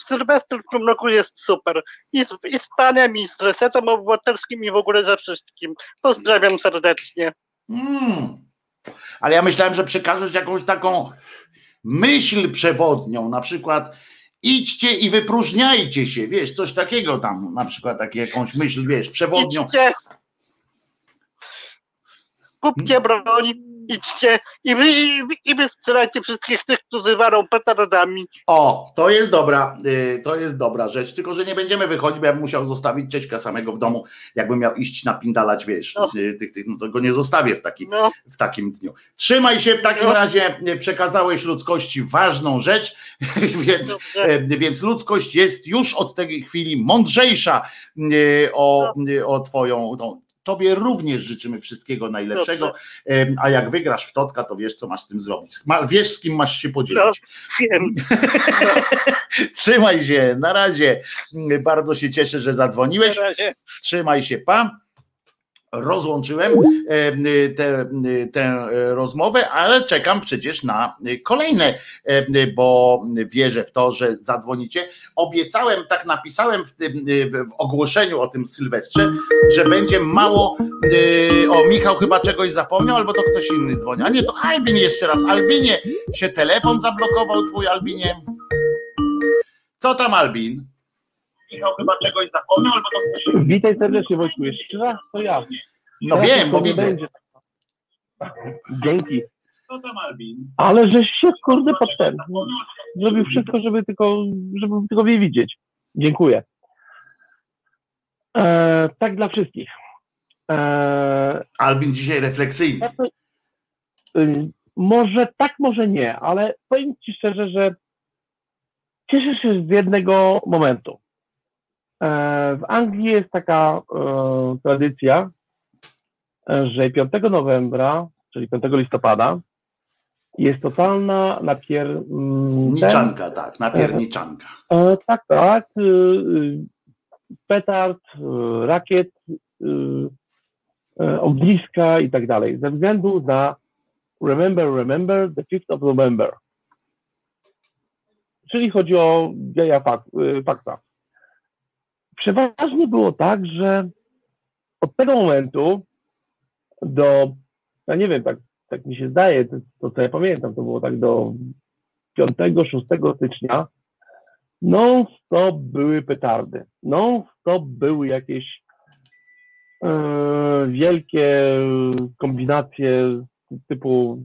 [SPEAKER 9] Sylwester w tym roku jest super. I z, I z panem, i z resetem obywatelskim, i w ogóle ze wszystkim. Pozdrawiam serdecznie.
[SPEAKER 1] Mm. Ale ja myślałem, że przekażesz jakąś taką myśl przewodnią, na przykład idźcie i wypróżniajcie się, wiesz, coś takiego tam, na przykład takie jakąś myśl, wiesz, przewodnią.
[SPEAKER 9] Idźcie. Kupcie broń, idźcie i wy, i, wy- i wystrzelajcie wszystkich tych, którzy walą petardami.
[SPEAKER 1] O, to jest dobra, y, to jest dobra rzecz, tylko że nie będziemy wychodzić, bo ja bym musiał zostawić Cieśka samego w domu, jakbym miał iść napindalać, wiesz,
[SPEAKER 9] No.
[SPEAKER 1] y, tych, tych, no to go nie zostawię w takim,
[SPEAKER 9] No,
[SPEAKER 1] w takim dniu. Trzymaj się w takim
[SPEAKER 9] No.
[SPEAKER 1] razie, y, przekazałeś ludzkości ważną rzecz, [laughs] więc
[SPEAKER 9] dobrze.
[SPEAKER 1] Więc ludzkość jest już od tej chwili mądrzejsza o, e, o Twoją. tą- Tobie również życzymy wszystkiego najlepszego. E, A jak wygrasz w Totka, to wiesz, co masz z tym zrobić. Wiesz, z kim masz się podzielić.
[SPEAKER 9] Wiem. [laughs]
[SPEAKER 1] Trzymaj się, na razie. Bardzo się cieszę, że zadzwoniłeś. Trzymaj się, pa. Rozłączyłem e, tę rozmowę, ale czekam przecież na kolejne, e, bo wierzę w to, że zadzwonicie. Obiecałem, tak napisałem w tym w w ogłoszeniu o tym Sylwestrze, że będzie mało. e, O, Michał chyba czegoś zapomniał, albo to ktoś inny dzwoni. A nie, to Albin jeszcze raz. Albinie, się telefon zablokował twój Albinie. Co tam, Albin? Michał chyba czegoś zapomniał, albo to.
[SPEAKER 3] Witaj serdecznie Wojtku, jeszcze raz to ja.
[SPEAKER 1] No
[SPEAKER 3] Teraz
[SPEAKER 1] wiem, bo widzę.
[SPEAKER 3] będzie. Dzięki.
[SPEAKER 1] Co tam, Albin?
[SPEAKER 3] Ale żeś się kurde podtem. Zrobił wszystko, żeby tylko, żeby tylko mnie widzieć. Dziękuję. E, tak dla wszystkich. E,
[SPEAKER 1] Albin dzisiaj refleksyjny.
[SPEAKER 3] y, może tak, może nie, ale powiem Ci szczerze, że cieszę się z jednego momentu. E, w Anglii jest taka e, tradycja, e, że 5 nowembra, czyli 5 listopada, jest totalna napier... mm,
[SPEAKER 1] Niczanka, tak, napierniczanka.
[SPEAKER 3] Tak, tak. Petard, rakiet, ogniska i tak dalej. Ze względu na Remember, Remember, the 5th of November. Czyli chodzi o geja fak, fakta. Przeważnie było tak, że od tego momentu do, ja nie wiem, tak, tak mi się zdaje, to, to co ja pamiętam, to było tak do 5-6 stycznia, non-stop były petardy, non-stop były jakieś e, wielkie kombinacje typu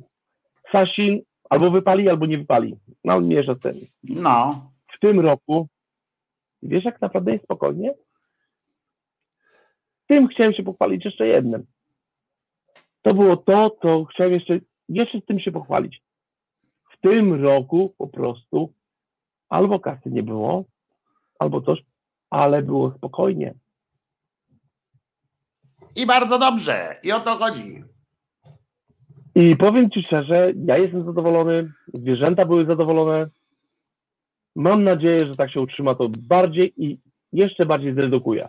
[SPEAKER 3] Sasin albo wypali, albo nie wypali. No, mierza z tym.
[SPEAKER 1] No,
[SPEAKER 3] W tym roku, wiesz jak naprawdę jest spokojnie? Tym chciałem się pochwalić jeszcze jednym. To było to, co chciałem jeszcze, jeszcze z tym się pochwalić. W tym roku po prostu albo kasy nie było, albo coś, ale było spokojnie.
[SPEAKER 1] i bardzo dobrze. I o to chodzi.
[SPEAKER 3] I powiem Ci szczerze, ja jestem zadowolony, zwierzęta były zadowolone. Mam nadzieję, że tak się utrzyma to bardziej i jeszcze bardziej zredukuje.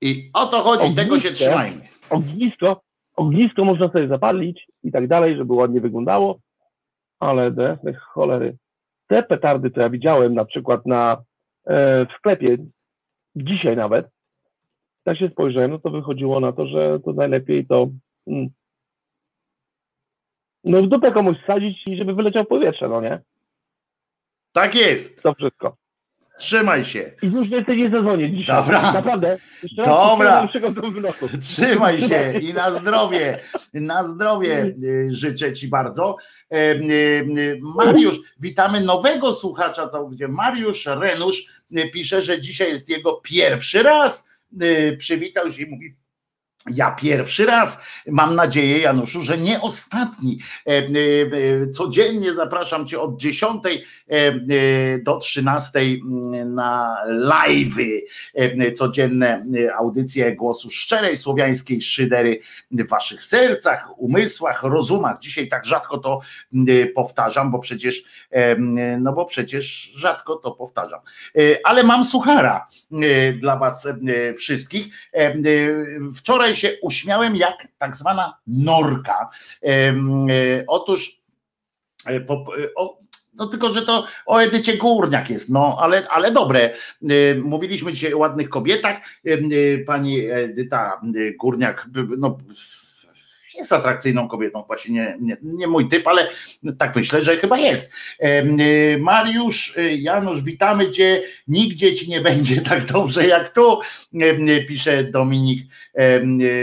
[SPEAKER 1] I o to chodzi,
[SPEAKER 3] Ognisko.
[SPEAKER 1] tego się trzymajmy.
[SPEAKER 3] Ognisko, ognisko można sobie zapalić i tak dalej, żeby ładnie wyglądało, ale de, de cholery. Te petardy, co ja widziałem na przykład na, e, w sklepie, dzisiaj nawet, tak się spojrzałem, no to wychodziło na to, że to najlepiej to mm, no w dupę komuś wsadzić i żeby wyleciał w powietrze, no nie?
[SPEAKER 1] Tak jest.
[SPEAKER 3] To wszystko.
[SPEAKER 1] Trzymaj się.
[SPEAKER 3] I już więcej nie zadzwonię dzisiaj.
[SPEAKER 1] Dobra.
[SPEAKER 3] Naprawdę. Jeszcze
[SPEAKER 1] Dobra. [laughs] Trzymaj się i na zdrowie. Na zdrowie y, życzę Ci bardzo. E, y, y, Mariusz, witamy nowego słuchacza całkowicie. Mariusz Renusz pisze, że dzisiaj jest jego pierwszy raz. Przywitał się i mówi. Ja pierwszy raz mam nadzieję, Januszu, że nie ostatni. E, e, Codziennie zapraszam Cię od 10 e, do 13 mm, na live'y, e, codzienne audycje głosu szczerej słowiańskiej szydery w Waszych sercach, umysłach, rozumach. Dzisiaj tak rzadko to m, powtarzam, bo przecież, e, m, no bo przecież rzadko to powtarzam. Ale mam suchara dla Was wszystkich. E, Wczoraj się uśmiałem jak tak zwana norka. E, Otóż e, e, no tylko, że to o Edycie Górniak jest, no ale, ale dobre. Mówiliśmy dzisiaj o ładnych kobietach. Pani Edyta Górniak, no jest atrakcyjną kobietą, właśnie nie, nie, nie mój typ, ale tak myślę, że chyba jest. E, Mariusz, e, Janusz, witamy Cię. Nigdzie Ci nie będzie tak dobrze jak tu, e, pisze Dominik.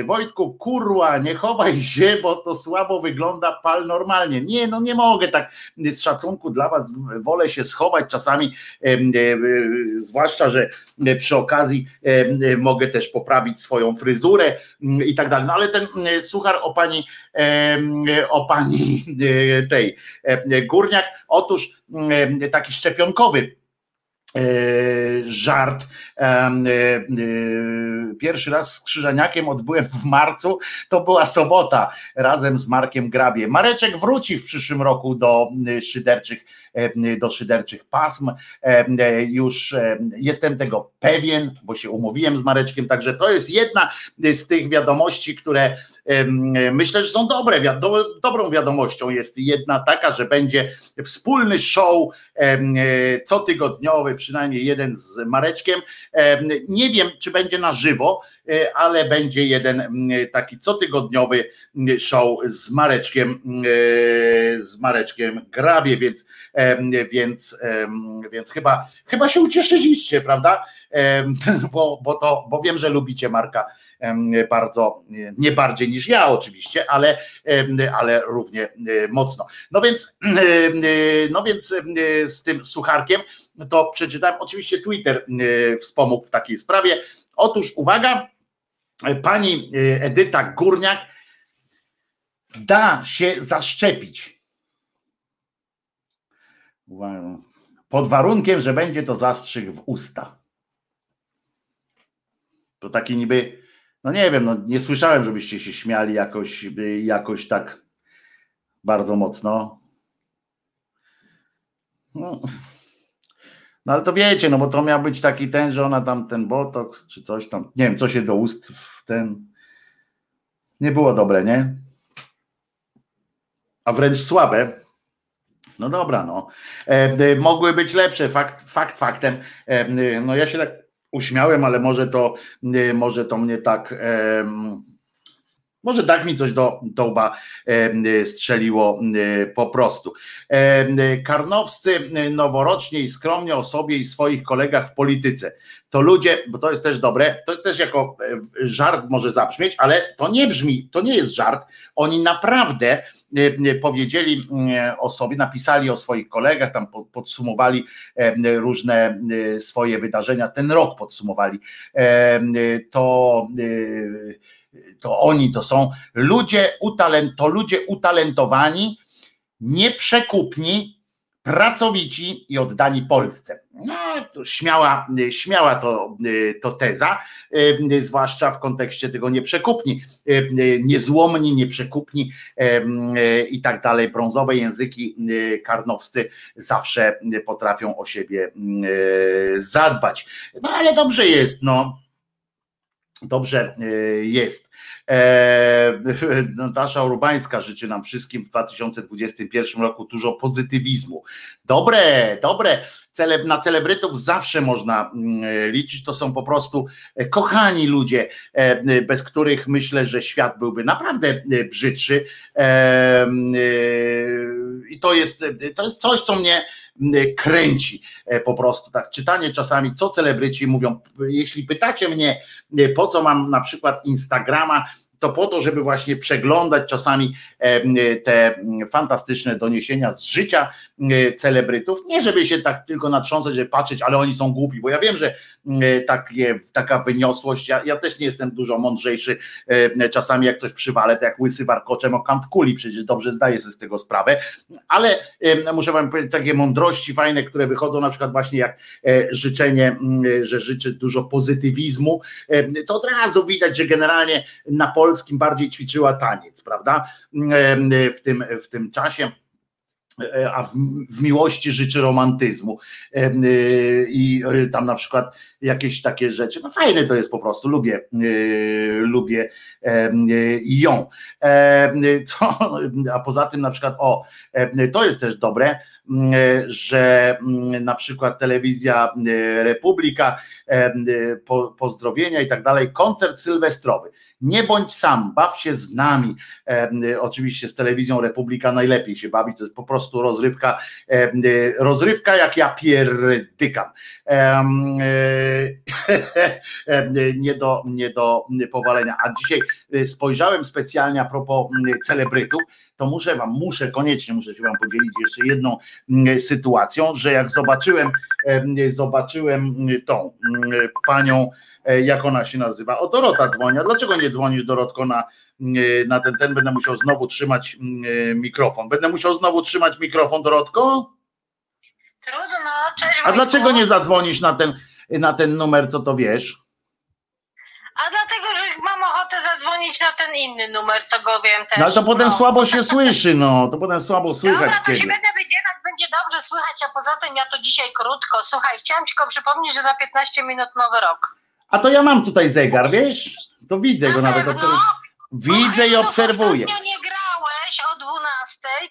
[SPEAKER 1] Wojtku, kurła, nie chowaj się, bo to słabo wygląda pal normalnie. Nie, no nie mogę tak z szacunku dla Was, wolę się schować czasami, zwłaszcza, że przy okazji mogę też poprawić swoją fryzurę mm, i tak dalej. No ale ten suchar o pani, o pani e, tej e, Górniak, otóż taki szczepionkowy żart. Em, e, e, Pierwszy raz z Krzyżaniakiem odbyłem w marcu, to była sobota razem z Markiem Grabie. Mareczek wróci w przyszłym roku do e, szyderczych, e, do szyderczych pasm. E, e, Już e, jestem tego pewien, bo się umówiłem z Mareczkiem, także to jest jedna z tych wiadomości, które myślę, że są dobre. Dobrą wiadomością jest jedna taka, że będzie wspólny show e, cotygodniowy, przynajmniej jeden z Mareczkiem. Em, Nie wiem, czy będzie na żywo, e, ale będzie jeden taki cotygodniowy show z Mareczkiem, e, z Mareczkiem Grabie, więc, więc, więc chyba, chyba się ucieszyliście, prawda? [laughs] Bo, bo, to, bo wiem, że lubicie Marka bardzo, nie- bardziej niż ja oczywiście, ale, ale równie e, mocno. No więc, e, no więc e, z tym sucharkiem to przeczytałem, oczywiście Twitter e, wspomógł w takiej sprawie. Otóż uwaga, pani Edyta Górniak da się zaszczepić. Pod warunkiem, że będzie to zastrzyk w usta. To taki niby, no nie wiem, no nie słyszałem, żebyście się śmiali jakoś, jakoś tak bardzo mocno. No. no. ale to wiecie, no bo to miał być taki ten, że ona tam ten botoks czy coś tam, nie wiem, co się do ust w ten. Nie było dobre, nie? A wręcz słabe. No dobra, no. E, e, mogły być lepsze, fakt, fakt faktem. E, no ja się tak uśmiałem, ale może to, e, może to mnie tak. Może tak mi coś do, do łba strzeliło po prostu. Karnowscy noworocznie i skromnie o sobie i swoich kolegach w polityce. To ludzie, bo to jest też dobre, to też jako e, żart może zabrzmieć, ale to nie brzmi, to nie jest żart. Oni naprawdę powiedzieli o sobie, napisali o swoich kolegach, tam podsumowali różne swoje wydarzenia, ten rok podsumowali. To to oni to są ludzie, utalent, to ludzie utalentowani, nieprzekupni, pracowici i oddani Polsce. No, to śmiała, śmiała to, to teza, zwłaszcza w kontekście tego nieprzekupni, niezłomni, nieprzekupni i tak dalej. Brązowe języki karnowscy zawsze potrafią o siebie zadbać. No ale dobrze jest, no Dobrze e, jest. E, [laughs] Natasza Urbańska życzy nam wszystkim w 2021 roku dużo pozytywizmu. Dobre, dobre. Na celebrytów zawsze można mm, liczyć. To są po prostu kochani ludzie, e, bez których myślę, że świat byłby naprawdę brzydszy. I to jest, to jest coś, co mnie kręci e, po prostu. Tak, czytanie czasami, co celebryci mówią. Jeśli pytacie mnie, e, po co mam na przykład Instagrama, to po to, żeby właśnie przeglądać czasami te fantastyczne doniesienia z życia celebrytów. Nie żeby się tak tylko natrząsać, żeby patrzeć, ale oni są głupi, bo ja wiem, że takie, taka wyniosłość, ja, ja też nie jestem dużo mądrzejszy czasami jak coś przywalę, to jak łysy warkoczem o kant kuli, przecież dobrze zdaję sobie z tego sprawę, ale muszę wam powiedzieć, takie mądrości fajne, które wychodzą na przykład właśnie jak życzenie, że życzy dużo pozytywizmu, to od razu widać, że generalnie na polskim bardziej ćwiczyła taniec, prawda? W tym, w tym czasie a w, w, miłości życzy romantyzmu. E, i e, tam na przykład jakieś takie rzeczy, no fajne to jest po prostu, lubię, lubię ją. To, a poza tym na przykład, o, to jest też dobre, że na przykład telewizja Republika, pozdrowienia i tak dalej, koncert sylwestrowy nie bądź sam, baw się z nami. E, oczywiście z telewizją Republika najlepiej się bawi, to jest po prostu rozrywka, e, rozrywka jak ja pierdykam. E, [laughs] nie, do, nie do powalenia. A dzisiaj spojrzałem specjalnie a propos celebrytów, to muszę wam, muszę, koniecznie muszę się wam podzielić jeszcze jedną sytuacją, że jak zobaczyłem, zobaczyłem tą panią E, jak ona się nazywa. O Dorota dzwoni. A dlaczego nie dzwonisz Dorotko na, na ten ten? Będę musiał znowu trzymać mikrofon. Będę musiał znowu trzymać mikrofon, Dorotko?
[SPEAKER 10] Trudno, cześć.
[SPEAKER 1] A dlaczego nie zadzwonisz na ten, na ten numer, co to wiesz?
[SPEAKER 10] A dlatego, ochotę zadzwonić na ten inny numer, co go wiem też.
[SPEAKER 1] No ale to potem no. słabo się słyszy, no. To potem słabo słychać Dobra,
[SPEAKER 10] to się będę wydzierać, będzie dobrze słychać, a poza tym ja to dzisiaj krótko. Słuchaj, chciałam tylko przypomnieć, że za 15 minut nowy rok.
[SPEAKER 1] A to ja mam tutaj zegar, wiesz? To widzę go nawet. Obserwuję. Widzę i obserwuję.
[SPEAKER 10] nie grałeś o 12,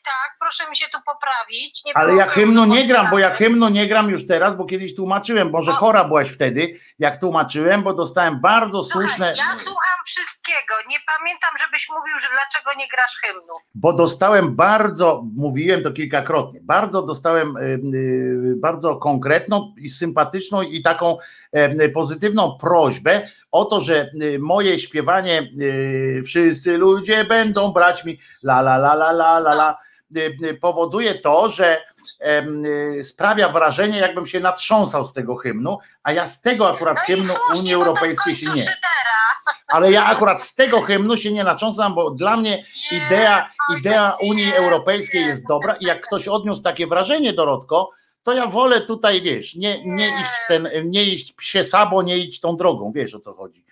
[SPEAKER 10] tak? Proszę mi się tu poprawić.
[SPEAKER 1] Nie Ale ja hymnu nie gram, bo ja hymnu nie gram już teraz, bo kiedyś tłumaczyłem, może chora byłaś wtedy, jak tłumaczyłem, bo dostałem bardzo słuszne.
[SPEAKER 10] Ja słucham wszystkiego. Nie pamiętam, żebyś mówił, że dlaczego nie grasz hymnu.
[SPEAKER 1] Bo dostałem bardzo, mówiłem to kilkakrotnie, bardzo dostałem yy, bardzo konkretną i sympatyczną i taką pozytywną prośbę o to, że yy, moje śpiewanie wszyscy ludzie będą brać mi la la la la la la la. Powoduje to, że sprawia wrażenie, jakbym się natrząsał z tego hymnu, a ja z tego akurat no hymnu Unii Europejskiej się nie. ale ja akurat z tego hymnu się nie nacząsam, bo dla mnie idea, idea Unii Europejskiej jest dobra i jak ktoś odniósł takie wrażenie, Dorotko, to ja wolę tutaj, wiesz, nie, nie iść w ten, nie iść psie sabo, nie iść tą drogą, wiesz o co chodzi.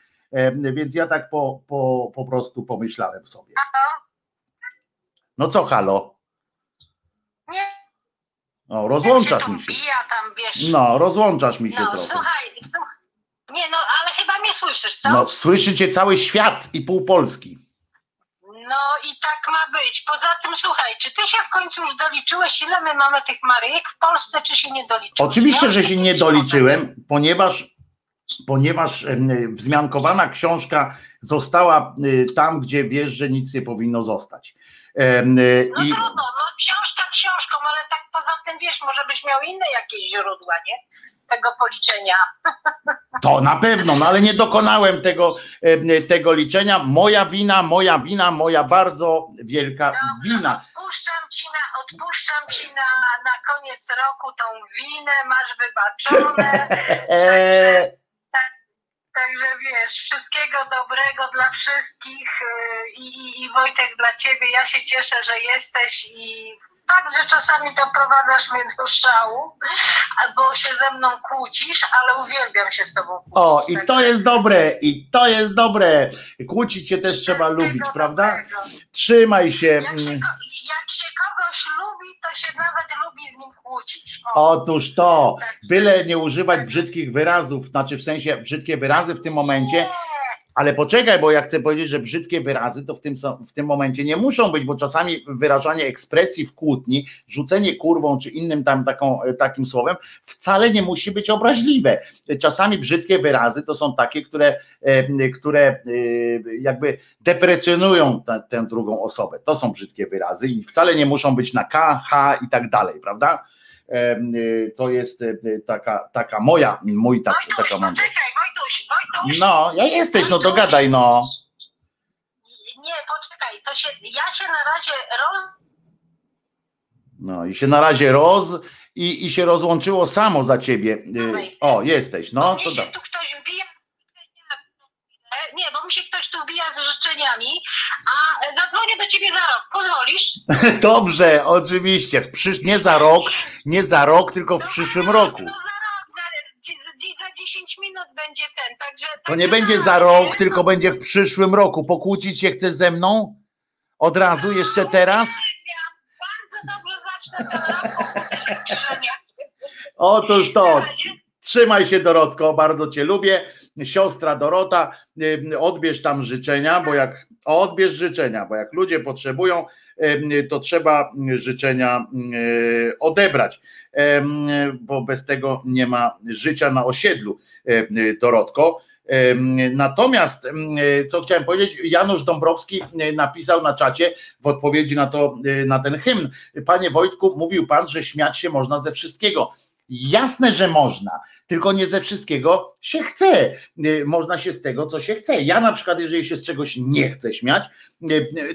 [SPEAKER 1] Więc ja tak po, po, po prostu pomyślałem sobie. No co, halo?
[SPEAKER 10] Nie,
[SPEAKER 1] No, rozłączasz mi się.
[SPEAKER 10] Bija tam, wiesz.
[SPEAKER 1] No, rozłączasz mi się
[SPEAKER 10] no
[SPEAKER 1] trochę.
[SPEAKER 10] słuchaj, słuchaj. Nie no, ale chyba mnie słyszysz, co?
[SPEAKER 1] No, słyszycie cały świat i pół Polski.
[SPEAKER 10] No i tak ma być. Poza tym, słuchaj, czy ty się w końcu już doliczyłeś, ile my mamy tych Maryjek w Polsce, czy się nie doliczyłeś?
[SPEAKER 1] Oczywiście,
[SPEAKER 10] No,
[SPEAKER 1] że się nie doliczyłem, ponieważ, ponieważ wzmiankowana książka została y, tam, gdzie wiesz, że nic nie powinno zostać. Y,
[SPEAKER 10] No
[SPEAKER 1] I
[SPEAKER 10] trudno, no książka książką, ale tak poza tym, wiesz, może byś miał inne jakieś źródła, nie? Tego policzenia.
[SPEAKER 1] to na pewno, no ale nie dokonałem tego, em, tego liczenia. Moja wina, moja wina, moja bardzo wielka wina.
[SPEAKER 10] Odpuszczam ci na, odpuszczam ci na, na koniec roku tą winę, masz wybaczone. [laughs]
[SPEAKER 1] E,
[SPEAKER 10] Także wiesz, wszystkiego dobrego dla wszystkich yy, i, i, i Wojtek dla ciebie. Ja się cieszę, że jesteś i fakt, że czasami doprowadzasz mnie do szału, albo się ze mną kłócisz, ale uwielbiam się z tobą kłócić.
[SPEAKER 1] o, i to jest dobre, i to jest dobre. Kłócić się też trzeba lubić, prawda? Trzymaj się.
[SPEAKER 10] Jak się, ko- jak się kogoś lubi, to się nawet lubi z nim kłócić.
[SPEAKER 1] Otóż to, byle nie używać brzydkich wyrazów, znaczy w sensie brzydkie wyrazy w tym momencie, ale poczekaj, bo ja chcę powiedzieć, że brzydkie wyrazy to w tym, w tym momencie nie muszą być, bo czasami wyrażanie ekspresji w kłótni, rzucenie kurwą czy innym tam taką, takim słowem wcale nie musi być obraźliwe. Czasami brzydkie wyrazy to są takie, które, e, które e, jakby deprecjonują tę- tę drugą osobę. To są brzydkie wyrazy i wcale nie muszą być na K, H i tak dalej, prawda? Y, To jest y, taka, taka moja, mój tak, taka mądrość.
[SPEAKER 10] Poczekaj, Wojtuś, Wojtuś.
[SPEAKER 1] No, ja jesteś, no to gadaj, no.
[SPEAKER 10] Nie, poczekaj, to się, ja się na razie roz...
[SPEAKER 1] No i się na razie roz i, i się rozłączyło samo za ciebie. Y, O, jesteś, no to da.
[SPEAKER 10] tu ktoś wbija nie, bo mi się ktoś tu wbija z życzeniami, a zadzwonię do ciebie za rok, pozwolisz? [laughs]
[SPEAKER 1] Dobrze, oczywiście. W przysz... Nie za rok, nie za rok, tylko w przyszłym roku.
[SPEAKER 10] Dziś za 10 minut będzie ten, także...
[SPEAKER 1] To nie będzie za rok, tylko będzie w przyszłym roku. Pokłócić się chcesz ze mną? Od razu, jeszcze teraz? Otóż to. Trzymaj się, Dorotko, bardzo Cię lubię. Siostra Dorota, y, odbierz tam życzenia, bo jak odbierz życzenia, bo jak ludzie potrzebują, y, to trzeba życzenia y, odebrać, bo bez tego nie ma życia na osiedlu, Dorotko. Natomiast, co chciałem powiedzieć, Janusz Dąbrowski napisał na czacie w odpowiedzi na, to, na ten hymn. Panie Wojtku, mówił pan, że śmiać się można ze wszystkiego. Jasne, że można, tylko nie ze wszystkiego się chce. Y, Można się z tego, co się chce. Ja na przykład, jeżeli się z czegoś nie chcę śmiać,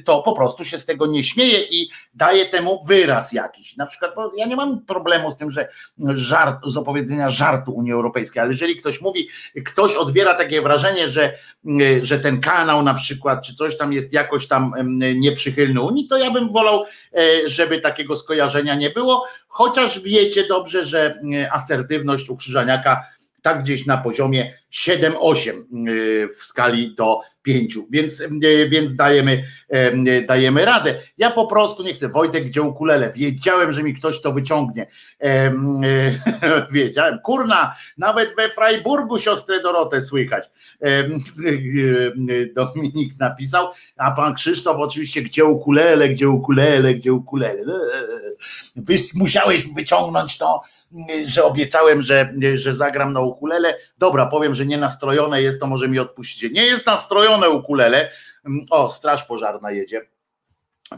[SPEAKER 1] to po prostu się z tego nie śmieję i daję temu wyraz jakiś. Na przykład, bo ja nie mam problemu z tym, że żart, z opowiedzenia żartu Unii Europejskiej, ale jeżeli ktoś mówi, ktoś odbiera takie wrażenie, że, y, że ten kanał na przykład, czy coś tam jest jakoś tam nieprzychylny Unii, to ja bym wolał, e, żeby takiego skojarzenia nie było, chociaż wiecie dobrze, że asertywność ukrzyżaniaka tak gdzieś na poziomie 7-8 y, w skali do 5, więc, y, więc dajemy, em, dajemy radę. Ja po prostu nie chcę, Wojtek, gdzie ukulele? Wiedziałem, że mi ktoś to wyciągnie. Em, y, [laughs] Wiedziałem, kurna, nawet we Freiburgu siostrę Dorotę słychać. Y, y, Dominik napisał, a pan Krzysztof oczywiście, gdzie ukulele, gdzie ukulele, gdzie ukulele. Musiałeś wyciągnąć to, że obiecałem, że, że zagram na ukulele. Dobra, powiem, że nie nastrojone jest, to może mi odpuścicie. Nie jest nastrojone ukulele. O, straż pożarna jedzie.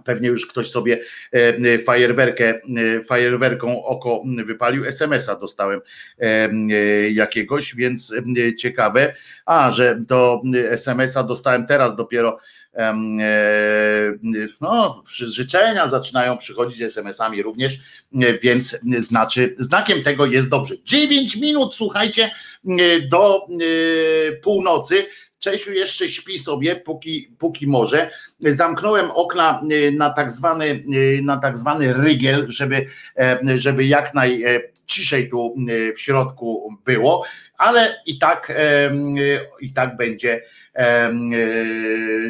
[SPEAKER 1] Pewnie już ktoś sobie e, fajerwerkę, e, fajerwerką oko wypalił. SMS-a dostałem e, e, jakiegoś, więc e, ciekawe. A, że to SMS-a dostałem teraz dopiero. Em, e, No, życzenia zaczynają przychodzić SMS-ami również, e, więc znaczy, znakiem tego jest dobrze. 9 minut, słuchajcie, e, do e, północy. Czesiu jeszcze śpi sobie, póki, póki może. Zamknąłem okna na tak zwany, na tak zwany rygiel, żeby, żeby jak najciszej tu w środku było, ale i tak, i tak będzie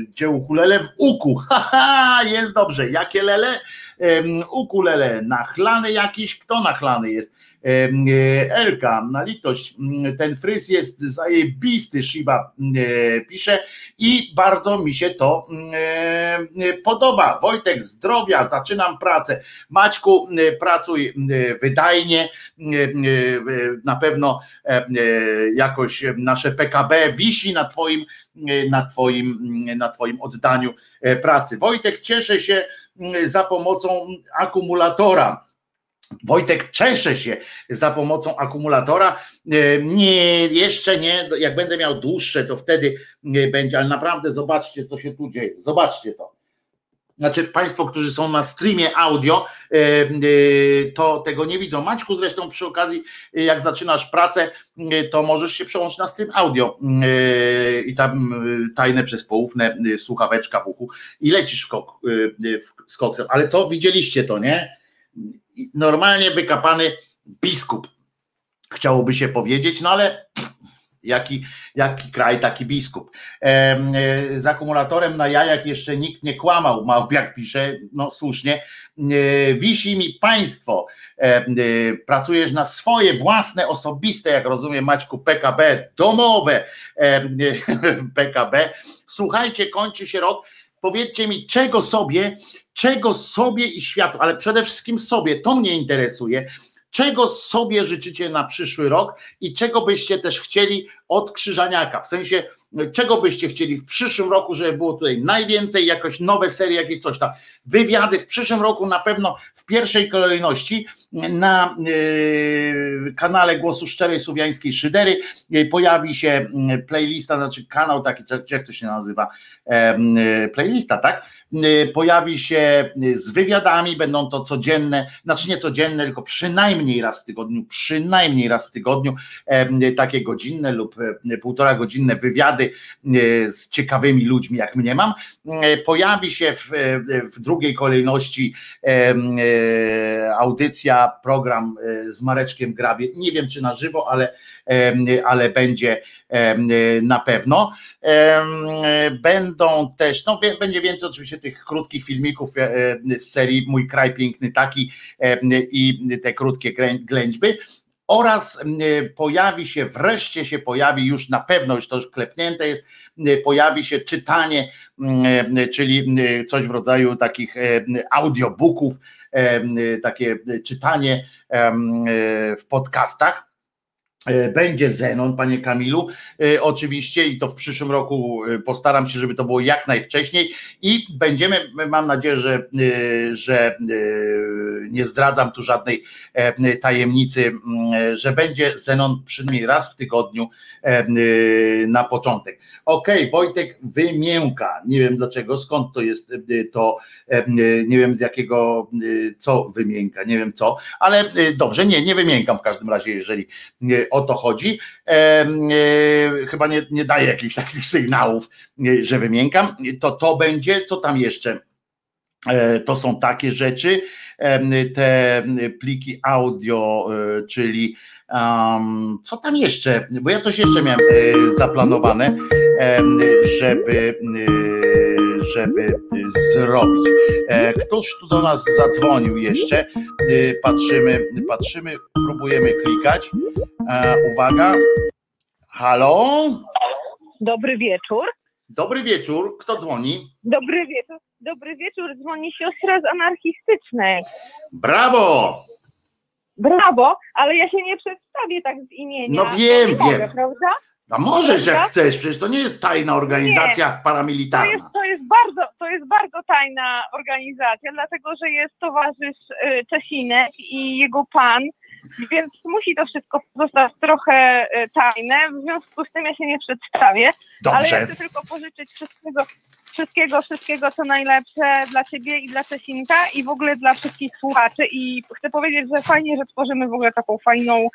[SPEAKER 1] gdzie ukulele w uku. [laughs] Haha, jest dobrze. Jakie lele? Ukulele nachlany jakiś. Kto nachlany jest? Elka, na litość, ten fryz jest zajebisty, Shiba pisze i bardzo mi się to podoba. Wojtek, zdrowia, zaczynam pracę. Maćku, pracuj wydajnie, na pewno jakoś nasze PKB wisi na twoim, na twoim, na twoim oddaniu pracy. Wojtek, cieszę się za pomocą akumulatora Wojtek czesze się za pomocą akumulatora. E, nie, jeszcze nie. Jak będę miał dłuższe, to wtedy będzie, ale naprawdę zobaczcie, co się tu dzieje. Zobaczcie to. Znaczy, Państwo, którzy są na streamie audio, e, e, to tego nie widzą. Maćku, zresztą przy okazji, jak zaczynasz pracę, to możesz się przełączyć na stream audio i tam tajne przez poufne słuchaweczka w uchu i lecisz z koksem. Ale co, widzieliście to, nie? Normalnie wykapany biskup, chciałoby się powiedzieć, no ale jaki, jaki kraj, taki biskup. E, z akumulatorem na jajach jeszcze nikt nie kłamał, Małpiak pisze, no słusznie. E, wisi mi państwo, e, pracujesz na swoje własne, osobiste, jak rozumiem Maćku, PKB, domowe [laughs] PKB. Słuchajcie, kończy się rok, powiedzcie mi, czego sobie czego sobie i światu, ale przede wszystkim sobie, to mnie interesuje, czego sobie życzycie na przyszły rok i czego byście też chcieli od Krzyżaniaka, w sensie czego byście chcieli w przyszłym roku, żeby było tutaj najwięcej, jakoś nowe serie, jakieś coś tam. Wywiady w przyszłym roku na pewno w pierwszej kolejności na yy, kanale Głosu Szczerej Słowiańskiej Szydery yy, pojawi się yy, playlista, znaczy kanał taki, jak to się nazywa, playlista, tak? Pojawi się z wywiadami, będą to codzienne, znaczy nie codzienne, tylko przynajmniej raz w tygodniu, przynajmniej raz w tygodniu takie godzinne lub półtora godzinne wywiady z ciekawymi ludźmi, jak mnie mam. Pojawi się w, w drugiej kolejności audycja, program z Mareczkiem Grabie. Nie wiem, czy na żywo, ale, ale będzie na pewno. Będą też, no będzie więcej oczywiście tych krótkich filmików z serii Mój kraj piękny taki i te krótkie ględźby oraz pojawi się, wreszcie się pojawi, już na pewno, już to już klepnięte jest, pojawi się czytanie, czyli coś w rodzaju takich audiobooków, takie czytanie w podcastach E, będzie Zenon, panie Kamilu, e, oczywiście, i to w przyszłym roku e, postaram się, żeby to było jak najwcześniej. I będziemy, mam nadzieję, że, że nie zdradzam tu żadnej tajemnicy, że będzie Zenon przynajmniej raz w tygodniu na początek. Okej, okay, Wojtek wymięka. Nie wiem dlaczego, skąd to jest to, nie wiem z jakiego, co wymięka, nie wiem co, ale dobrze, nie, nie wymiękam w każdym razie, jeżeli o to chodzi. E, chyba nie, nie daje jakichś takich sygnałów, e, że wymiękam. To to będzie, co tam jeszcze? E, to są takie rzeczy, te pliki audio, czyli um, co tam jeszcze? Bo ja coś jeszcze miałem zaplanowane, żeby żeby zrobić. Ktoś tu do nas zadzwonił jeszcze. Patrzymy, patrzymy, próbujemy klikać. Uwaga. Halo?
[SPEAKER 4] Dobry wieczór.
[SPEAKER 1] Dobry wieczór. Kto dzwoni?
[SPEAKER 4] Dobry wieczór. Dobry wieczór. Dzwoni siostra z anarchistycznej.
[SPEAKER 1] Brawo!
[SPEAKER 4] Brawo, ale ja się nie przedstawię tak z imienia.
[SPEAKER 1] No wiem, wiem.
[SPEAKER 4] Mogę, prawda?
[SPEAKER 1] A możesz jak chcesz, przecież to nie jest tajna organizacja nie, paramilitarna.
[SPEAKER 4] To jest, to, jest bardzo, to jest bardzo tajna organizacja, dlatego że jest towarzysz y, Czesinek i jego pan, więc musi to wszystko zostać trochę y, tajne, w związku z tym ja się nie przedstawię,
[SPEAKER 1] Dobrze.
[SPEAKER 4] ale ja chcę tylko pożyczyć wszystkiego, wszystkiego, wszystkiego, co najlepsze dla Ciebie i dla Czesinka i w ogóle dla wszystkich słuchaczy i chcę powiedzieć, że fajnie, że tworzymy w ogóle taką fajną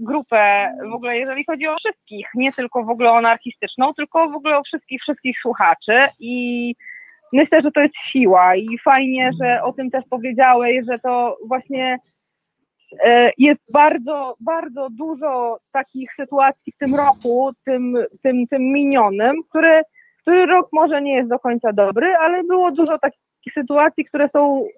[SPEAKER 4] grupę, w ogóle jeżeli chodzi o wszystkich, nie tylko w ogóle o anarchistyczną, tylko w ogóle o wszystkich, wszystkich słuchaczy. I myślę, że to jest siła i fajnie, że o tym też powiedziałeś, że to właśnie e, jest bardzo, bardzo dużo takich sytuacji w tym roku, tym, tym, tym minionym, który, który rok może nie jest do końca dobry, ale było dużo takich sytuacji, które są e,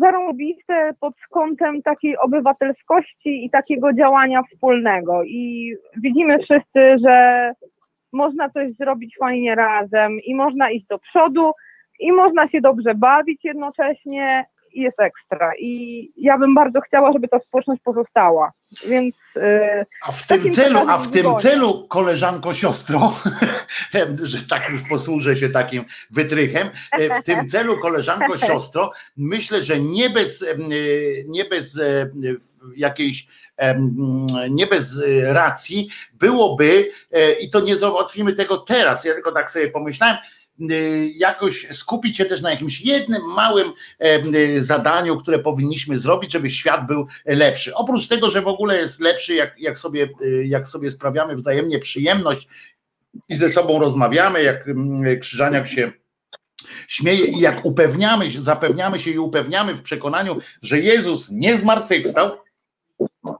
[SPEAKER 4] zarąbiste pod kątem takiej obywatelskości i takiego działania wspólnego. I widzimy wszyscy, że można coś zrobić fajnie razem i można iść do przodu i można się dobrze bawić jednocześnie i jest ekstra. I ja bym bardzo chciała, żeby ta społeczność pozostała. Więc yy,
[SPEAKER 1] A w tym celu, a w tym celu, koleżanko, siostro, [laughs] że tak już posłużę się takim wytrychem, e, w tym celu, koleżanko, [laughs] siostro, myślę, że nie bez, e, nie bez e, jakiejś nie bez racji byłoby, i to nie załatwimy tego teraz, ja tylko tak sobie pomyślałem, jakoś skupić się też na jakimś jednym małym y, zadaniu, które powinniśmy zrobić, żeby świat był lepszy. Oprócz tego, że w ogóle jest lepszy, jak, jak, sobie, y, jak sobie sprawiamy wzajemnie przyjemność i ze sobą rozmawiamy, jak mm, Krzyżaniak się śmieje i jak upewniamy się, zapewniamy się i upewniamy w przekonaniu, że Jezus nie zmartwychwstał,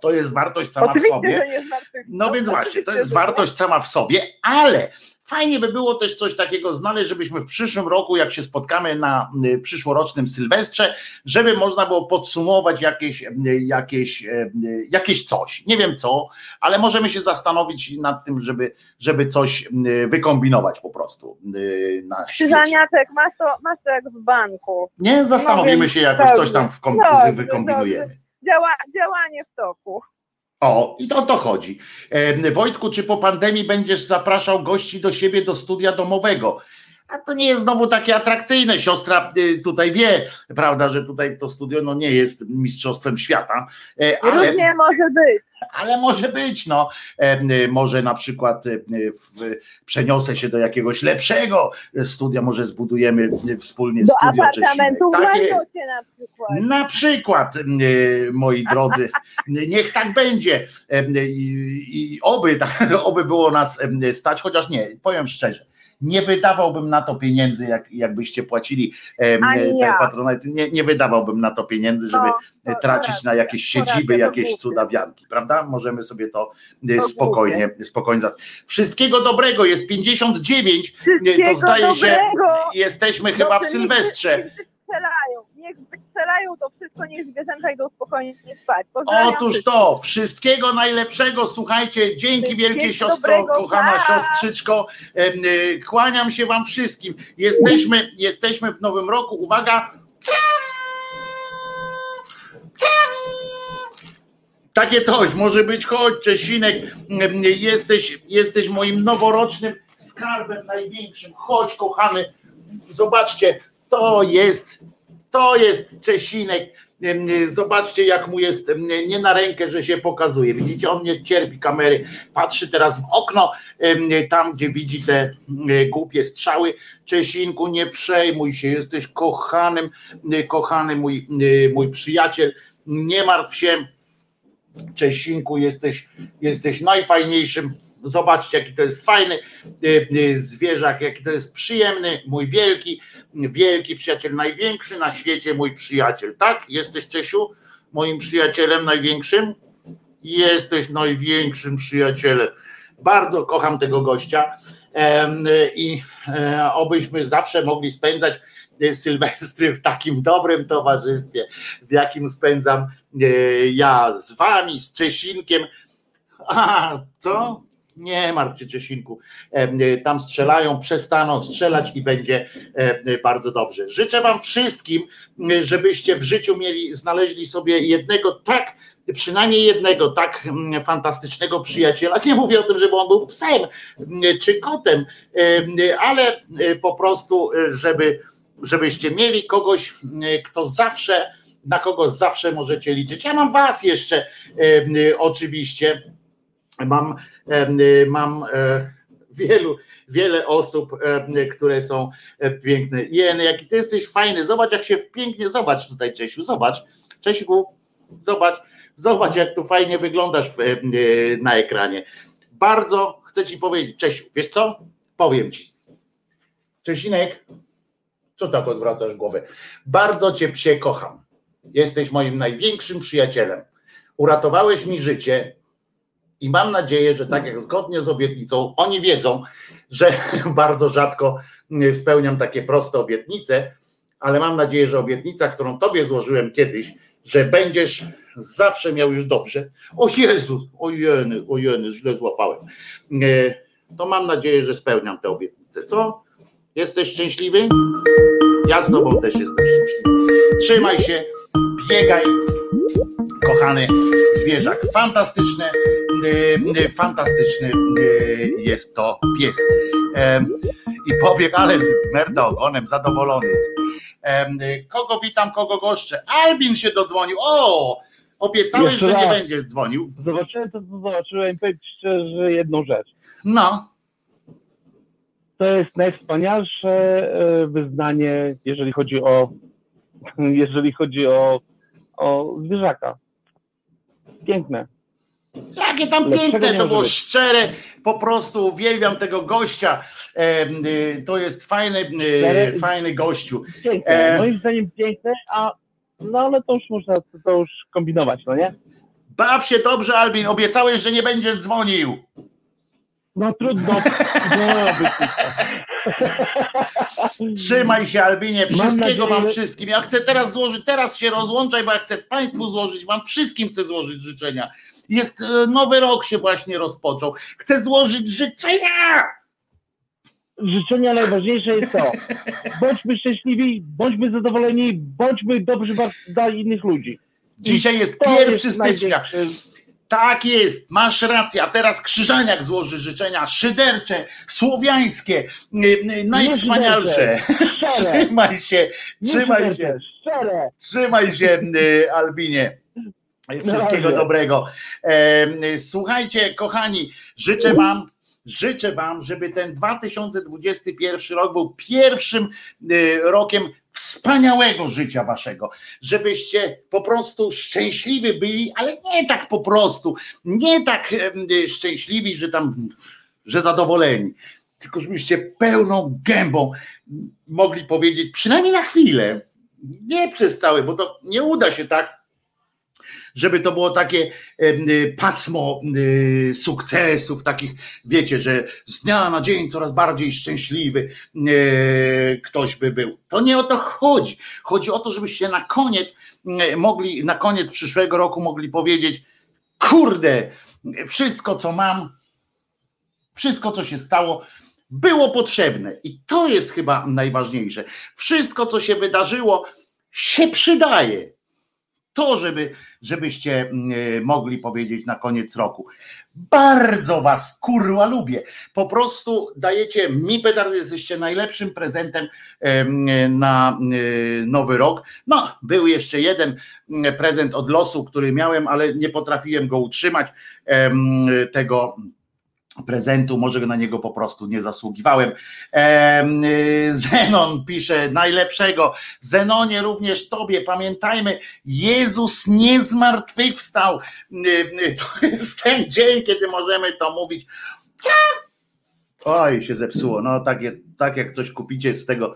[SPEAKER 1] to jest wartość sama w sobie. No więc właśnie, to jest wartość sama w sobie, ale Fajnie by było też coś takiego znaleźć, żebyśmy w przyszłym roku, jak się spotkamy na y, przyszłorocznym Sylwestrze, żeby można było podsumować jakieś, y, jakieś, y, jakieś coś. Nie wiem co, ale możemy się zastanowić nad tym, żeby, żeby coś wykombinować po prostu na świecie.
[SPEAKER 4] masz to, masz to jak w banku.
[SPEAKER 1] Nie, zastanowimy no się jakoś, coś tam w kom- wykombinujemy.
[SPEAKER 4] Działa, działanie w toku.
[SPEAKER 1] O, i to o to chodzi. E, Wojtku, czy po pandemii będziesz zapraszał gości do siebie do studia domowego? A to nie jest znowu takie atrakcyjne. Siostra y, tutaj wie, prawda, że tutaj to studio no, nie jest mistrzostwem świata.
[SPEAKER 4] E, ale, Różnie może być.
[SPEAKER 1] Ale może być, no. E, y, może na przykład y, w, przeniosę się do jakiegoś lepszego studia, może zbudujemy wspólnie
[SPEAKER 4] do
[SPEAKER 1] studio
[SPEAKER 4] apartamentu
[SPEAKER 1] tak
[SPEAKER 4] jest. na przykład.
[SPEAKER 1] Na przykład, moi drodzy, niech tak będzie. I, i oby, [laughs] oby było nas stać, chociaż nie, powiem szczerze nie wydawałbym na to pieniędzy, jak, jakbyście płacili e, ten ja. patronat, nie, nie wydawałbym na to pieniędzy, żeby no, tracić na jakieś siedziby, jakieś cudawianki, prawda? Możemy sobie to, e, to spokojnie, spokojnie Wszystkiego dobrego, jest 59, Wszystkiego to zdaje dobrego. się, jesteśmy chyba w Sylwestrze.
[SPEAKER 4] niech strzelają to wszystko, niech zwierzęta idą spokojnie spać.
[SPEAKER 1] Otóż to, wszystkiego najlepszego, słuchajcie, dzięki wielkie siostro, dobrego, kochana tak. siostrzyczko, e, kłaniam się wam wszystkim. Jesteśmy, jesteśmy w nowym roku, uwaga. Takie coś, może być, chodź Czesinek, jesteś, jesteś moim noworocznym skarbem największym, chodź kochany, zobaczcie, to jest to jest Czesinek. Zobaczcie, jak mu jest nie na rękę, że się pokazuje. Widzicie, on nie cierpi kamery. Patrzy teraz w okno, tam gdzie widzi te głupie strzały. Czesinku, nie przejmuj się, jesteś kochanym, kochany mój, mój przyjaciel. Nie martw się. Czesinku, jesteś, jesteś najfajniejszym Zobaczcie, jaki to jest fajny zwierzak, jaki to jest przyjemny, mój wielki wielki przyjaciel, największy na świecie mój przyjaciel. Tak? Jesteś Czesiu moim przyjacielem największym? Jesteś największym przyjacielem. Bardzo kocham tego gościa i e, obyśmy zawsze mogli spędzać e, Sylwestry w takim dobrym towarzystwie, w jakim spędzam e, ja z wami, z Czesinkiem. A, co? Nie martw się Czesinku, e, tam strzelają, przestaną strzelać i będzie e, bardzo dobrze. Życzę wam wszystkim, żebyście w życiu mieli, znaleźli sobie jednego tak, przynajmniej jednego tak fantastycznego przyjaciela. Nie mówię o tym, żeby on był psem czy kotem, ale po prostu, żeby, żebyście mieli kogoś, kto zawsze, na kogo zawsze możecie liczyć. Ja mam was jeszcze oczywiście Mam, y, mam e, wielu, wiele osób, które są e, piękne. Jeny, jaki ty jesteś fajny, zobacz jak się pięknie, zobacz tutaj Czesiu, zobacz, Czesiu, zobacz, Zobacz, jak tu fajnie wyglądasz e, na ekranie. Bardzo chcę ci powiedzieć, Czesiu, wiesz co? Powiem ci. Czesinek, co tak odwracasz głowę? Bardzo cię psie kocham. Jesteś moim największym przyjacielem. Uratowałeś mi życie i mam nadzieję, że tak jak zgodnie z obietnicą, oni wiedzą, że [laughs] bardzo rzadko spełniam takie proste obietnice, ale mam nadzieję, że obietnica, którą tobie złożyłem kiedyś, że będziesz zawsze miał już dobrze. O Jezu, ojeny, ojeny, źle złapałem. To mam nadzieję, że spełniam tę obietnicę. Co? Jesteś szczęśliwy? Ja z tobą też jestem szczęśliwy. Trzymaj się, biegaj, kochany zwierzak. Fantastyczne, y, y, fantastyczny y, jest to pies. I pobiegł, ale z merda ogonem, zadowolony jest. Kogo witam, kogo goszczę? Albin się dodzwonił. O! Obiecałeś, Jeszcze że nie będziesz dzwonił.
[SPEAKER 3] Zobaczyłem to, co zobaczyłem, powiem szczerze jedną rzecz.
[SPEAKER 1] No.
[SPEAKER 3] To jest najwspanialsze e, wyznanie, jeżeli chodzi o [laughs] jeżeli chodzi o, o zwierzaka. Piękne.
[SPEAKER 1] Jakie tam piękne, to było być. szczere, po prostu uwielbiam tego gościa. E, to jest fajny, e, fajny gościu.
[SPEAKER 3] Piękne, e, moim zdaniem piękne, a no ale to już można to już kombinować, no nie?
[SPEAKER 1] Baw się dobrze, Albin, obiecałeś, że nie będziesz dzwonił.
[SPEAKER 3] No trudno.
[SPEAKER 1] Trzymaj się, Albinie, wszystkiego wam wszystkim. Ja chcę teraz złożyć, teraz się rozłączaj, bo ja chcę Państwu złożyć, wam wszystkim chcę złożyć życzenia. Jest e, nowy rok się właśnie rozpoczął. Chcę złożyć życzenia!
[SPEAKER 3] Życzenia najważniejsze jest to. Bądźmy szczęśliwi, bądźmy zadowoleni, bądźmy dobrzy dla innych ludzi.
[SPEAKER 1] Dzisiaj jest pierwszy stycznia. Tak jest, masz rację. A teraz Krzyżaniak złoży życzenia szydercze, słowiańskie, najwspanialsze. [laughs] Trzymaj się, trzymaj się. Trzymaj się, Albinie. Wszystkiego dobrego. Słuchajcie, kochani, życzę Wam życzę Wam, żeby ten 2021 rok był pierwszym y, rokiem wspaniałego życia Waszego, żebyście po prostu szczęśliwi byli, ale nie tak po prostu, nie tak y, szczęśliwi, że tam, że zadowoleni, tylko żebyście pełną gębą mogli powiedzieć, przynajmniej na chwilę, nie przez cały, bo to nie uda się tak żeby to było takie y, pasmo y, sukcesów, takich, wiecie, że z dnia na dzień coraz bardziej szczęśliwy y, ktoś by był. To nie o to chodzi. Chodzi o to, żebyście na koniec mogli, na koniec przyszłego roku mogli powiedzieć, kurde, wszystko co mam, wszystko co się stało, było potrzebne. I to jest chyba najważniejsze. Wszystko, co się wydarzyło, się przydaje to, żeby, żebyście mm, e, mogli powiedzieć na koniec roku. Bardzo was kurwa lubię. Po prostu dajecie mi petardy, jesteście najlepszym prezentem na e, nowy rok. No, był jeszcze jeden mm, prezent od losu, który miałem, ale nie potrafiłem go utrzymać. Tego prezentu, może na niego po prostu nie zasługiwałem. Zenon pisze najlepszego. Zenonie również tobie, pamiętajmy, Jezus nie zmartwychwstał. To jest ten dzień, kiedy możemy to mówić. Oj, się zepsuło. No tak, tak jak coś kupicie z tego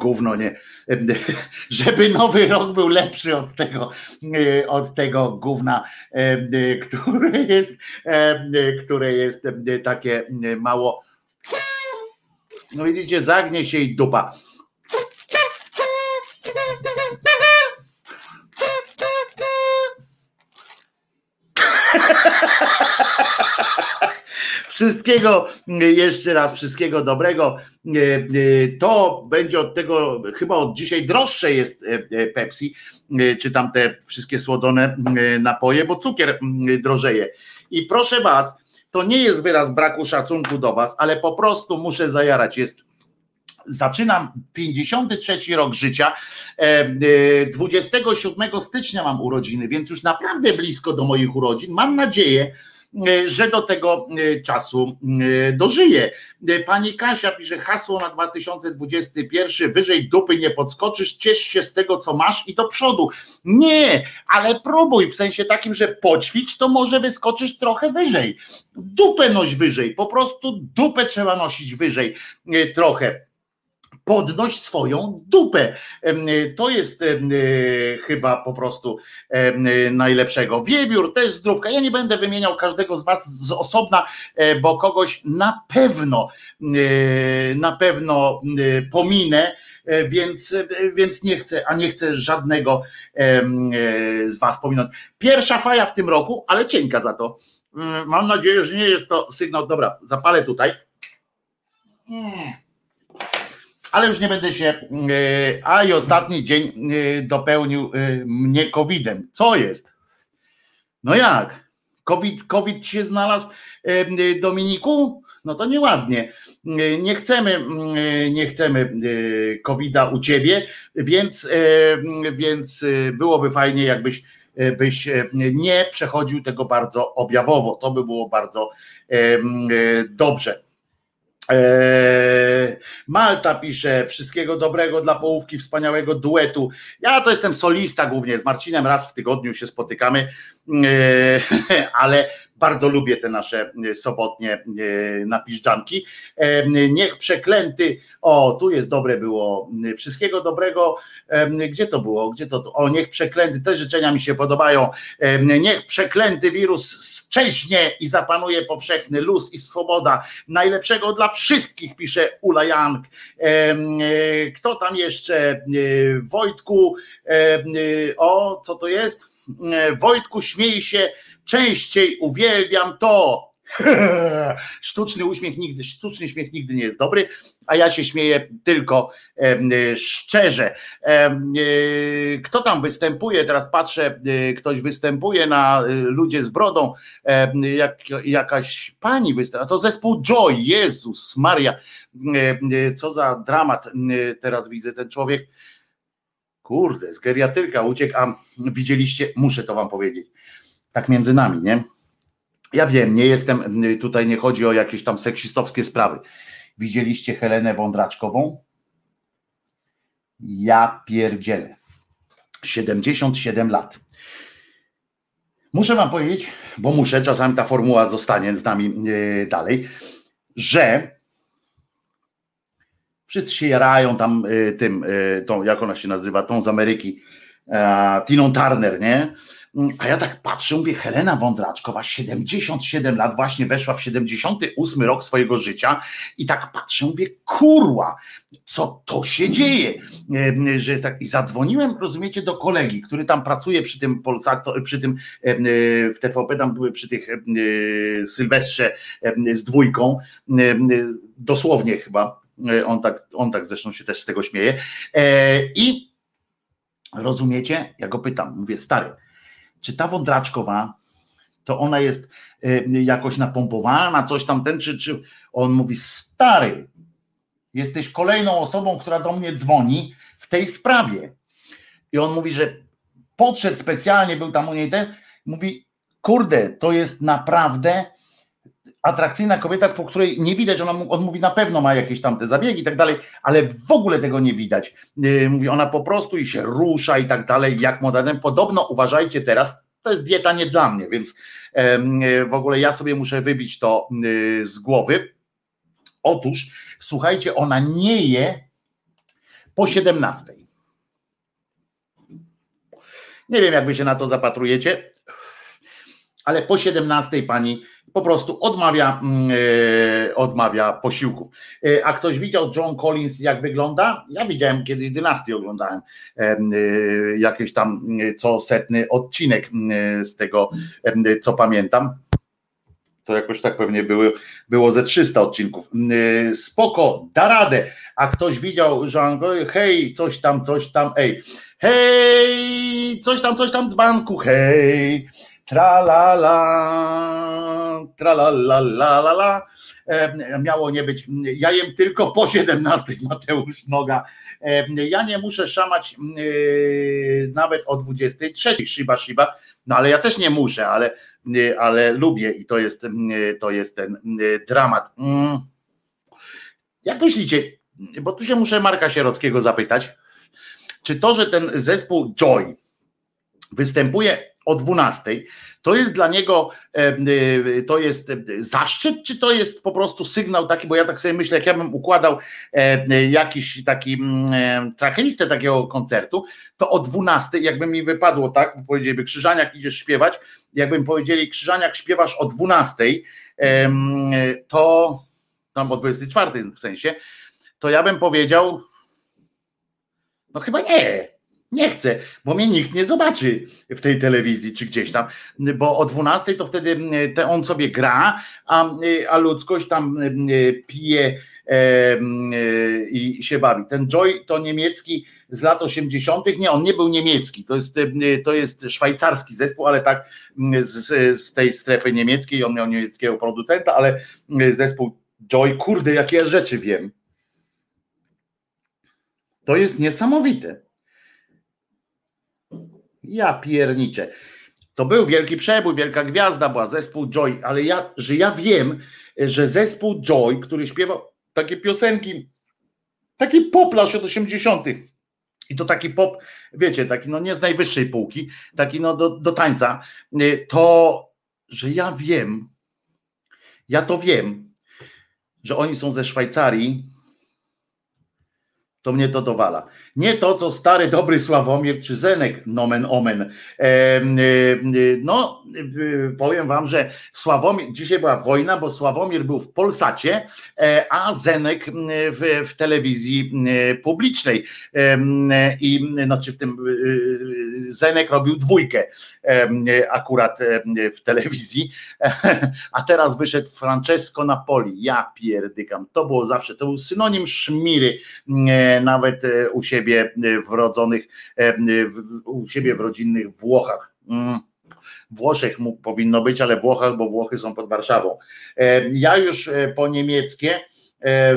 [SPEAKER 1] gówno nie, [laughs] żeby nowy rok był lepszy od tego, od tego gówna, które jest, które jest takie mało, no widzicie, zagnie się i dupa. Wszystkiego jeszcze raz, wszystkiego dobrego. E, e, to będzie od tego, chyba od dzisiaj droższe jest e, Pepsi, czy tam te wszystkie słodzone napoje, bo cukier drożeje. I proszę Was, to nie jest wyraz braku szacunku do Was, ale po prostu muszę zajarać. Jest zaczynam 53 rok życia. 27 stycznia mam urodziny, więc już naprawdę blisko do moich urodzin. Mam nadzieję, że do tego czasu dożyję. Pani Kasia pisze hasło na 2021, wyżej dupy nie podskoczysz, ciesz się z tego, co masz i do przodu. Nie, ale próbuj, w sensie takim, że poćwicz, to może wyskoczysz trochę wyżej. Dupę noś wyżej, po prostu dupę trzeba nosić wyżej trochę podnoś swoją dupę. To jest chyba po prostu najlepszego. Wiewiór też zdrówka. Ja nie będę wymieniał każdego z Was z osobna, e, bo kogoś na pewno, e, na pewno pominę e, więc, więc nie chcę, a nie chcę żadnego z Was pominąć. Pierwsza faja w tym roku, ale cienka za to. Mm, mam nadzieję, że nie jest to sygnał. Dobra, zapalę tutaj. Mm ale już nie będę się. E, a i ostatni dzień e, dopełnił e, mnie COVID-em. Co jest? No jak? COVID, COVID się znalazł, Dominiku? No to nieładnie. Nie chcemy, nie chcemy COVID-a u ciebie, więc, więc byłoby fajnie, jakbyś byś nie przechodził tego bardzo objawowo. To by było bardzo dobrze. Eee, Malta pisze, wszystkiego dobrego dla połówki wspaniałego duetu. Ja to jestem solista głównie, z Marcinem raz w tygodniu się spotykamy, eee, [laughs] ale bardzo lubię te nasze e, sobotnie e, napiżdżanki. E, niech przeklęty, o tu jest dobre było, wszystkiego dobrego, gdzie to było, gdzie to, o niech przeklęty, te życzenia mi się podobają, niech przeklęty wirus szczeźnie i zapanuje powszechny luz i swoboda, najlepszego dla wszystkich, pisze Ula Jank. Kto tam jeszcze? Wojtku, o co to jest? Wojtku śmiej się częściej uwielbiam to. [laughs] Sztuczny uśmiech nigdy, sztuczny śmiech nigdy nie jest dobry, a ja się śmieję tylko e, szczerze. E, kto tam występuje? Teraz patrzę, e, ktoś występuje na ludzie z brodą, jak, jakaś pani występuje. To zespół Joy, Jezus Maria, co za dramat teraz widzę ten człowiek. Kurde, z geriatryka uciekł, a widzieliście, muszę to wam powiedzieć tak między nami, nie? Ja wiem, nie jestem, tutaj nie chodzi o jakieś tam seksistowskie sprawy. Widzieliście Helenę Wądraczkową? Ja pierdzielę. 77 lat. Muszę wam powiedzieć, bo muszę, czasami ta formuła zostanie z nami e, dalej, że wszyscy się jarają tam e, tym, e, tą, jak ona się nazywa, tą z Ameryki, Tiną Turner, nie? A ja tak patrzę, mówię, Helena Wądraczkowa, 77 lat, właśnie weszła w 78 rok swojego życia i tak patrzę, mówię, kurła, co to się dzieje, że jest tak. I zadzwoniłem, rozumiecie, do kolegi, który tam pracuje przy tym Polsato, przy tym w TVP, tam były przy tych Sylwestrze z dwójką, dosłownie chyba, on tak, on tak zresztą się też z tego śmieje. E, I rozumiecie? Ja go pytam, mówię, stary, czy ta wądraczkowa, to ona jest y, jakoś napompowana, coś tam ten, czy, czy on mówi, stary, jesteś kolejną osobą, która do mnie dzwoni w tej sprawie. I on mówi, że podszedł specjalnie, był tam u niej ten, mówi, kurde, to jest naprawdę atrakcyjna kobieta, po której nie widać, ona, on mówi, na pewno ma jakieś tam te zabiegi i tak dalej, ale w ogóle tego nie widać. Y, mówi, ona po prostu i się rusza i tak dalej, jak modelem. Podobno uważajcie teraz, to jest dieta nie dla mnie, więc w ogóle ja sobie muszę wybić to y, z głowy. Otóż, słuchajcie, ona nie je po 17. Nie wiem, jak wy się na to zapatrujecie, ale po 17 pani po prostu odmawia, yy, odmawia posiłków. Yy, a ktoś widział John Collins, jak wygląda? Ja widziałem kiedyś dynastię, oglądałem yy, jakiś tam co setny odcinek z tego, co pamiętam. To jakoś tak pewnie były, było ze 300 odcinków. Spoko, da radę. A ktoś widział Jean, hej, coś tam, coś tam, ej, hej, coś tam, coś tam z banku, hej tra la la, tra la la la la la. E, miało nie być, ja jem tylko po 17, Mateusz Noga. E, ja nie muszę szamać e, nawet o 23, Shiba Shiba, no ale ja też nie muszę, ale ale lubię i to jest, to jest ten dramat. Mm. Jak myślicie, bo tu się muszę Marka Sierockiego zapytać, czy to, że ten zespół Joy występuje o 12, to jest dla niego y, to jest zaszczyt, czy to jest po prostu sygnał taki, bo ja tak sobie myślę, jak ja bym układał jakiś taki tracklistę takiego koncertu, to o 12, jakby mi wypadło tak, powiedzieliby Krzyżaniak idziesz śpiewać, jakbym powiedzieli Krzyżaniak śpiewasz o 12, to tam o 24 w sensie, to ja bym powiedział no chyba nie, nie chcę, bo mnie nikt nie zobaczy w tej telewizji czy gdzieś tam, bo o 12 to wtedy mm, on sobie gra, a, a ludzkość tam mm, pije mm, i się bawi. Ten Joy to niemiecki z lat 80. Nie, on nie był niemiecki, to jest, to jest szwajcarski zespół, ale tak z, z tej strefy niemieckiej, on miał niemieckiego producenta, ale zespół Joy, kurde, jakie ja rzeczy wiem. To jest niesamowite. Ja pierniczę. To był wielki przebój, wielka gwiazda była, zespół Joy, ale ja, że ja wiem, że zespół Joy, który śpiewał takie piosenki, taki pop lat 80. I to taki pop, wiecie, taki no nie z najwyższej półki, taki no do, do tańca, to, że ja wiem, ja to wiem, że oni są ze Szwajcarii, to mnie to dowala. Nie to, co stary, dobry Sławomir czy Zenek, nomen omen. E, e, no, e, powiem wam, że Sławomir, dzisiaj była wojna, bo Sławomir był w Polsacie, a Zenek w, w telewizji publicznej. I znaczy w tym Zenek robił dwójkę akurat w telewizji, [laughs] a teraz wyszedł Francesco Napoli. Ja pierdykam. To było zawsze, to był synonim szmiry nawet u siebie w rodzonych, u siebie w rodzinnych Włochach. Mm. Włoszech powinno być, ale Włochach, bo Włochy są pod Warszawą. Ja już po niemieckie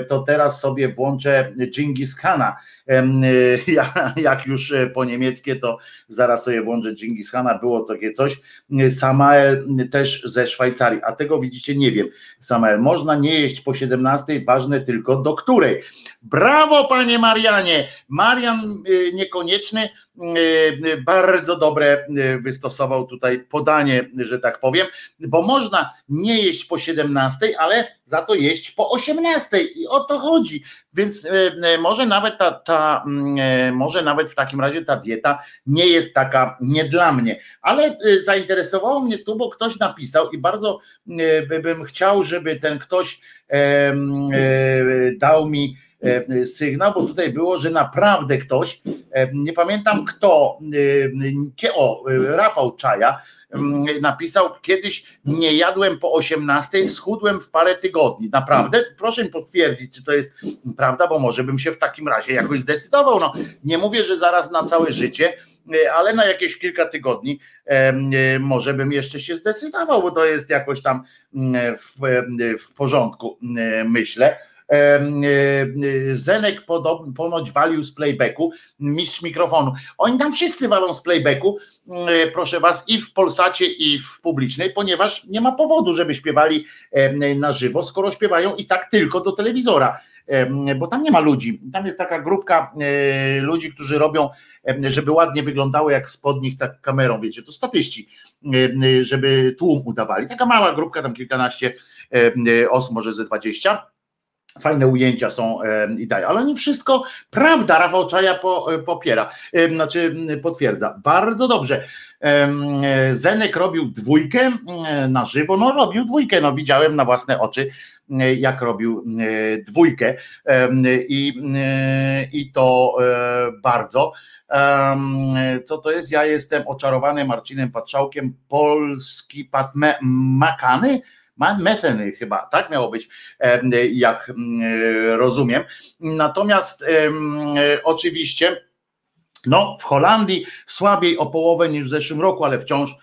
[SPEAKER 1] to teraz sobie włączę Genghis Khana [laughs] jak już po niemieckie, to zaraz sobie włączę Genghis Hana, było takie coś. Samael też ze Szwajcarii, a tego widzicie, nie wiem. Samael, można nie jeść po 17, ważne tylko do której. Brawo, panie Marianie! Marian y, niekonieczny, y, bardzo dobre wystosował tutaj podanie, że tak powiem, bo można nie jeść po 17, ale za to jeść po 18 i o to chodzi. Więc może nawet ta, ta mm, e, może nawet w takim razie ta dieta nie jest taka nie dla mnie. Ale e, zainteresowało mnie tu, bo ktoś napisał i bardzo e, bym chciał, żeby ten ktoś dał mi sygnał, bo tutaj było, że naprawdę ktoś, nie pamiętam kto, o, Rafał Czaja, napisał, kiedyś nie jadłem po 18, schudłem w parę tygodni. Naprawdę? Proszę mi potwierdzić, czy to jest prawda, bo może bym się w takim razie jakoś zdecydował. No, nie mówię, że zaraz na całe życie, e, ale na jakieś kilka tygodni e, może bym jeszcze się zdecydował, bo to jest jakoś tam mm, w, w porządku, myślę. Zenek ponoć walił z playbacku, mistrz mikrofonu. Oni tam wszyscy walą z playbacku, E, proszę was, i w Polsacie, i w publicznej, ponieważ nie ma powodu, żeby śpiewali na żywo, skoro śpiewają i tak tylko do telewizora bo tam nie ma ludzi. Tam jest taka grupka e, ludzi, którzy robią, żeby ładnie wyglądało jak spodnich tak kamerą, wiecie, to statyści, żeby tłum udawali. Taka mała grupka, tam kilkanaście osób, może ze dwadzieścia Fajne ujęcia są i daje, ale nie wszystko prawda. Rafał Czaja e, popiera, znaczy potwierdza. Bardzo dobrze. Zenek robił dwójkę na żywo, no robił dwójkę, no widziałem na własne oczy, jak robił dwójkę i, i to e, bardzo. Co to jest? Ja jestem oczarowany Marcinem Patrzałkiem, polski Pat Makany Metheny chyba, tak miało być, jak rozumiem. Natomiast oczywiście, no w Holandii słabiej o połowę niż w zeszłym roku, ale wciąż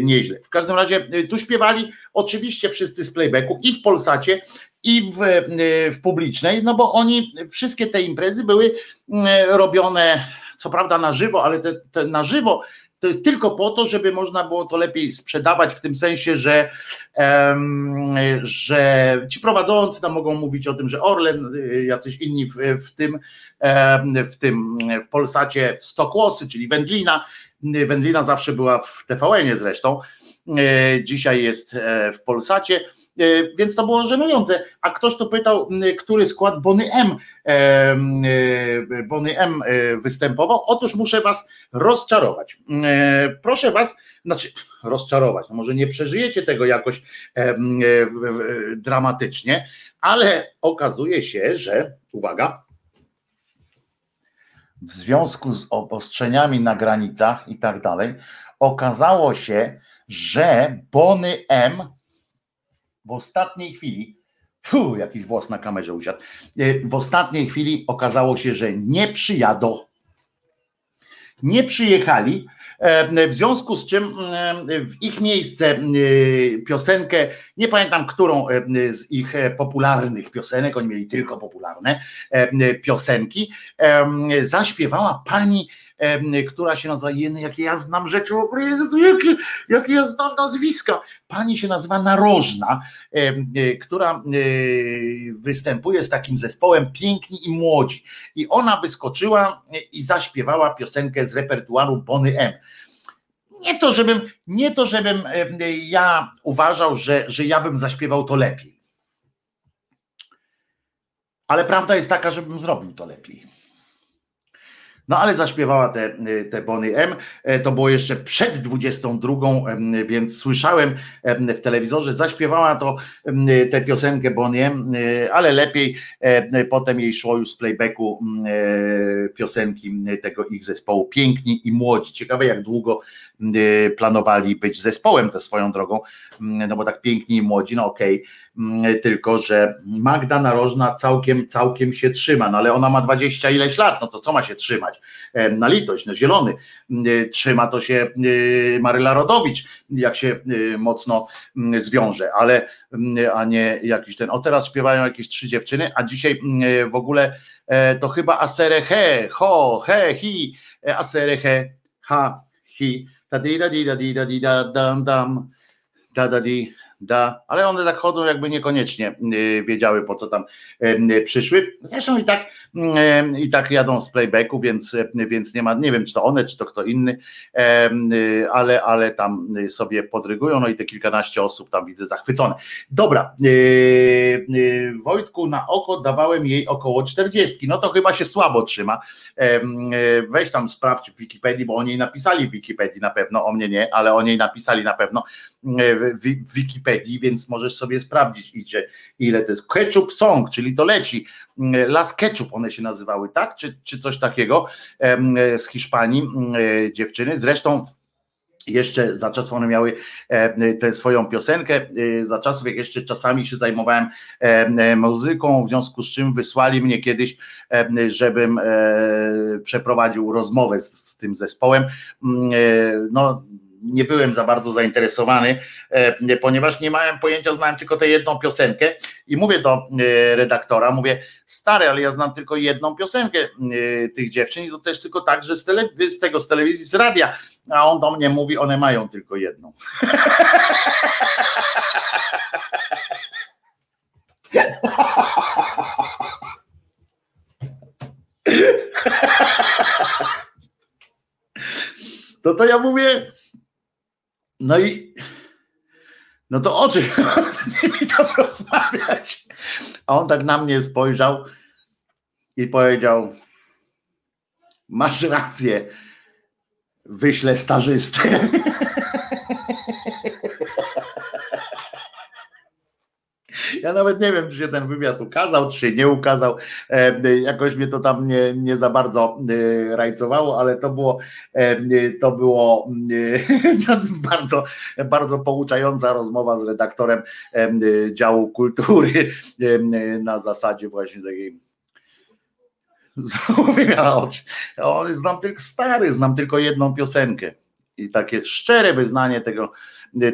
[SPEAKER 1] nieźle. W każdym razie y, tu śpiewali oczywiście wszyscy z playbacku i w Polsacie, i w, w publicznej, no bo oni, wszystkie te imprezy były robione, co prawda na żywo, ale te, te na żywo to jest tylko po to, żeby można było to lepiej sprzedawać w tym sensie, że, że ci prowadzący tam mogą mówić o tym, że Orlen, y, jacyś inni w, w tym, w tym w Polsacie Stokłosy, czyli Wędlina. Wędlina zawsze była w TVN-ie zresztą. E, dzisiaj jest e, w Polsacie więc to było żenujące. A ktoś tu pytał, który skład Bony M e, Bony M e, występował. Otóż muszę was rozczarować. Proszę was, znaczy rozczarować, no może nie przeżyjecie tego jakoś dramatycznie, ale okazuje się, że uwaga, w związku z obostrzeniami na granicach i tak dalej, okazało się, że Bony M w ostatniej chwili, fu, jakiś włos na kamerze usiadł, e, w ostatniej chwili okazało się, że nie przyjadą. Nie przyjechali, w związku z czym e, w ich miejsce piosenkę, nie pamiętam którą z ich popularnych piosenek, oni mieli tylko popularne piosenki, zaśpiewała pani która się nazywa, jakie ja znam rzeczy, jakie, jakie ja znam nazwiska. Pani się nazywa Narożna, e, która e, występuje z takim zespołem Piękni i Młodzi. I ona wyskoczyła i zaśpiewała piosenkę z repertuaru Bony M. Nie to, żebym, nie to, żebym ja uważał, że, że ja bym zaśpiewał to lepiej. Ale prawda jest taka, żebym zrobił to lepiej. No ale zaśpiewała te, te Bonnie M. E, to było jeszcze przed 22, więc słyszałem w telewizorze, zaśpiewała to tę piosenkę Bonnie M, e, ale lepiej e, potem jej szło już z playbacku piosenki tego ich zespołu Piękni i Młodzi. Ciekawe jak długo planowali być zespołem to swoją drogą, no bo tak piękni i młodzi, no okej, okay Mm, tylko że Magda Narożna całkiem, całkiem się trzyma, no ale ona ma dwadzieścia ileś lat, no to co ma się trzymać? Na litość, no zielony. Mm, trzyma to się y, Maryla Rodowicz, jak się y, mocno mm, zwiąże, ale a nie jakiś ten, o teraz śpiewają jakieś trzy dziewczyny, a dzisiaj w ogóle e, to chyba Asere he, ho, he, hi, e, Asere he, ha, hi, da di da di da di da di da dam dam, da da di da, ale one tak chodzą, jakby niekoniecznie y, wiedziały, po co tam y, przyszły. Zresztą i tak, y, i tak jadą z playbacku, więc, więc nie ma, nie wiem, czy to one, czy to kto inny, ale, ale tam sobie podrygują, no i te kilkanaście osób tam widzę zachwycone. Dobra, Wojtku, na oko dawałem jej około 40, no to chyba się słabo trzyma. Weź tam sprawdź w Wikipedii, bo oni napisali w Wikipedii na pewno, o mnie nie, ale oni napisali na pewno w Wikipedii, więc możesz sobie sprawdzić, idzie, ile to jest. Ketchup Song, czyli to leci. Las Ketchup one się nazywały, tak? Czy, czy coś takiego z Hiszpanii, dziewczyny. Zresztą jeszcze za czasów one miały tę swoją piosenkę, za czasów jak jeszcze czasami się zajmowałem muzyką, w związku z czym wysłali mnie kiedyś, żebym przeprowadził rozmowę z, z tym zespołem. No nie byłem za bardzo zainteresowany, e, ponieważ nie miałem pojęcia, znałem tylko tę jedną piosenkę i mówię do e, redaktora, mówię, stary, ale ja znam tylko jedną piosenkę e, tych dziewczyn i to też tylko tak, że z, tele, z tego, z telewizji, z radia, a on do mnie mówi, one mają tylko jedną. [laughs] To to ja mówię, no i no to o czym [laughs] z nimi tam rozmawiać? A on tak na mnie spojrzał i powiedział: Masz rację, wyślę stażystę. [laughs] Ja nawet nie wiem, czy się ten wywiad ukazał, czy nie ukazał. E, jakoś mnie to tam nie, nie za bardzo e, rajcowało, ale to było, e, to było [laughs] bardzo, bardzo pouczająca rozmowa z redaktorem działu kultury na zasadzie właśnie takiej [laughs] wymiana oczy. Znam tylko stary, znam tylko jedną piosenkę i takie szczere wyznanie tego,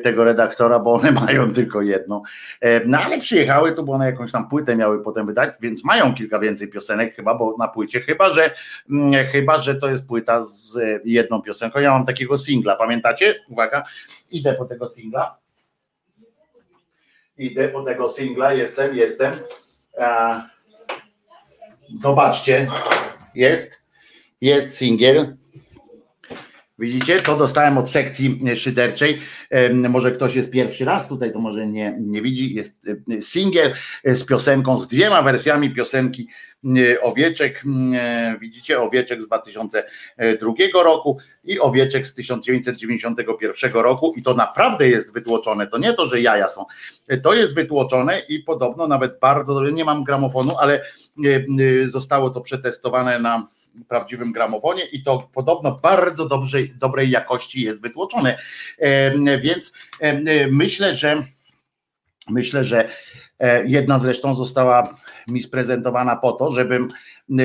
[SPEAKER 1] tego redaktora, bo one mają tylko jedno. E, no ale przyjechały tu, bo one jakąś tam płytę miały potem wydać, więc mają kilka więcej piosenek chyba, bo na płycie, chyba że, mm, chyba, że to jest płyta z jedną piosenką. Ja mam takiego singla, pamiętacie? Uwaga, idę po tego singla. Idę po tego singla, jestem, jestem. Zobaczcie, jest, jest singiel. Widzicie, to dostałem od sekcji szyderczej. Może ktoś jest pierwszy raz tutaj, to może nie, nie widzi. Jest singiel z piosenką, z dwiema wersjami piosenki Owieczek. Widzicie, Owieczek z 2002 roku i Owieczek z 1991 roku. I to naprawdę jest wytłoczone. To nie to, że jaja są. To jest wytłoczone i podobno nawet bardzo, nie mam gramofonu, ale zostało to przetestowane na prawdziwym gramofonie i to podobno bardzo dobrej, dobrej jakości jest wytłoczone. Więc myślę, że myślę, że e, jedna zresztą została mi sprezentowana po to, żebym,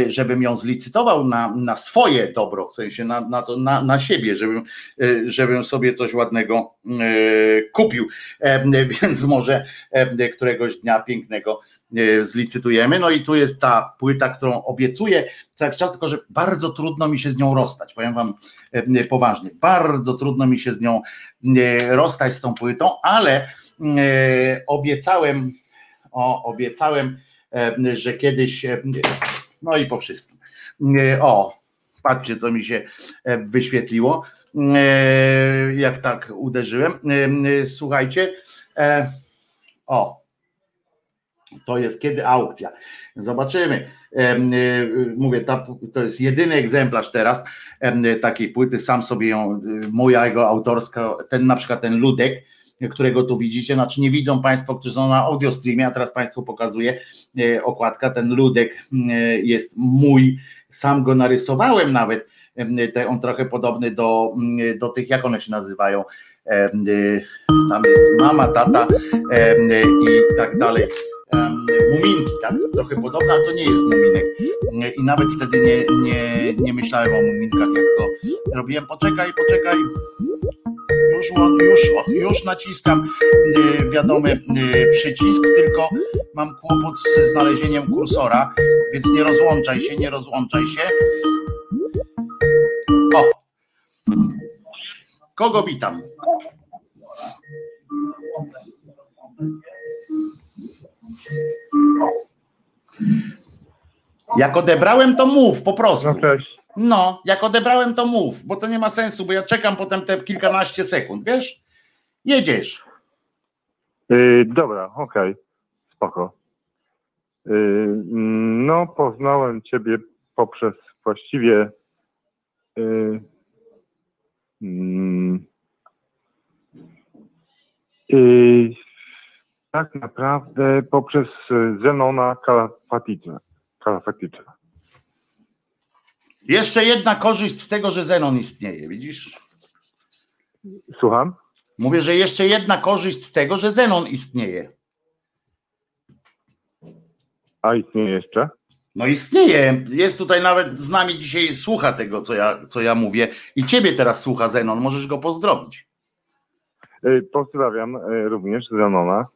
[SPEAKER 1] żebym ją zlicytował na, na swoje dobro, w sensie na, na, to, na, na siebie, żebym, e, żebym sobie coś ładnego e, kupił. Więc może któregoś dnia pięknego zlicytujemy. No i tu jest ta płyta, którą obiecuję co jakiś czas, tylko że bardzo trudno mi się z nią rozstać. Powiem Wam e, poważnie, bardzo trudno mi się z nią rozstać z tą płytą, ale obiecałem, o, obiecałem, że kiedyś, no i po wszystkim. O, patrzcie, to mi się wyświetliło, jak tak uderzyłem. Słuchajcie, o, to jest kiedy aukcja. Zobaczymy. Y, mówię, to jest jedyny egzemplarz teraz takiej płyty. Sam sobie ją, y, moja jego autorska, ten na przykład ten Ludek, którego tu widzicie, znaczy nie widzą Państwo, którzy są na audio streamie, a teraz Państwu pokazuję y, okładka, ten Ludek jest mój, sam go narysowałem nawet, on trochę podobny do, do tych, jak one się nazywają, tam jest mama, tata i tak dalej muminki, tak? Trochę podobne, ale to nie jest muminek. I nawet wtedy nie, nie, nie myślałem o muminkach, jak to robiłem. Poczekaj, poczekaj. Już, już, już naciskam e, wiadomy e, przycisk, tylko mam kłopot z znalezieniem kursora, więc nie rozłączaj się, nie rozłączaj się. O! Kogo witam? Jak odebrałem, to mów po prostu.
[SPEAKER 11] No, cześć.
[SPEAKER 1] no, jak odebrałem, to mów, bo to nie ma sensu, bo ja czekam potem te kilkanaście sekund, wiesz? Jedziesz.
[SPEAKER 11] Yy, dobra, okej, okay. spoko. Yy, no, poznałem Ciebie poprzez właściwie yy, yy, tak naprawdę poprzez e, Zenona Kalafatycza.
[SPEAKER 1] Jeszcze jedna korzyść z tego, że Zenon istnieje, widzisz?
[SPEAKER 11] Słucham?
[SPEAKER 1] Mówię, że jeszcze jedna korzyść z tego, że Zenon istnieje.
[SPEAKER 11] A istnieje jeszcze?
[SPEAKER 1] No istnieje. Jest tutaj nawet z nami dzisiaj, słucha tego, co ja, co ja mówię. I ciebie teraz słucha Zenon, możesz go pozdrowić.
[SPEAKER 11] E, pozdrawiam e, również Zenona.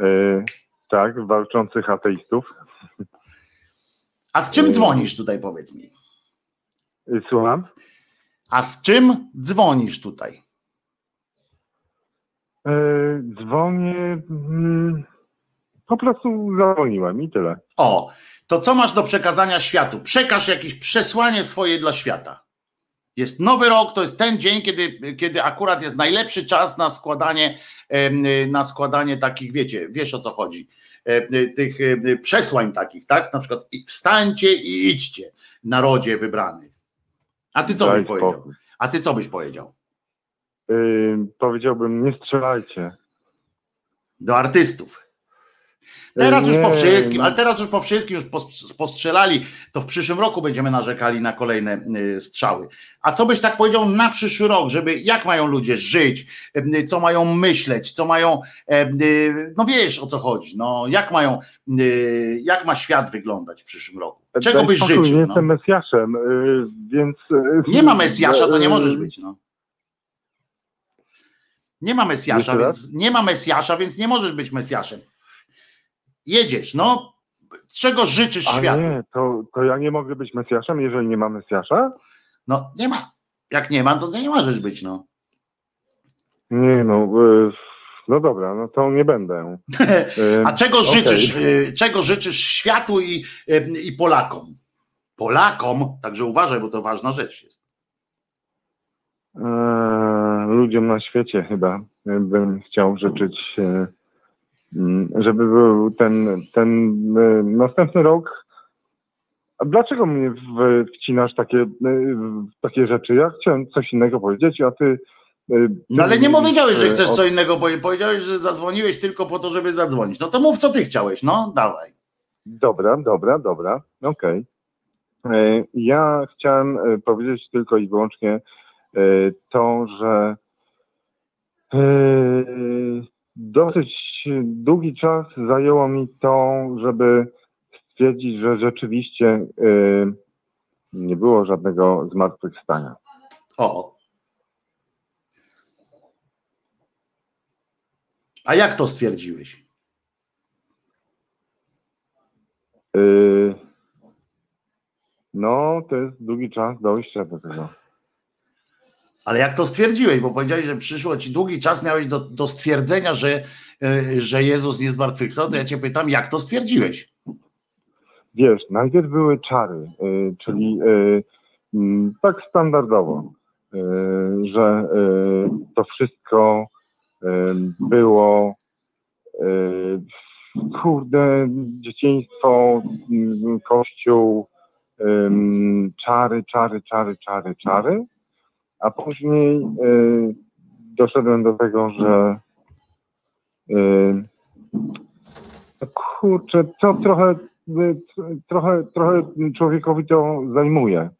[SPEAKER 11] E, tak, walczących ateistów.
[SPEAKER 1] A z czym e, dzwonisz tutaj, powiedz mi?
[SPEAKER 11] E, słucham?
[SPEAKER 1] A z czym dzwonisz tutaj?
[SPEAKER 11] Dzwonię. Mm, po prostu zadzwoniłem i tyle.
[SPEAKER 1] O, to co masz do przekazania światu? Przekaż jakieś przesłanie swoje dla świata. Jest nowy rok, to jest ten dzień, kiedy, kiedy akurat jest najlepszy czas na składanie, na składanie takich, wiecie, wiesz o co chodzi, tych przesłań takich, tak? Na przykład wstańcie i idźcie, narodzie wybrany. A ty co Daj byś spokój. powiedział? A ty co byś powiedział?
[SPEAKER 11] Yy, powiedziałbym, nie strzelajcie.
[SPEAKER 1] Do artystów. Teraz już po wszystkim, ale teraz już po wszystkim już postrzelali, to w przyszłym roku będziemy narzekali na kolejne y, strzały. A co byś tak powiedział na przyszły rok, żeby jak mają ludzie żyć, y, co mają myśleć, co mają, y, no wiesz o co chodzi, no jak mają, jak ma świat wyglądać w przyszłym roku? Czego byś życzył?
[SPEAKER 11] Nie no? jestem Mesjaszem, więc...
[SPEAKER 1] Nie ma Mesjasza, to nie możesz być, no. Nie ma Mesjasza, więc nie ma Mesjasza, więc nie możesz być Mesjaszem. Jedziesz, no. Czego życzysz
[SPEAKER 11] A
[SPEAKER 1] światu?
[SPEAKER 11] nie, to, to ja nie mogę być Mesjaszem, jeżeli nie ma Mesjasza?
[SPEAKER 1] No nie ma. Jak nie ma, to nie możesz być, no.
[SPEAKER 11] Nie, no, y, no dobra, no to nie będę. [laughs]
[SPEAKER 1] A czego
[SPEAKER 11] okej.
[SPEAKER 1] życzysz? y, Czego życzysz światu i, i Polakom? Polakom, także uważaj, bo to ważna rzecz jest.
[SPEAKER 11] Eee, ludziom na świecie chyba e, bym chciał życzyć, e, żeby był ten, ten e, następny rok. A dlaczego mnie wcinasz takie, e, takie rzeczy? Ja chciałem coś innego powiedzieć, a ty. e,
[SPEAKER 1] No ale nie powiedziałeś, że chcesz co innego powiedzieć. Powiedziałeś, że zadzwoniłeś tylko po to, żeby zadzwonić. No to mów, co ty chciałeś, no dawaj.
[SPEAKER 11] Dobra, dobra, dobra, okej. E, Ja chciałem powiedzieć tylko i wyłącznie to, że dosyć długi czas zajęło mi to, żeby stwierdzić, że rzeczywiście e, nie było żadnego zmartwychwstania.
[SPEAKER 1] O. A jak to stwierdziłeś?
[SPEAKER 11] E, No, to jest długi czas dojścia do tego.
[SPEAKER 1] Ale jak to stwierdziłeś? Bo powiedziałeś, że przyszło ci długi czas, miałeś do, do stwierdzenia, że, y, że Jezus nie zmartwychwstał, to ja cię pytam, jak to stwierdziłeś?
[SPEAKER 11] Wiesz, najpierw były czary, y, czyli y, mm, tak standardowo, że to wszystko było kurde, dzieciństwo, mm, kościół, ym, czary, czary, czary, czary, czary, a później y, doszedłem do tego, że y, kurczę, to trochę, y, trochę, trochę człowiekowi to zajmuje,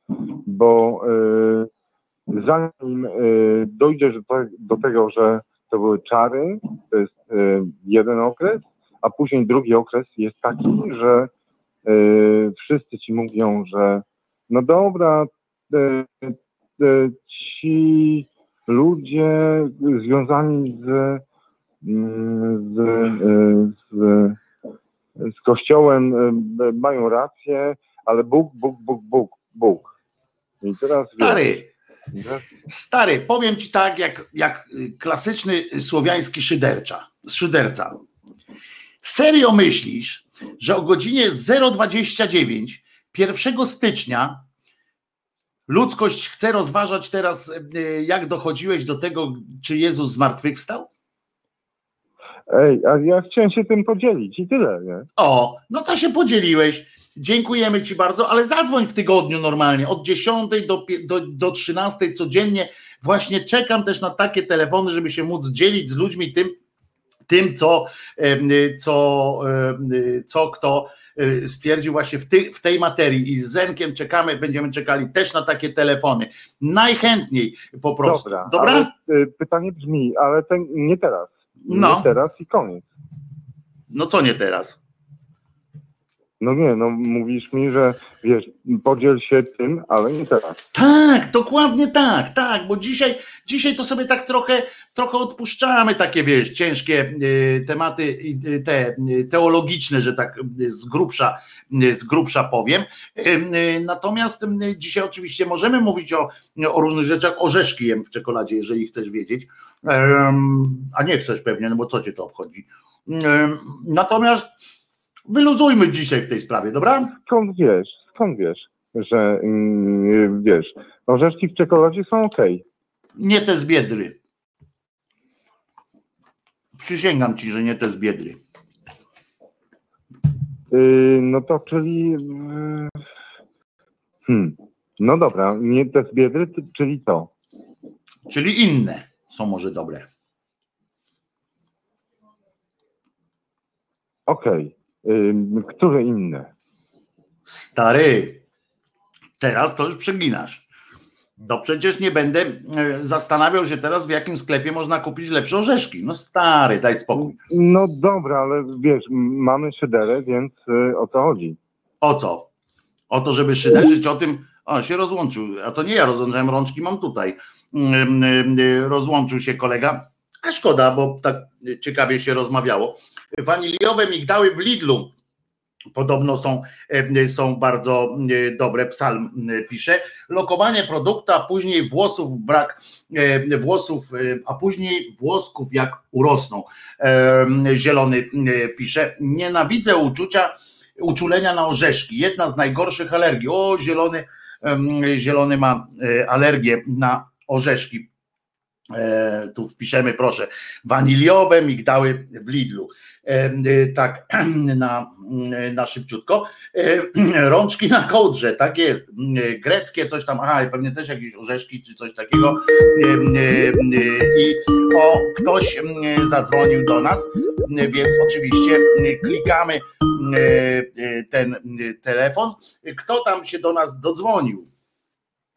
[SPEAKER 11] bo y, zanim y, dojdziesz do, do tego, że to były czary, to jest y, jeden okres, a później drugi okres jest taki, że y, wszyscy ci mówią, że no dobra, y, ci ludzie związani z, mm, z, y, z, z Kościołem y, mają rację, ale Bóg, Bóg, Bóg, Bóg, Bóg. I teraz
[SPEAKER 1] Stary,
[SPEAKER 11] wiesz,
[SPEAKER 1] stary, powiem ci tak, jak, jak klasyczny słowiański szydercza, szyderca. Serio myślisz, że o godzinie 029 1 stycznia ludzkość chce rozważać teraz, y, jak dochodziłeś do tego, czy Jezus zmartwychwstał?
[SPEAKER 11] Ej, a ja chciałem się tym podzielić i tyle, nie?
[SPEAKER 1] O, no to się podzieliłeś. Dziękujemy Ci bardzo, ale zadzwoń w tygodniu normalnie, od 10 do, do, do 13 codziennie. Właśnie czekam też na takie telefony, żeby się móc dzielić z ludźmi tym, tym co, co, co kto e, stwierdził właśnie w, ty, w tej materii. I z Zenkiem czekamy, będziemy czekali też na takie telefony. Najchętniej po prostu.
[SPEAKER 11] Dobra,
[SPEAKER 1] Dobra?
[SPEAKER 11] Ale, y, pytanie brzmi, ale ten, nie teraz.
[SPEAKER 1] No.
[SPEAKER 11] Nie teraz i koniec.
[SPEAKER 1] No co nie teraz?
[SPEAKER 11] No nie, no mówisz mi, że wiesz, podziel się tym, ale nie teraz.
[SPEAKER 1] Tak, dokładnie tak, tak, bo dzisiaj, dzisiaj to sobie tak trochę, trochę odpuszczamy takie, wiesz, ciężkie y, tematy y, te y, teologiczne, że tak z grubsza, z grubsza powiem. Natomiast dzisiaj oczywiście możemy mówić o, o różnych rzeczach, orzeszki jem w czekoladzie, jeżeli chcesz wiedzieć, a nie chcesz pewnie, no bo co cię to obchodzi. Natomiast wyluzujmy dzisiaj w tej sprawie, dobra?
[SPEAKER 11] Skąd wiesz, skąd wiesz, że mm, wiesz, orzeszki w czekoladzie są ok.
[SPEAKER 1] Nie te z biedry. Przysięgam ci, że nie te z biedry.
[SPEAKER 11] Yy, no to czyli. yy, Hmm. No dobra, nie te z biedry, czyli to.
[SPEAKER 1] Czyli inne są może dobre.
[SPEAKER 11] Okej. Yy, które inne?
[SPEAKER 1] Stary, teraz to już przeginasz. No przecież nie będę e, zastanawiał się teraz, w jakim sklepie można kupić lepsze orzeszki. No stary, daj spokój.
[SPEAKER 11] No dobra, ale wiesz, mamy szyderę, więc yy, o co chodzi?
[SPEAKER 1] O co? O to, żeby szyderzyć o tym. O, się rozłączył. A to nie ja rozłączałem rączki, mam tutaj. Mm, Rozłączył się kolega. A szkoda, bo tak ciekawie się rozmawiało. Waniliowe migdały w Lidlu Podobno są, e, są bardzo e, dobre. Psalm e, pisze. Lokowanie produktu, a później włosów, brak włosów, a później włosków jak urosną. Zielony pisze. Nienawidzę uczucia, uczulenia na orzeszki. Jedna z najgorszych alergii. O, zielony, zielony ma alergię na orzeszki. Tu wpiszemy, proszę. Waniliowe migdały w Lidlu. Y, tak [clears throat] na, y, na szybciutko. [clears throat] Rączki na kołdrze, tak jest. Y, greckie coś tam, aha, pewnie też jakieś orzeszki czy coś takiego. I o, ktoś zadzwonił do nas, więc oczywiście klikamy ten telefon. Kto tam się do nas dodzwonił?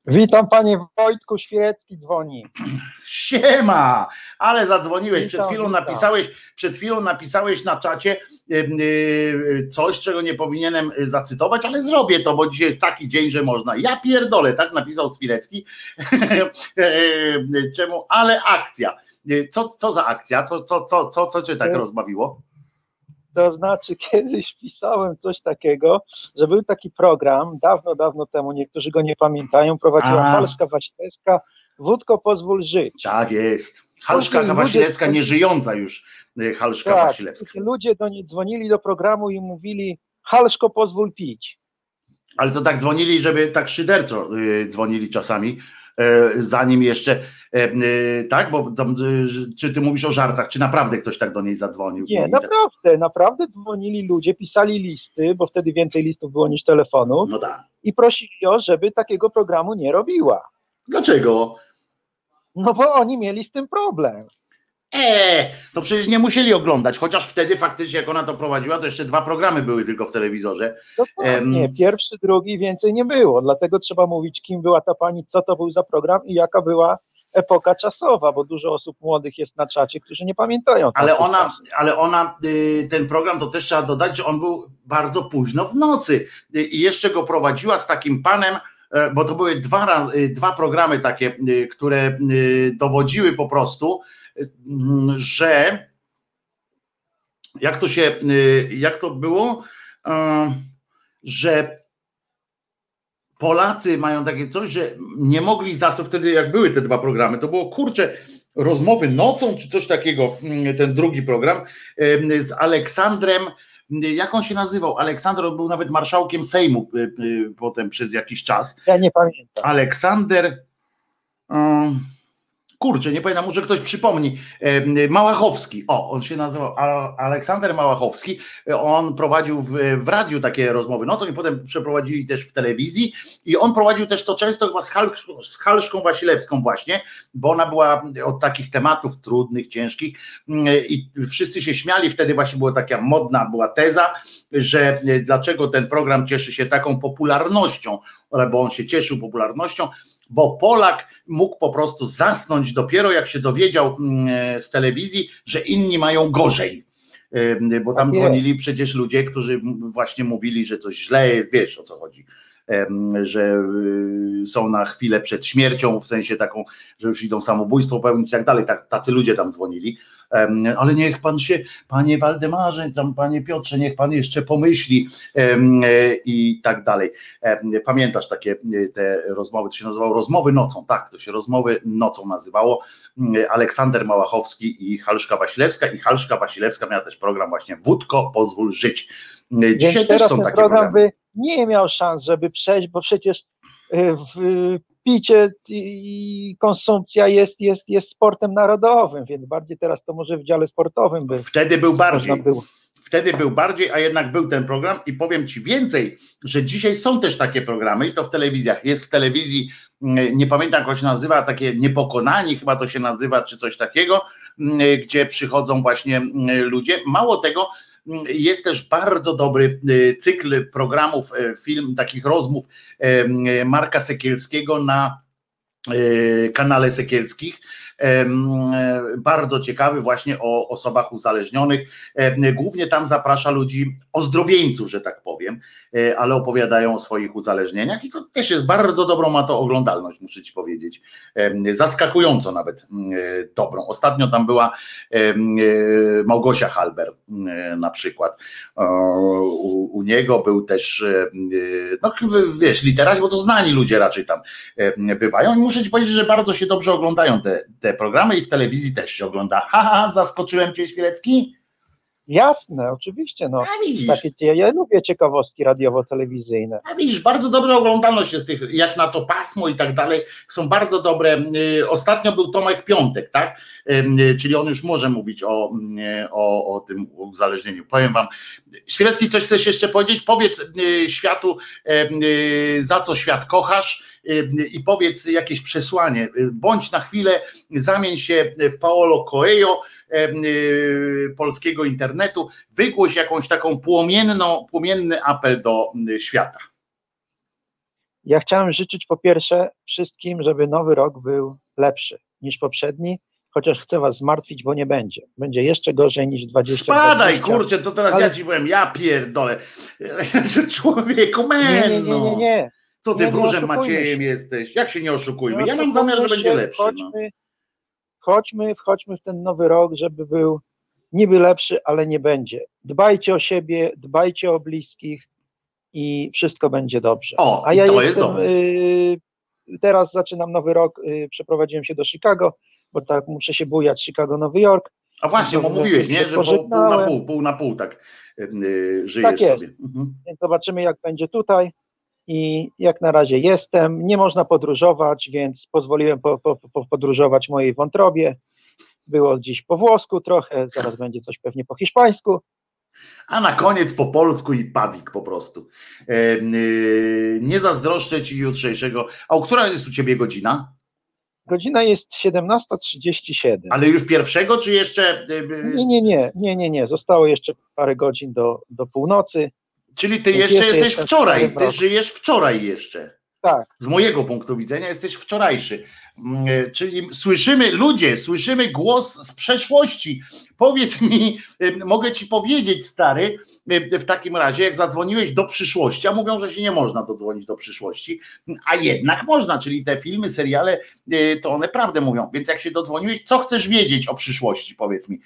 [SPEAKER 12] Witam panie Wojtku Świecki dzwoni.
[SPEAKER 1] Siema, ale zadzwoniłeś, przed chwilą napisałeś, przed chwilą napisałeś na czacie yy, coś, czego nie powinienem zacytować, ale zrobię to, bo dzisiaj jest taki dzień, że można. Ja pierdolę, tak napisał Swirecki. [laughs] Czemu? Ale akcja. Co, co za akcja? Co, co, co, co, co cię tak rozbawiło?
[SPEAKER 12] To znaczy, [laughs] kiedyś pisałem coś takiego, że był taki program, dawno, dawno temu, niektórzy go nie pamiętają, prowadziła A. Halszka Wasilewska, Wódko pozwól żyć.
[SPEAKER 1] Tak jest. Halszka Wasilewska, nie żyjąca już y, Halszka tak, Wasilewska.
[SPEAKER 12] Ludzie do niej dzwonili do programu i mówili, Halszko pozwól pić.
[SPEAKER 1] Ale to tak dzwonili, żeby tak szyderco yy, dzwonili czasami, zanim jeszcze, e, e, tak, bo tam, czy ty mówisz o żartach, czy naprawdę ktoś tak do niej zadzwonił?
[SPEAKER 12] Nie, naprawdę, naprawdę dzwonili ludzie, pisali listy, bo wtedy więcej listów było niż telefonów
[SPEAKER 1] no tak.
[SPEAKER 12] i prosili ją, żeby takiego programu nie robiła.
[SPEAKER 1] Dlaczego?
[SPEAKER 12] No bo oni mieli z tym problem.
[SPEAKER 1] Eee, to przecież nie musieli oglądać, chociaż wtedy faktycznie jak ona to prowadziła, to jeszcze dwa programy były tylko w telewizorze.
[SPEAKER 12] Nie, um, pierwszy, drugi, więcej nie było, dlatego trzeba mówić, kim była ta pani, co to był za program i jaka była epoka czasowa, bo dużo osób młodych jest na czacie, którzy nie pamiętają.
[SPEAKER 1] Ale ona, ale ona, y, ten program, to też trzeba dodać, że on był bardzo późno w nocy i jeszcze go prowadziła z takim panem, e, bo to były dwa, raz, y, dwa programy takie, y, które dowodziły po prostu, że jak to się, jak to było, że Polacy mają takie coś, że nie mogli zasób wtedy, jak były te dwa programy, to było kurczę, rozmowy nocą, czy coś takiego, ten drugi program, z Aleksandrem, jak on się nazywał? Aleksandr był nawet marszałkiem Sejmu potem przez jakiś czas.
[SPEAKER 12] Ja nie pamiętam.
[SPEAKER 1] Aleksander. Um, kurczę, nie pamiętam, może ktoś przypomni, Małachowski, o, on się nazywał Aleksander Małachowski, on prowadził w, w radiu takie rozmowy nocą i potem przeprowadzili też w telewizji. I on prowadził też to często chyba z, Hal, z Halszką Wasilewską właśnie, bo ona była od takich tematów trudnych, ciężkich. Mm, i wszyscy się śmiali, wtedy właśnie była taka modna była teza, że dlaczego ten program cieszy się taką popularnością, bo on się cieszył popularnością, bo Polak mógł po prostu zasnąć dopiero jak się dowiedział mm, z telewizji, że inni mają gorzej. Bo tam dzwonili przecież ludzie, którzy właśnie mówili, że coś źle jest, wiesz o co chodzi że y, są na chwilę przed śmiercią, w sensie taką, że już idą samobójstwo pełnić i tak dalej. Tacy ludzie tam dzwonili ale niech pan się, panie Waldemarze, tam panie Piotrze, niech pan jeszcze pomyśli i tak dalej. Pamiętasz takie e, te rozmowy, to się nazywało rozmowy nocą, tak, to się rozmowy nocą nazywało. Aleksander Małachowski i Halszka Wasilewska i Halszka Wasilewska miała też program właśnie Wódko, pozwól żyć. Dzisiaj też są takie program programy.
[SPEAKER 12] by nie miał szans, żeby przejść, bo przecież e, w picie i konsumpcja jest, jest, jest sportem narodowym, więc bardziej teraz to może w dziale sportowym by.
[SPEAKER 1] Wtedy był bardziej. Było. Wtedy był bardziej, a jednak był ten program i powiem Ci więcej, że dzisiaj są też takie programy i to w telewizjach. Jest w telewizji, mm, nie pamiętam jak się nazywa, takie Niepokonani chyba to się nazywa, czy coś takiego, mm, gdzie przychodzą właśnie mm, ludzie. Mało tego, jest też bardzo dobry y, cykl programów, y, film, takich rozmów y, Marka Sekielskiego na kanale Sekielskich bardzo ciekawy właśnie o osobach uzależnionych. Głównie tam zaprasza ludzi ozdrowieńców, że tak powiem, e, ale opowiadają o swoich uzależnieniach i to też jest bardzo dobrą ma to oglądalność, muszę ci powiedzieć. Zaskakująco nawet e, dobrą. Ostatnio tam była e, Małgosia Halber na przykład. U, u niego był też, no wiesz, literaci, bo to znani ludzie raczej tam bywają i muszę ci powiedzieć, że bardzo się dobrze oglądają te, te programy i w telewizji też się ogląda. Haha, zaskoczyłem cię Świlecki?
[SPEAKER 12] Jasne, oczywiście. No. A widzisz. Takie, ja, ja lubię ciekawostki radiowo-telewizyjne.
[SPEAKER 1] A widzisz, bardzo dobra oglądalność jest tych, jak na to pasmo i tak dalej, są bardzo dobre. Y, ostatnio był Tomek Piątek, tak? Y, czyli on już może mówić o, y, o, o tym uzależnieniu. Powiem wam, Świlecki, coś chcesz jeszcze powiedzieć? Powiedz światu, za co świat kochasz i powiedz jakieś przesłanie. Bądź na chwilę, zamień się w Paolo Coelho y, polskiego internetu, wygłoś jakąś taką płomienną, płomienny apel do świata.
[SPEAKER 12] Ja chciałem życzyć po pierwsze wszystkim, żeby nowy rok był lepszy niż poprzedni, chociaż chcę was zmartwić, bo nie będzie. Będzie jeszcze gorzej niż 20
[SPEAKER 1] Spadaj, kurczę, to teraz Ale... ja ci powiem, ja pierdolę. [laughs] Człowieku, men,
[SPEAKER 12] nie, nie, nie, nie, nie.
[SPEAKER 1] Co ty wróżem Maciejem się. jesteś? Jak się nie oszukujmy? Ja mam zamiar, że będzie lepszy.
[SPEAKER 12] Chodźmy, no. chodźmy, wchodźmy w ten nowy rok, żeby był niby lepszy, ale nie będzie. Dbajcie o siebie, dbajcie o bliskich i wszystko będzie dobrze.
[SPEAKER 1] O, A ja to jestem, jest
[SPEAKER 12] y, teraz zaczynam nowy rok, y, przeprowadziłem się do Chicago, bo tak muszę się bujać Chicago, Nowy Jork.
[SPEAKER 1] A właśnie, bo mówiłeś, nie, że pół na pół, pół na pół tak yy, żyjesz tak
[SPEAKER 12] jest.
[SPEAKER 1] sobie. Mhm.
[SPEAKER 12] Więc zobaczymy, jak będzie tutaj i jak na razie jestem. Nie można podróżować, więc pozwoliłem po, po, po podróżować mojej wątrobie. Było dziś po włosku trochę, zaraz będzie coś pewnie po hiszpańsku.
[SPEAKER 1] A na koniec po polsku i pawik po prostu. E, nie zazdroszczę ci jutrzejszego. A o która jest u ciebie godzina?
[SPEAKER 12] Godzina jest 17.37.
[SPEAKER 1] Ale już pierwszego, czy jeszcze.
[SPEAKER 12] E, nie, nie, nie, nie, nie, nie. Zostało jeszcze parę godzin do, do północy.
[SPEAKER 1] Czyli ty jeszcze jesteś wczoraj, ty żyjesz wczoraj jeszcze.
[SPEAKER 12] Tak.
[SPEAKER 1] Z mojego punktu widzenia jesteś wczorajszy. Mm, e, czyli słyszymy, ludzie, słyszymy głos z przeszłości. Powiedz mi, [laughs] e, mogę ci powiedzieć, stary, e, w takim razie, jak zadzwoniłeś do przyszłości, a mówią, że się nie można dodzwonić do przyszłości, a jednak można, czyli te filmy, seriale, to one prawdę mówią. Więc jak się dodzwoniłeś, co chcesz wiedzieć o przyszłości, powiedz mi.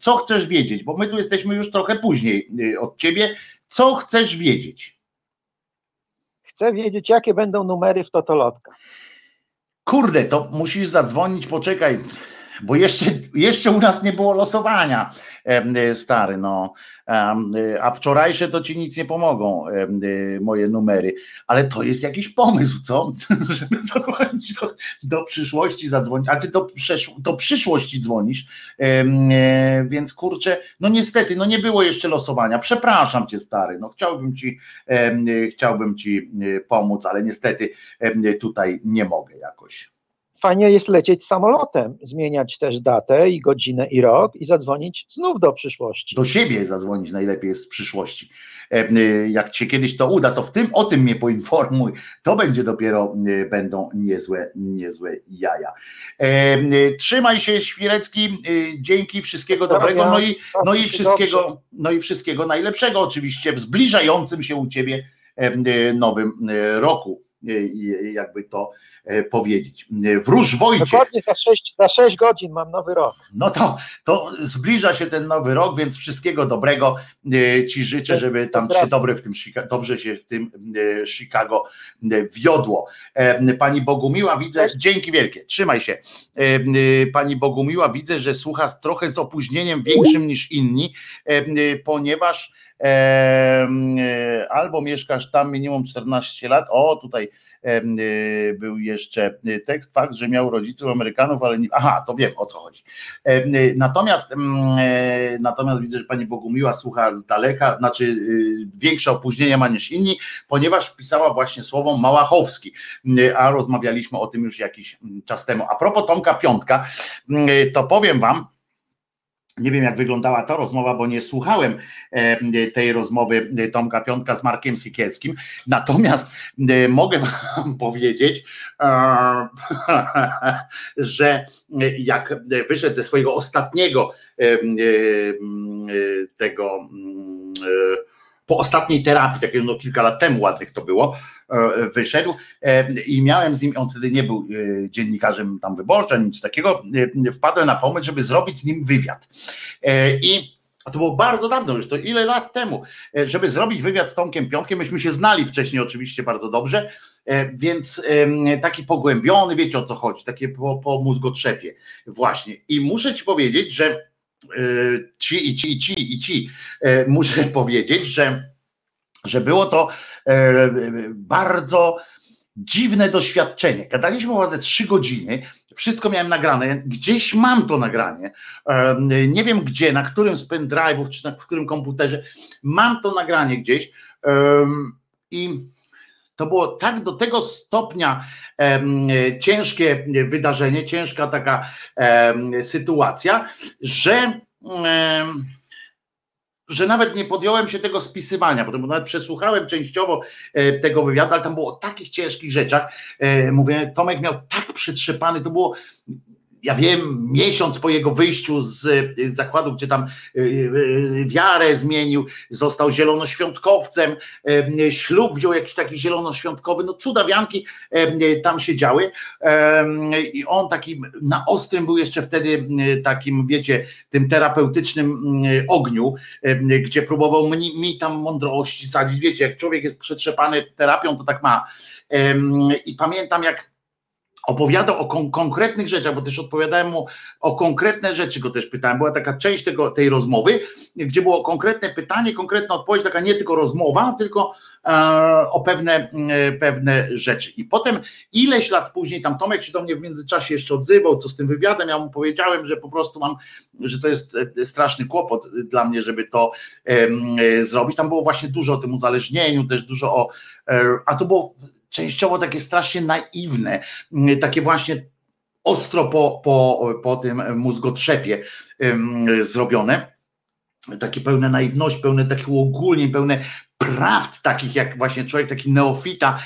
[SPEAKER 1] Co chcesz wiedzieć, bo my tu jesteśmy już trochę później od ciebie. Co chcesz wiedzieć?
[SPEAKER 12] Chcę wiedzieć, jakie będą numery w Totolotka.
[SPEAKER 1] Kurde, to musisz zadzwonić, poczekaj, bo jeszcze, jeszcze u nas nie było losowania, stary, no. A wczorajsze to ci nic nie pomogą, moje numery, ale to jest jakiś pomysł, co? [laughs] Żeby zadzwonić do, do przyszłości, zadzwonić, a ty do, do przyszłości dzwonisz, e, więc kurczę, no niestety, no nie było jeszcze losowania, przepraszam cię, stary, no chciałbym ci, chciałbym ci e, pomóc, ale niestety tutaj nie mogę jakoś
[SPEAKER 12] fajnie jest lecieć samolotem, zmieniać też datę i godzinę i rok i zadzwonić znów do przyszłości.
[SPEAKER 1] Do siebie zadzwonić najlepiej jest z przyszłości. E, y, jak ci kiedyś to uda, to w tym o tym mnie poinformuj. To będzie dopiero y, będą niezłe, niezłe jaja. E, y, trzymaj się, Świrecki. Dzięki, wszystkiego dobrego. No i, no i wszystkiego, no i wszystkiego najlepszego, oczywiście w zbliżającym się u ciebie e, nowym roku. Jakby to E, powiedzieć. Wróż Wojciech.
[SPEAKER 12] Dokładnie za 6, za 6 godzin mam nowy rok.
[SPEAKER 1] No to, to zbliża się ten nowy rok, więc wszystkiego dobrego e, Ci życzę, żeby tam się dobre w tym, dobrze się w tym e, Chicago wiodło. Pani Bogumiła widzę, dzięki wielkie, trzymaj się. Pani Bogumiła widzę, że słucha trochę z opóźnieniem większym niż inni, ponieważ albo mieszkasz tam minimum 14 lat, o tutaj Y, był jeszcze y, tekst, fakt, że miał rodziców Amerykanów, ale nie, aha, to wiem o co chodzi. Natomiast natomiast widzę, że pani Bogumiła słucha z daleka, znaczy większe opóźnienia ma niż inni, ponieważ wpisała właśnie słowo Małachowski, a rozmawialiśmy o tym już jakiś czas temu. A propos Tomka Piątka, to powiem wam, Nie wiem, jak wyglądała ta rozmowa, bo nie słuchałem tej rozmowy Tomka Piątka z Markiem Sikielskim. Natomiast mogę Wam [laughs] powiedzieć, [laughs] że jak wyszedł ze swojego ostatniego tego po ostatniej terapii, takiego no kilka lat temu ładnych to było, e, wyszedł e, i miałem z nim, on wtedy nie był e, dziennikarzem tam wyborczym, nic takiego, wpadłem na pomysł, żeby zrobić z nim wywiad. I a to było bardzo dawno, już to ile lat temu, żeby zrobić wywiad z Tomkiem Piątkiem, myśmy się znali wcześniej oczywiście bardzo dobrze, więc taki pogłębiony, wiecie o co chodzi, takie po, po mózgotrzepie właśnie. I muszę ci powiedzieć, że ci i ci i ci i ci. Muszę [laughs] powiedzieć, że, że było to bardzo dziwne doświadczenie. Gadaliśmy o ze trzy godziny, wszystko miałem nagrane, gdzieś mam to nagranie, nie wiem gdzie, na którym z pendrive'ów, czy na, w którym komputerze, mam to nagranie gdzieś i to było tak do tego stopnia ciężkie wydarzenie, ciężka taka sytuacja, że że nawet nie podjąłem się tego spisywania, potem nawet przesłuchałem częściowo e, tego wywiadu, ale tam było o takich ciężkich rzeczach. E, mówię, Tomek miał tak przytrzepany, to było ja wiem, miesiąc po jego wyjściu z, z zakładu, gdzie tam y, y, wiarę zmienił, został zielonoświątkowcem, ślub wziął jakiś taki zielonoświątkowy, no cudawianki tam się działy. I on takim na ostrym był jeszcze wtedy takim, wiecie, tym terapeutycznym ogniu, gdzie próbował mi, mi tam mądrości sadzić, wiecie, jak człowiek jest przetrzepany terapią, to tak ma. I pamiętam jak opowiadał o kon konkretnych rzeczach, bo też odpowiadałem mu o konkretne rzeczy, go też pytałem. Była taka część tego, tej rozmowy, gdzie było konkretne pytanie, konkretna odpowiedź, taka nie tylko rozmowa, tylko e, o pewne, e, pewne rzeczy. I potem ileś lat później, tam Tomek się do mnie w międzyczasie jeszcze odzywał, co z tym wywiadem, ja mu powiedziałem, że po prostu mam, że to jest e, straszny kłopot dla mnie, żeby to e, zrobić. Tam było właśnie dużo o tym uzależnieniu, też dużo o, e, a to było częściowo takie strasznie naiwne, mm, takie właśnie ostro po, po, po tym mózgotrzepie zrobione, takie pełne naiwności, pełne takich uogólnień, pełne prawd takich, jak właśnie człowiek taki neofita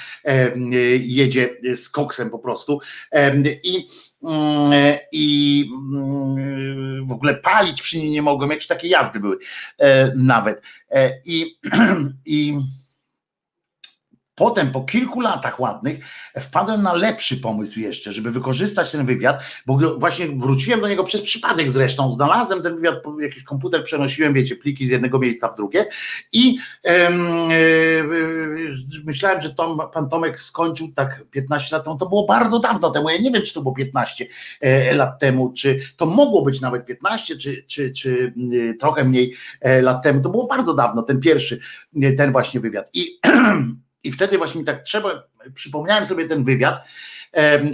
[SPEAKER 1] jedzie z koksem po prostu. I mm, i mm, w ogóle palić przy niej nie mogłem, jakieś takie jazdy były e, nawet. E, I, [clears throat] i Potem po kilku latach ładnych wpadłem na lepszy pomysł jeszcze, żeby wykorzystać ten wywiad, bo właśnie wróciłem do niego przez przypadek zresztą, znalazłem ten wywiad, jakiś komputer przenosiłem, wiecie, pliki z jednego miejsca w drugie i e, myślałem, że Tom, pan Tomek skończył tak 15 lat temu, to było bardzo dawno temu, ja nie wiem, czy to było 15 e, lat temu, czy to mogło być nawet 15, czy, czy, czy e, trochę mniej lat temu, to było bardzo dawno, ten pierwszy, ten właśnie wywiad. I [clears throat] I wtedy właśnie tak trzeba, przypomniałem sobie ten wywiad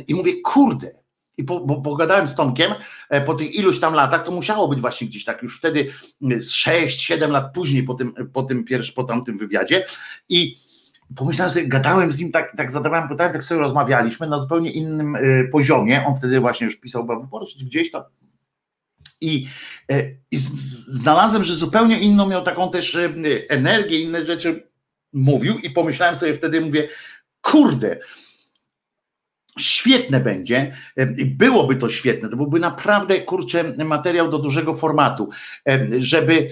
[SPEAKER 1] i mówię, kurde, i po, bo pogadałem z Tomkiem e, po tych iluś tam latach, to musiało być właśnie gdzieś tak już wtedy z 6-7 lat później po tym, po tym pierwszym, po tamtym wywiadzie. I pomyślałem sobie, gadałem z nim, tak, tak zadawałem pytania, tak sobie rozmawialiśmy na zupełnie innym y, poziomie, on wtedy właśnie już pisał wyborczy gdzieś tam. I, y, i znalazłem, że zupełnie inną miał taką też y, energię, inne rzeczy mówił i pomyślałem sobie wtedy, mówię, kurde, świetne będzie, i byłoby to świetne, to byłby naprawdę, kurczę, materiał do dużego formatu, żeby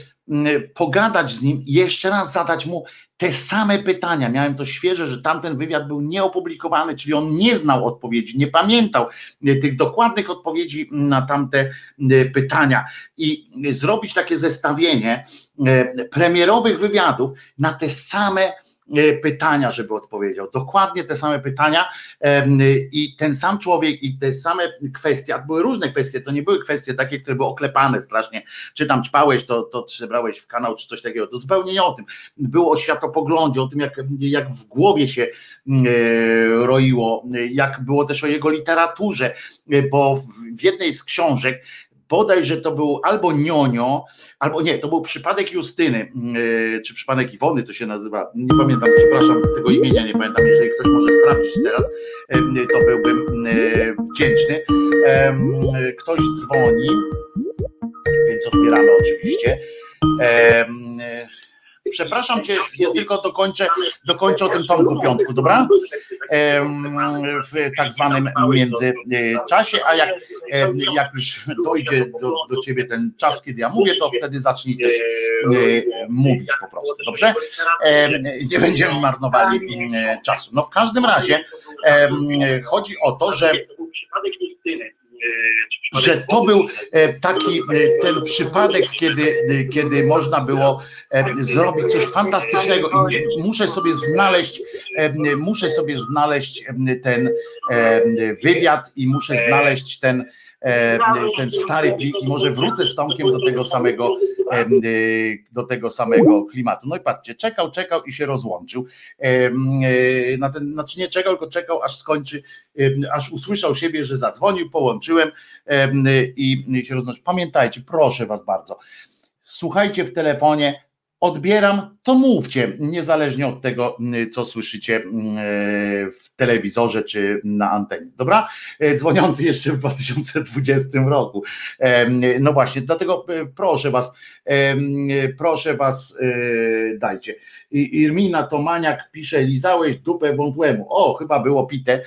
[SPEAKER 1] pogadać z nim i jeszcze raz zadać mu te same pytania. Miałem to świeże, że tamten wywiad był nieopublikowany, czyli on nie znał odpowiedzi, nie pamiętał tych dokładnych odpowiedzi na tamte pytania i zrobić takie zestawienie premierowych wywiadów na te same E, pytania, żeby odpowiedział. Dokładnie te same pytania i ten sam człowiek i te same kwestie, a były różne kwestie, to nie były kwestie takie, które były oklepane strasznie, czy tam ćpałeś, to, to przebrałeś w kanał, czy coś takiego, to zupełnie nie o tym. Było o światopoglądzie, o tym, jak, jak w głowie się e, roiło, jak było też o jego literaturze, e, bo w jednej z książek bodaj, że to był albo Nionio, albo nie, to był przypadek Justyny, yy, czy przypadek Iwony to się nazywa, nie pamiętam, przepraszam, tego imienia nie pamiętam, jeżeli ktoś może sprawdzić teraz, yy, to byłbym yy, wdzięczny. Ktoś dzwoni. więc odbieramy oczywiście. Przepraszam cię, ja tylko dokończę, dokończę o tym Tomku Piątku, dobra? W tak zwanym międzyczasie, a jak, jak już dojdzie do, do ciebie ten czas, kiedy ja mówię, to wtedy zacznij też mówić po prostu, dobrze? Nie będziemy marnowali czasu. No w każdym razie chodzi o to, że że to był e, taki e, ten przypadek, kiedy, e, kiedy można było zrobić coś fantastycznego i muszę sobie znaleźć, muszę sobie znaleźć ten wywiad i muszę znaleźć ten ten stary plik i może wrócę z Tomkiem do tego samego e, do tego samego klimatu. No i patrzcie, czekał, czekał i się rozłączył. E, na ten, znaczy nie czekał, tylko czekał, aż skończy, aż usłyszał siebie, że zadzwonił, połączyłem i się rozłączył. Pamiętajcie, proszę was bardzo, słuchajcie w telefonie, odbieram, to mówcie, niezależnie od tego, co słyszycie w telewizorze czy na antenie. Dobra? E, dzwoniący jeszcze w 2020 roku. No właśnie, dlatego e, proszę Was, proszę Was, e, dajcie. Irmina Tomaniak pisze, lizałeś dupę wątłemu. O, chyba było pite.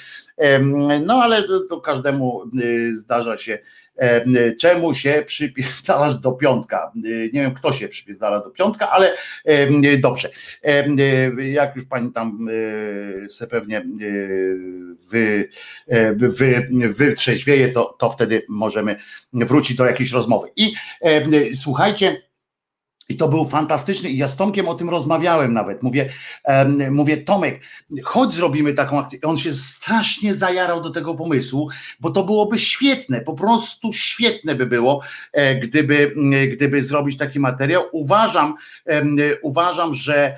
[SPEAKER 1] No ale to każdemu zdarza się E, czemu się przypierdalasz do piątka? E, nie wiem, kto się przypierdala do piątka, ale e, dobrze. Jak już pani tam se pewnie wy, wy, wytrzeźwieje, to, to wtedy możemy wrócić do jakiejś rozmowy. I słuchajcie, i to był fantastyczny. I ja z Tomkiem o tym rozmawiałem nawet. Mówię, um, mówię, Tomek, chodź zrobimy taką akcję. I on się strasznie zajarał do tego pomysłu, bo to byłoby świetne, po prostu świetne by było, e, gdyby, gdyby zrobić taki materiał. Uważam, uważam, że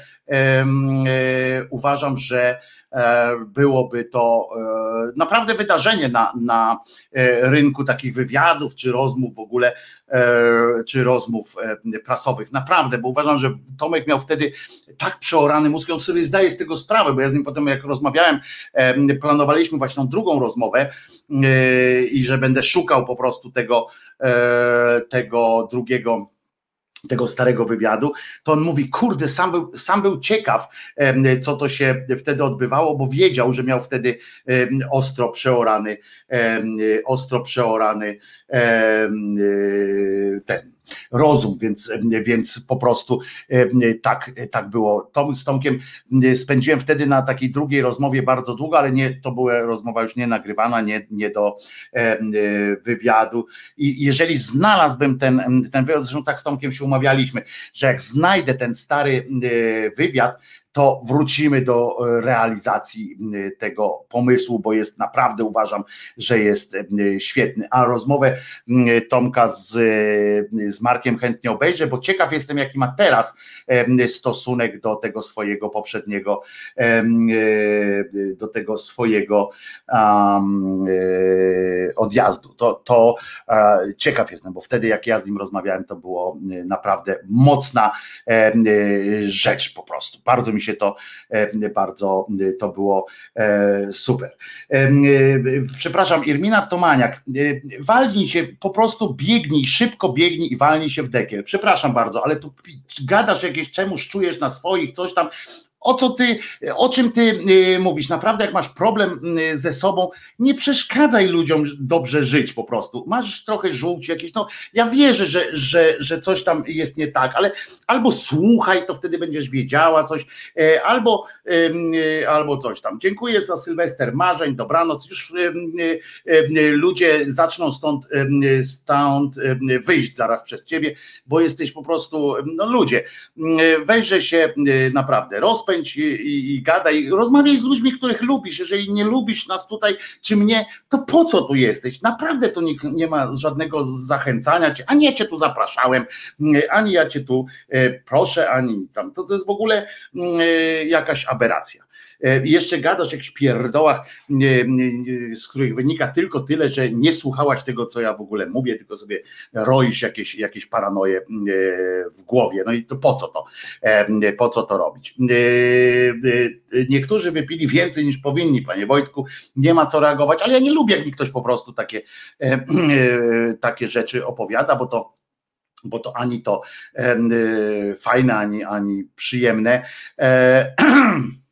[SPEAKER 1] uważam, że E, byłoby to e, naprawdę wydarzenie na, na e, rynku takich wywiadów, czy rozmów w ogóle, czy rozmów prasowych. Naprawdę, bo uważam, że Tomek miał wtedy tak przeorany mózg, on sobie zdaje z tego sprawę, bo ja z nim potem jak rozmawiałem, planowaliśmy właśnie tą drugą rozmowę i że będę szukał po prostu tego, tego drugiego tego starego wywiadu, to on mówi, kurde, sam był, sam był ciekaw, co to się wtedy odbywało, bo wiedział, że miał wtedy ostro przeorany, ostro przeorany ten rozum, więc, więc po prostu tak, tak było. Tom, z Tomkiem spędziłem wtedy na takiej drugiej rozmowie bardzo długo, ale nie, to była rozmowa już nie nagrywana, nie, nie do wywiadu. I jeżeli znalazłbym ten, ten wywiad, zresztą tak z Tomkiem się umawialiśmy, że jak znajdę ten stary wywiad, to wrócimy do e, realizacji tego pomysłu, bo jest naprawdę uważam, że jest świetny. A rozmowę Tomka z, z Markiem chętnie obejrzę, bo ciekaw jestem, jaki ma teraz stosunek do tego swojego poprzedniego, e, do tego swojego um, odjazdu. To, to ciekaw jestem, bo wtedy jak ja z nim rozmawiałem, to było naprawdę mocna rzecz po prostu. Bardzo mi się to e, bardzo e, to było e, super. Przepraszam, Irmina Tomaniak, walnij się, po prostu biegnij, szybko biegnij i walnij się w dekiel. Przepraszam bardzo, ale tu gadasz jakieś czemuś czujesz na swoich, coś tam o co ty, o czym ty y, mówisz? Naprawdę, jak masz problem y, ze sobą, nie przeszkadzaj ludziom dobrze żyć po prostu. Masz trochę żółci jakieś, no ja wierzę, że, że, że coś tam jest nie tak, ale albo słuchaj, to wtedy będziesz wiedziała coś, e, albo, y, albo coś tam. Dziękuję za Sylwester marzeń, dobranoc. Już ludzie zaczną stąd, stąd wyjść zaraz przez ciebie, bo jesteś po prostu, no ludzie, weźże się naprawdę rozpędź rozpędź i, i gadaj, rozmawiaj z ludźmi, których lubisz. Jeżeli nie lubisz nas tutaj, czy mnie, to po co tu jesteś? Naprawdę to nie, nie ma żadnego zachęcania cię, ani ja cię tu zapraszałem, ani ja cię tu e, proszę, ani tam. To, to jest w ogóle mm, e, jakaś aberracja. E, jeszcze gadasz o jakichś pierdołach, z których wynika tylko tyle, że nie słuchałaś tego, co ja w ogóle mówię, tylko sobie roisz jakieś, jakieś paranoje w głowie. No i to po co to? E, po co to robić? E, niektórzy wypili więcej niż powinni, panie Wojtku, nie ma co reagować, ale ja nie lubię, jak mi ktoś po prostu takie, takie rzeczy opowiada, bo to bo to ani to e, fajne, ani, ani przyjemne. [clears throat]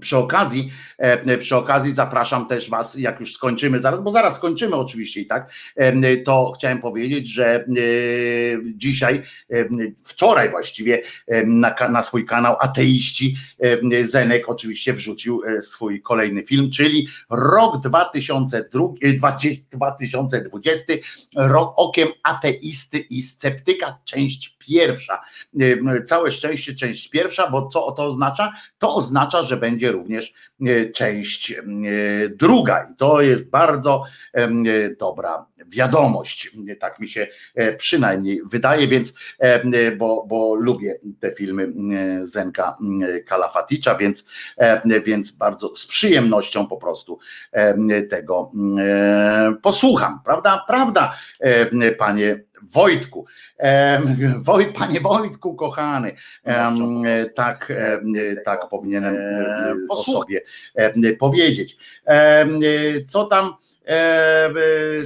[SPEAKER 1] Przy okazji, e, przy okazji zapraszam też Was, jak już skończymy zaraz, bo zaraz skończymy oczywiście i tak, e, to chciałem powiedzieć, że e, dzisiaj, wczoraj właściwie na, na swój kanał Ateiści Zenek oczywiście wrzucił swój kolejny film, czyli rok 2020, rok okiem ateisty i sceptyka, część pierwsza. Całe szczęście część pierwsza, bo co to oznacza? To oznacza, że będzie będzie również e, część e, druga. I to jest bardzo e, dobra wiadomość, tak mi się przynajmniej wydaje, więc bo, bo lubię te filmy Zenka Kalafaticza, więc, więc bardzo z przyjemnością po prostu tego posłucham, prawda? Prawda, panie Wojtku. Woj, panie Wojtku, kochany, tak, tak powinienem po sobie powiedzieć. Co tam?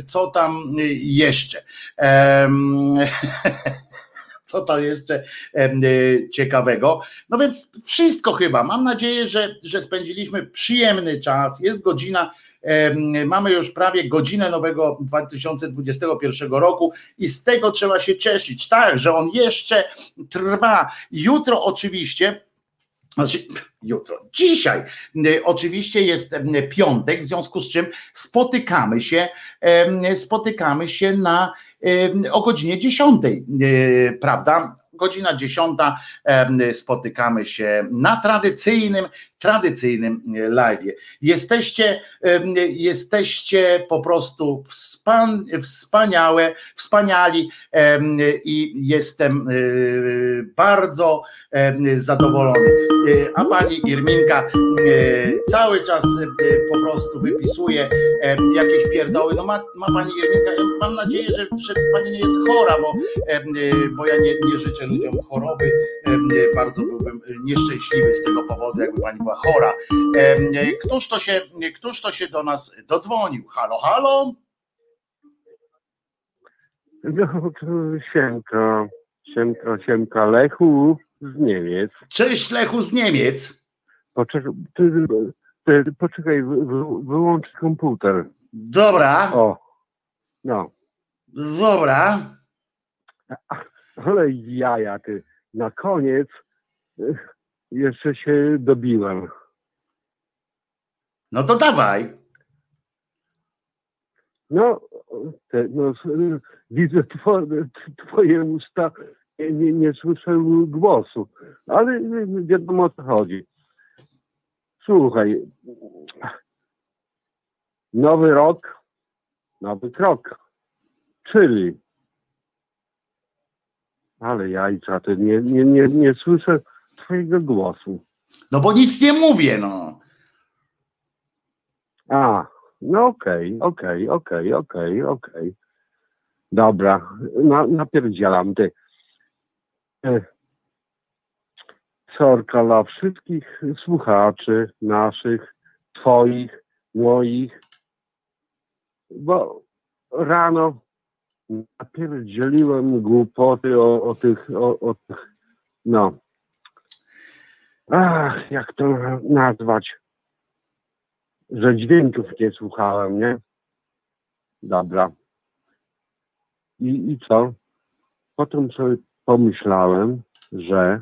[SPEAKER 1] Co tam jeszcze? [laughs] co tam jeszcze ciekawego. No więc wszystko chyba. Mam nadzieję, że, że spędziliśmy przyjemny czas. Jest godzina Mamy już prawie godzinę nowego 2021 roku i z tego trzeba się cieszyć. Tak, że on jeszcze trwa. Jutro oczywiście znaczy, jutro, dzisiaj oczywiście jest piątek, w związku z czym spotykamy się, spotykamy się na o godzinie 10, prawda? Godzina 10 spotykamy się na tradycyjnym tradycyjnym e, live. Jesteście, jesteście po prostu wspan, wspaniałe, wspaniali i jestem e, bardzo zadowolony. E, a pani Irminka cały czas po prostu wypisuje jakieś pierdoły. No ma, ma pani Irminka, mam nadzieję, że, że pani nie jest chora, bo, bo ja nie, nie życzę ludziom choroby. Bardzo byłbym nieszczęśliwy z tego powodu, jakby pani była chora. Któż to się, któż to się do nas dodzwonił? Halo, halo?
[SPEAKER 13] No, siemka, siemka, siemka, Lechu z Niemiec.
[SPEAKER 1] Cześć Lechu z Niemiec.
[SPEAKER 13] Poczekaj, ty, ty, poczekaj wyłącz komputer.
[SPEAKER 1] Dobra.
[SPEAKER 13] O, no.
[SPEAKER 1] Dobra.
[SPEAKER 13] Ale jaja, ty, na koniec jeszcze się dobiłem.
[SPEAKER 1] No to dawaj.
[SPEAKER 13] No, te, no widzę twoje, twoje usta, nie, nie, nie słyszę głosu, ale wiadomo o co chodzi. Słuchaj, nowy rok, nowy krok, czyli ale jajca, ty nie, nie, nie, nie słyszę twojego głosu.
[SPEAKER 1] No bo nic nie mówię, no.
[SPEAKER 13] A, no okej, okay, okej, okay, okej, okay, okej, okej. Dobra, na, napierdzielam ty. E, sorka dla wszystkich słuchaczy naszych, twoich, moich, bo rano napierdzieliłem głupoty o, o tych, o, o no, ach, jak to nazwać, że dźwięków nie słuchałem, nie? Dobra. I, i co? Potem sobie pomyślałem, że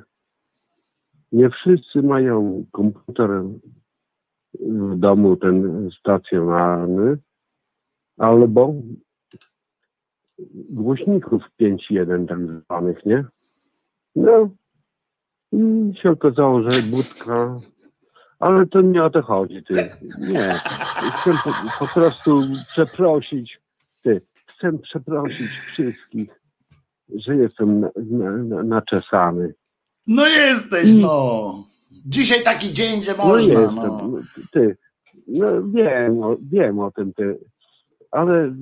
[SPEAKER 13] nie wszyscy mają komputer w domu ten stacjonarny, albo głośników 5.1 tak zwanych, nie? No, i się okazało, że budka, ale to nie o to chodzi, ty. Nie. Chcę po, po prostu przeprosić, ty. Chcę przeprosić wszystkich, że jestem na, na, naczesany.
[SPEAKER 1] No jesteś, I... no. Dzisiaj taki dzień, że no można. No jestem, no.
[SPEAKER 13] ty. No wiem, wiem o tym, ty. Ale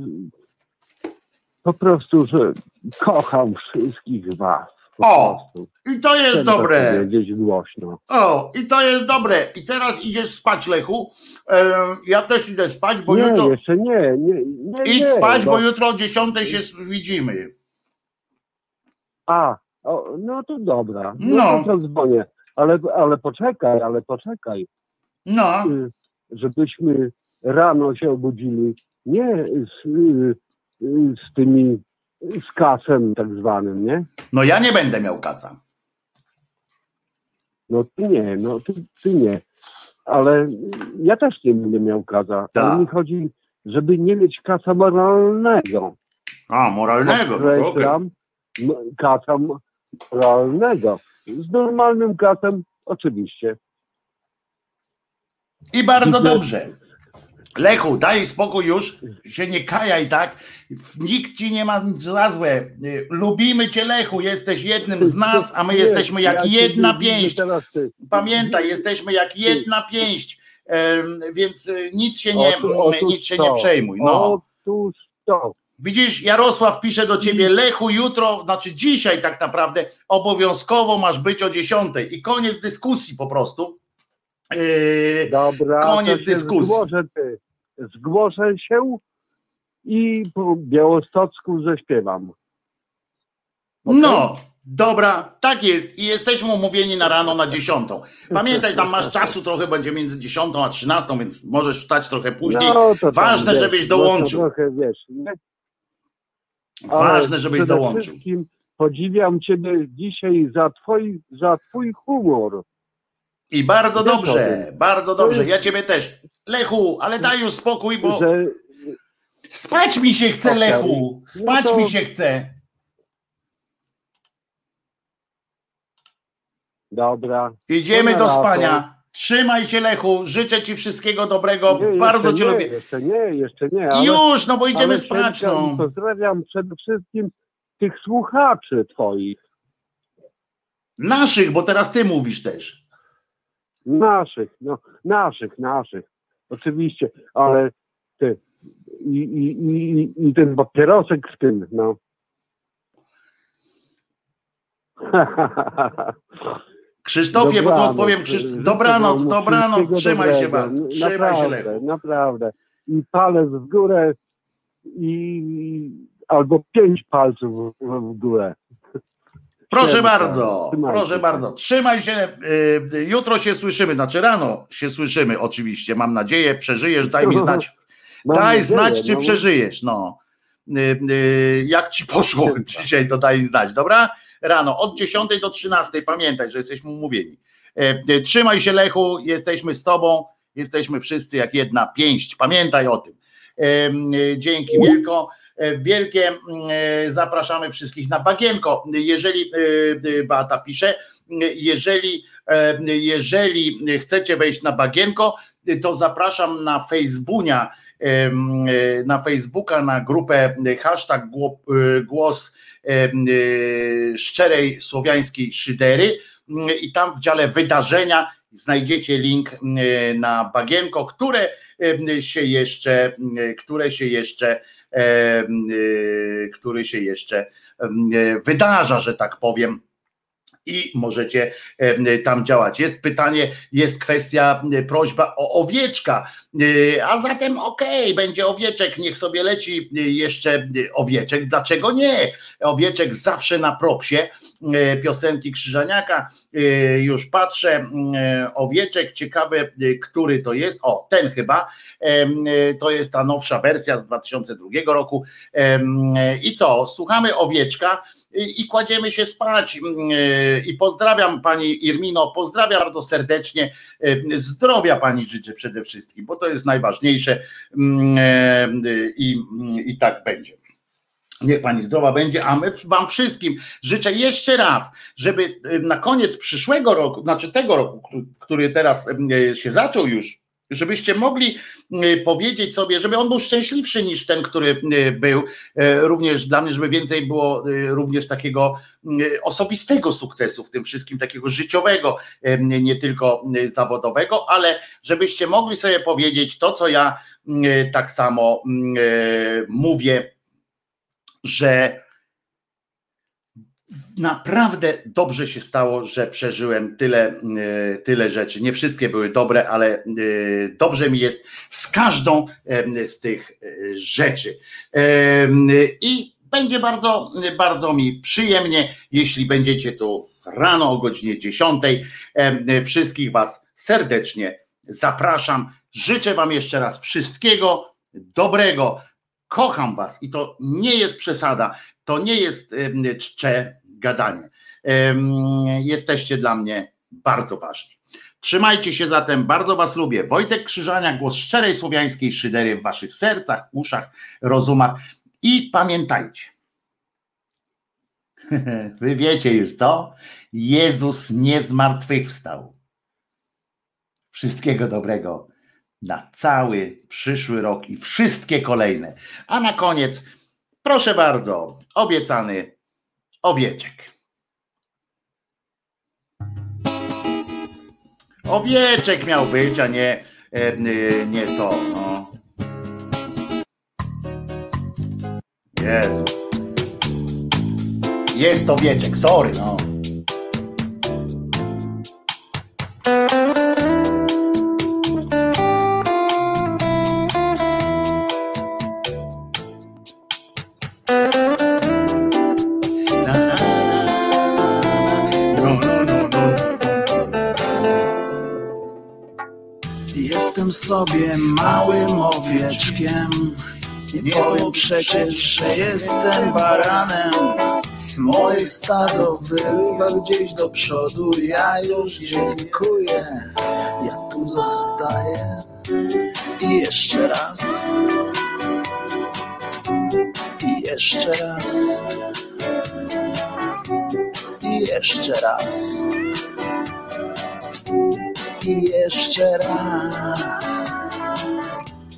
[SPEAKER 13] po prostu, że kocham wszystkich was.
[SPEAKER 1] O, i to jest dobre.
[SPEAKER 13] Powiedzieć głośno.
[SPEAKER 1] O, i to jest dobre. I teraz idziesz spać, Lechu. ja też idę spać, bo
[SPEAKER 13] nie,
[SPEAKER 1] jutro.
[SPEAKER 13] Jeszcze nie, nie, nie
[SPEAKER 1] Idź
[SPEAKER 13] nie,
[SPEAKER 1] spać, bo... bo jutro o 10 się widzimy.
[SPEAKER 13] A, o, no to dobra. No,
[SPEAKER 1] No.
[SPEAKER 13] to dzwonię. Ale, ale poczekaj, ale poczekaj.
[SPEAKER 1] No.
[SPEAKER 13] Y, Żebyśmy rano się obudzili nie z, y, z tymi, z kasem tak zwanym, nie?
[SPEAKER 1] No ja nie będę miał kaca.
[SPEAKER 13] No ty nie, no ty, ty nie. Ale ja też nie będę miał kaza.
[SPEAKER 1] Tak.
[SPEAKER 13] Ale mi chodzi, żeby nie mieć kasa moralnego.
[SPEAKER 1] A, moralnego. No to okej.
[SPEAKER 13] Podkreślam, m- kasa moralnego. Z normalnym kasem oczywiście.
[SPEAKER 1] I bardzo
[SPEAKER 13] Dziękuję.
[SPEAKER 1] dobrze. Lechu, daj spokój już, się nie kajaj, tak? Nikt ci nie ma za złe. Lubimy cię, Lechu, jesteś jednym z nas, a my jesteśmy jak jedna pięść. Pamiętaj, jesteśmy jak jedna pięść, więc y, nic się nie, nic się nie przejmuj. No. Widzisz, Jarosław pisze do ciebie, Lechu, jutro, znaczy dzisiaj tak naprawdę, obowiązkowo masz być o 10 i koniec dyskusji po prostu. Yy,
[SPEAKER 13] Dobra,
[SPEAKER 1] Koniec dyskusji.
[SPEAKER 13] Zgłoszę, ty. zgłoszę się i po białostocku zaśpiewam.
[SPEAKER 1] No, dobra, tak jest. I jesteśmy umówieni na rano na 10. Pamiętaj, tam masz czasu trochę, będzie między 10 a 13, więc możesz wstać trochę później.
[SPEAKER 13] No,
[SPEAKER 1] Ważne,
[SPEAKER 13] wiesz,
[SPEAKER 1] żebyś dołączył.
[SPEAKER 13] Trochę, wiesz,
[SPEAKER 1] Ważne, żebyś dołączył.
[SPEAKER 13] Podziwiam Ciebie dzisiaj za twój, za twój humor.
[SPEAKER 1] I bardzo dobrze, bardzo dobrze. Ja ciebie też. Lechu, ale daj już spokój, bo spać mi się chce. Lechu. Spać
[SPEAKER 13] No to-
[SPEAKER 1] mi się chce.
[SPEAKER 13] dobra.
[SPEAKER 1] Idziemy do spania. Trzymaj się, Lechu. Życzę ci wszystkiego dobrego.
[SPEAKER 13] Nie,
[SPEAKER 1] bardzo cię
[SPEAKER 13] nie,
[SPEAKER 1] lubię.
[SPEAKER 13] Jeszcze nie, jeszcze nie. Ale-
[SPEAKER 1] już, no bo idziemy spać. No.
[SPEAKER 13] Pozdrawiam przede wszystkim tych słuchaczy Twoich.
[SPEAKER 1] Naszych, bo teraz ty mówisz też.
[SPEAKER 13] Naszych, no, naszych, naszych. Oczywiście, ale ty i, i, i, i ten papierosek w tym, no. [laughs]
[SPEAKER 1] Krzysztofie, bo tu
[SPEAKER 13] Dobranoc.
[SPEAKER 1] odpowiem. Dobranoc, dobranoc. Trzymaj się bardzo. Trzymaj się,
[SPEAKER 13] naprawdę,
[SPEAKER 1] Lechu.
[SPEAKER 13] Naprawdę. I palec w górę i albo pięć palców w, w górę.
[SPEAKER 1] Proszę bardzo,
[SPEAKER 13] Trzymajcie
[SPEAKER 1] proszę
[SPEAKER 13] się.
[SPEAKER 1] bardzo. Trzymaj się. y, Jutro się słyszymy, znaczy rano się słyszymy oczywiście. Mam nadzieję, przeżyjesz, daj mi [laughs] znać.
[SPEAKER 13] Mam
[SPEAKER 1] daj
[SPEAKER 13] nadzieję,
[SPEAKER 1] znać, czy
[SPEAKER 13] no.
[SPEAKER 1] przeżyjesz. No. Y, y, Jak ci poszło [laughs] dzisiaj, to daj znać, dobra? Rano od 10 do 13. Pamiętaj, że jesteśmy umówieni. Y, y, Trzymaj się, Lechu, jesteśmy z tobą, jesteśmy wszyscy jak jedna pięść. Pamiętaj o tym. Y, Dzięki wielko. E, Wielkie mm, e, zapraszamy wszystkich na bagienko. Jeżeli e, Beata pisze, jeżeli, jeżeli chcecie wejść na bagienko, to zapraszam na Facebooka, na Facebooka, na grupę hashtag gło- głos szczerej słowiańskiej szydery Mm, i tam w dziale wydarzenia znajdziecie link na bagienko, które się jeszcze, które się jeszcze który się jeszcze e, wydarza, że tak powiem. I możecie tam działać. Jest pytanie, jest kwestia, e, prośba o owieczka. E, A zatem okej, będzie owieczek, niech sobie leci e, jeszcze owieczek. Dlaczego nie? Owieczek zawsze na propsie. Piosenki Krzyżaniaka. Już patrzę. e, Owieczek, ciekawe, który to jest. O, ten chyba. To jest ta nowsza wersja z 2002 roku. I co? Słuchamy owieczka i kładziemy się spać. Mm, e, I pozdrawiam pani Irmino, pozdrawiam bardzo serdecznie. E, Zdrowia pani życzę przede wszystkim, bo to jest najważniejsze Mm, e, i, i tak będzie. Niech pani zdrowa będzie, a my wam wszystkim życzę jeszcze raz, żeby na koniec przyszłego roku, znaczy tego roku, który- teraz się zaczął już, żebyście mogli e, powiedzieć sobie, żeby on był szczęśliwszy niż ten, który e, był. E, Również dla mnie, żeby więcej było również takiego osobistego sukcesu w tym wszystkim, takiego życiowego, nie tylko zawodowego, ale żebyście mogli sobie powiedzieć to, co ja tak samo mm, mówię, że naprawdę dobrze się stało, że przeżyłem tyle, e, tyle rzeczy. Nie wszystkie były dobre, ale e, dobrze mi jest z każdą z tych e, rzeczy. I będzie bardzo, bardzo mi przyjemnie, jeśli będziecie tu rano o godzinie 10. Wszystkich Was serdecznie zapraszam. Życzę Wam jeszcze raz wszystkiego dobrego. Kocham Was i to nie jest przesada, to nie jest czcze gadanie. Jesteście dla mnie bardzo ważni. Trzymajcie się zatem, bardzo Was lubię. Wojtek Krzyżania, głos szczerej słowiańskiej szydery w Waszych sercach, uszach, rozumach. I pamiętajcie, [laughs] wy wiecie już co? Jezus nie zmartwychwstał. Wszystkiego dobrego na cały przyszły rok i wszystkie kolejne. A na koniec, proszę bardzo, obiecany owieczek. Owieczek miał być, a nie, e, nie to. No. Jezu. Jest owieczek, sorry, no.
[SPEAKER 14] Małym owieczkiem. Nie powiem przecież, że jestem baranem. Moje stado wyrywa gdzieś do przodu, ja już dziękuję, ja tu zostaję. I jeszcze raz, i jeszcze raz, i jeszcze raz, i jeszcze raz.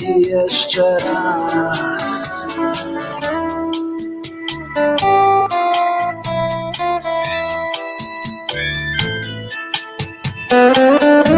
[SPEAKER 14] I jeszcze raz. Idąc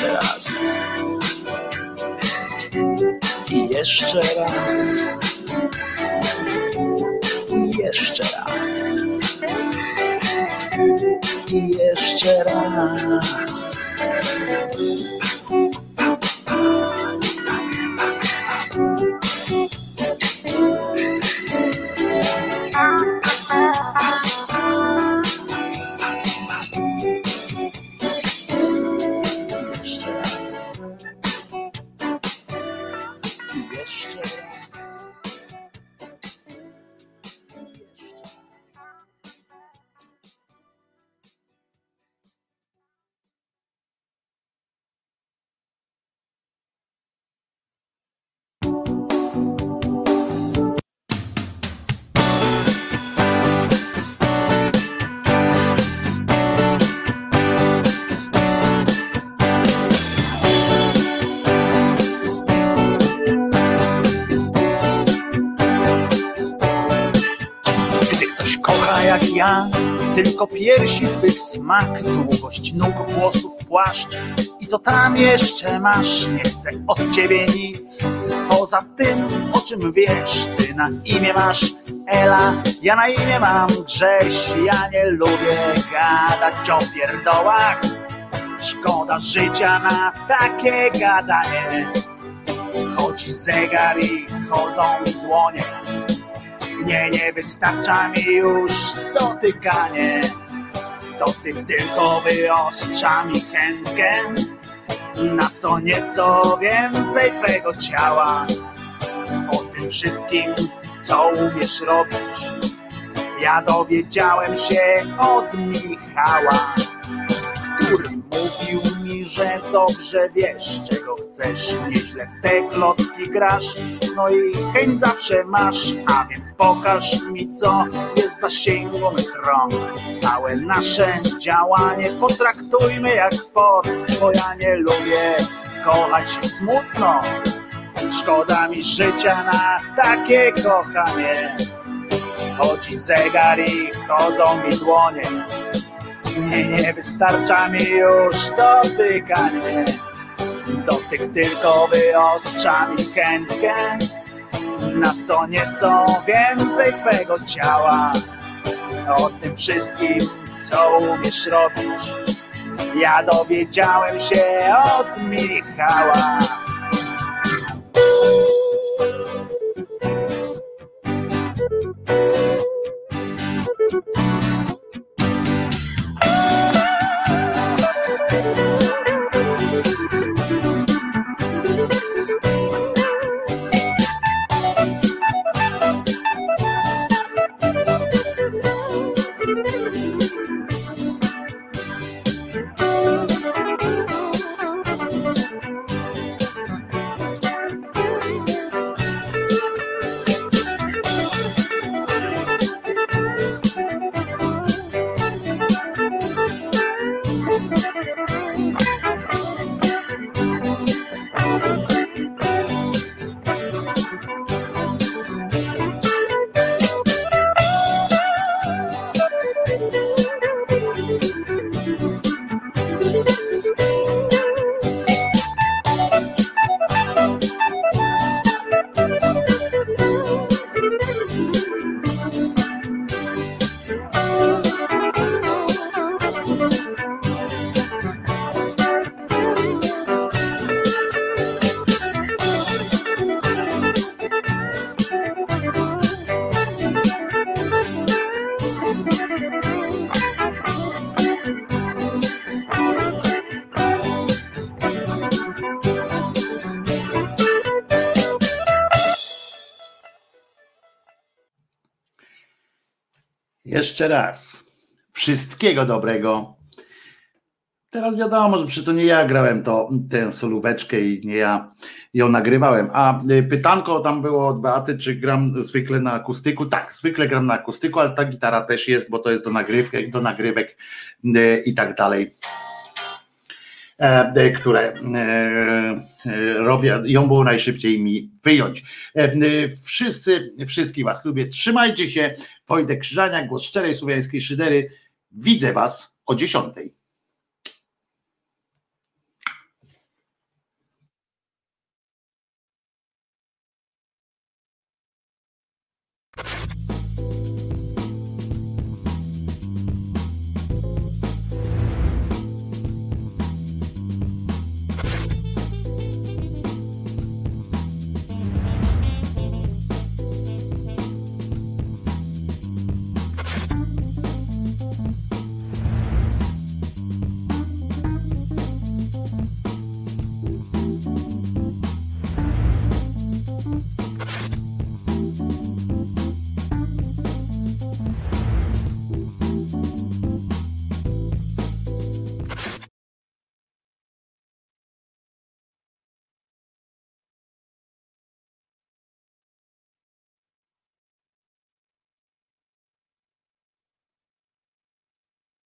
[SPEAKER 14] Jeszcze raz. I jeszcze raz. I jeszcze raz. I jeszcze raz. Piersi twych smak, długość nóg, włosów, płaszcz. I co tam jeszcze masz? Nie chcę od ciebie nic, poza tym, o czym wiesz. Ty na imię masz Ela, ja na imię mam Grześ. Ja nie lubię gadać o pierdołach, szkoda życia na takie gadanie. Chodzi zegar i chodzą dłonie, nie, nie wystarcza mi już dotykanie. Dotyk tylko wyostrza mi chętkę na co nieco więcej twego ciała. O tym wszystkim, co umiesz robić, ja dowiedziałem się od Michała, który mówił mi, że dobrze wiesz, czego chcesz, nieźle w te klocki grasz, no i chęć zawsze masz, a więc pokaż mi, co jest mych rąk. Całe nasze działanie potraktujmy jak sport, bo ja nie lubię kochać smutno. Szkoda mi życia na takie kochanie. Chodzi zegar i chodzą mi dłonie. Nie, wystarcza mi już dotykanie. Dotyk tylko wyostrza mi chętkę na co nieco więcej twego ciała. O tym wszystkim, co umiesz robić, ja dowiedziałem się od Michała.
[SPEAKER 1] Jeszcze raz. Wszystkiego dobrego. Teraz wiadomo, że przy to nie ja grałem to, tę solóweczkę i nie ja ją nagrywałem. A y, pytanko tam było od Beaty, czy gram zwykle na akustyku. Tak, zwykle gram na akustyku, ale ta gitara też jest, bo to jest do nagrywek, do nagrywek y, i tak dalej. E, które e, e, robię, ją było najszybciej mi wyjąć. Wszyscy, wszystkich Was lubię. Trzymajcie się. Wojtek Krzyżania, głos szczerej słowiańskiej szydery. Widzę Was o dziesiątej.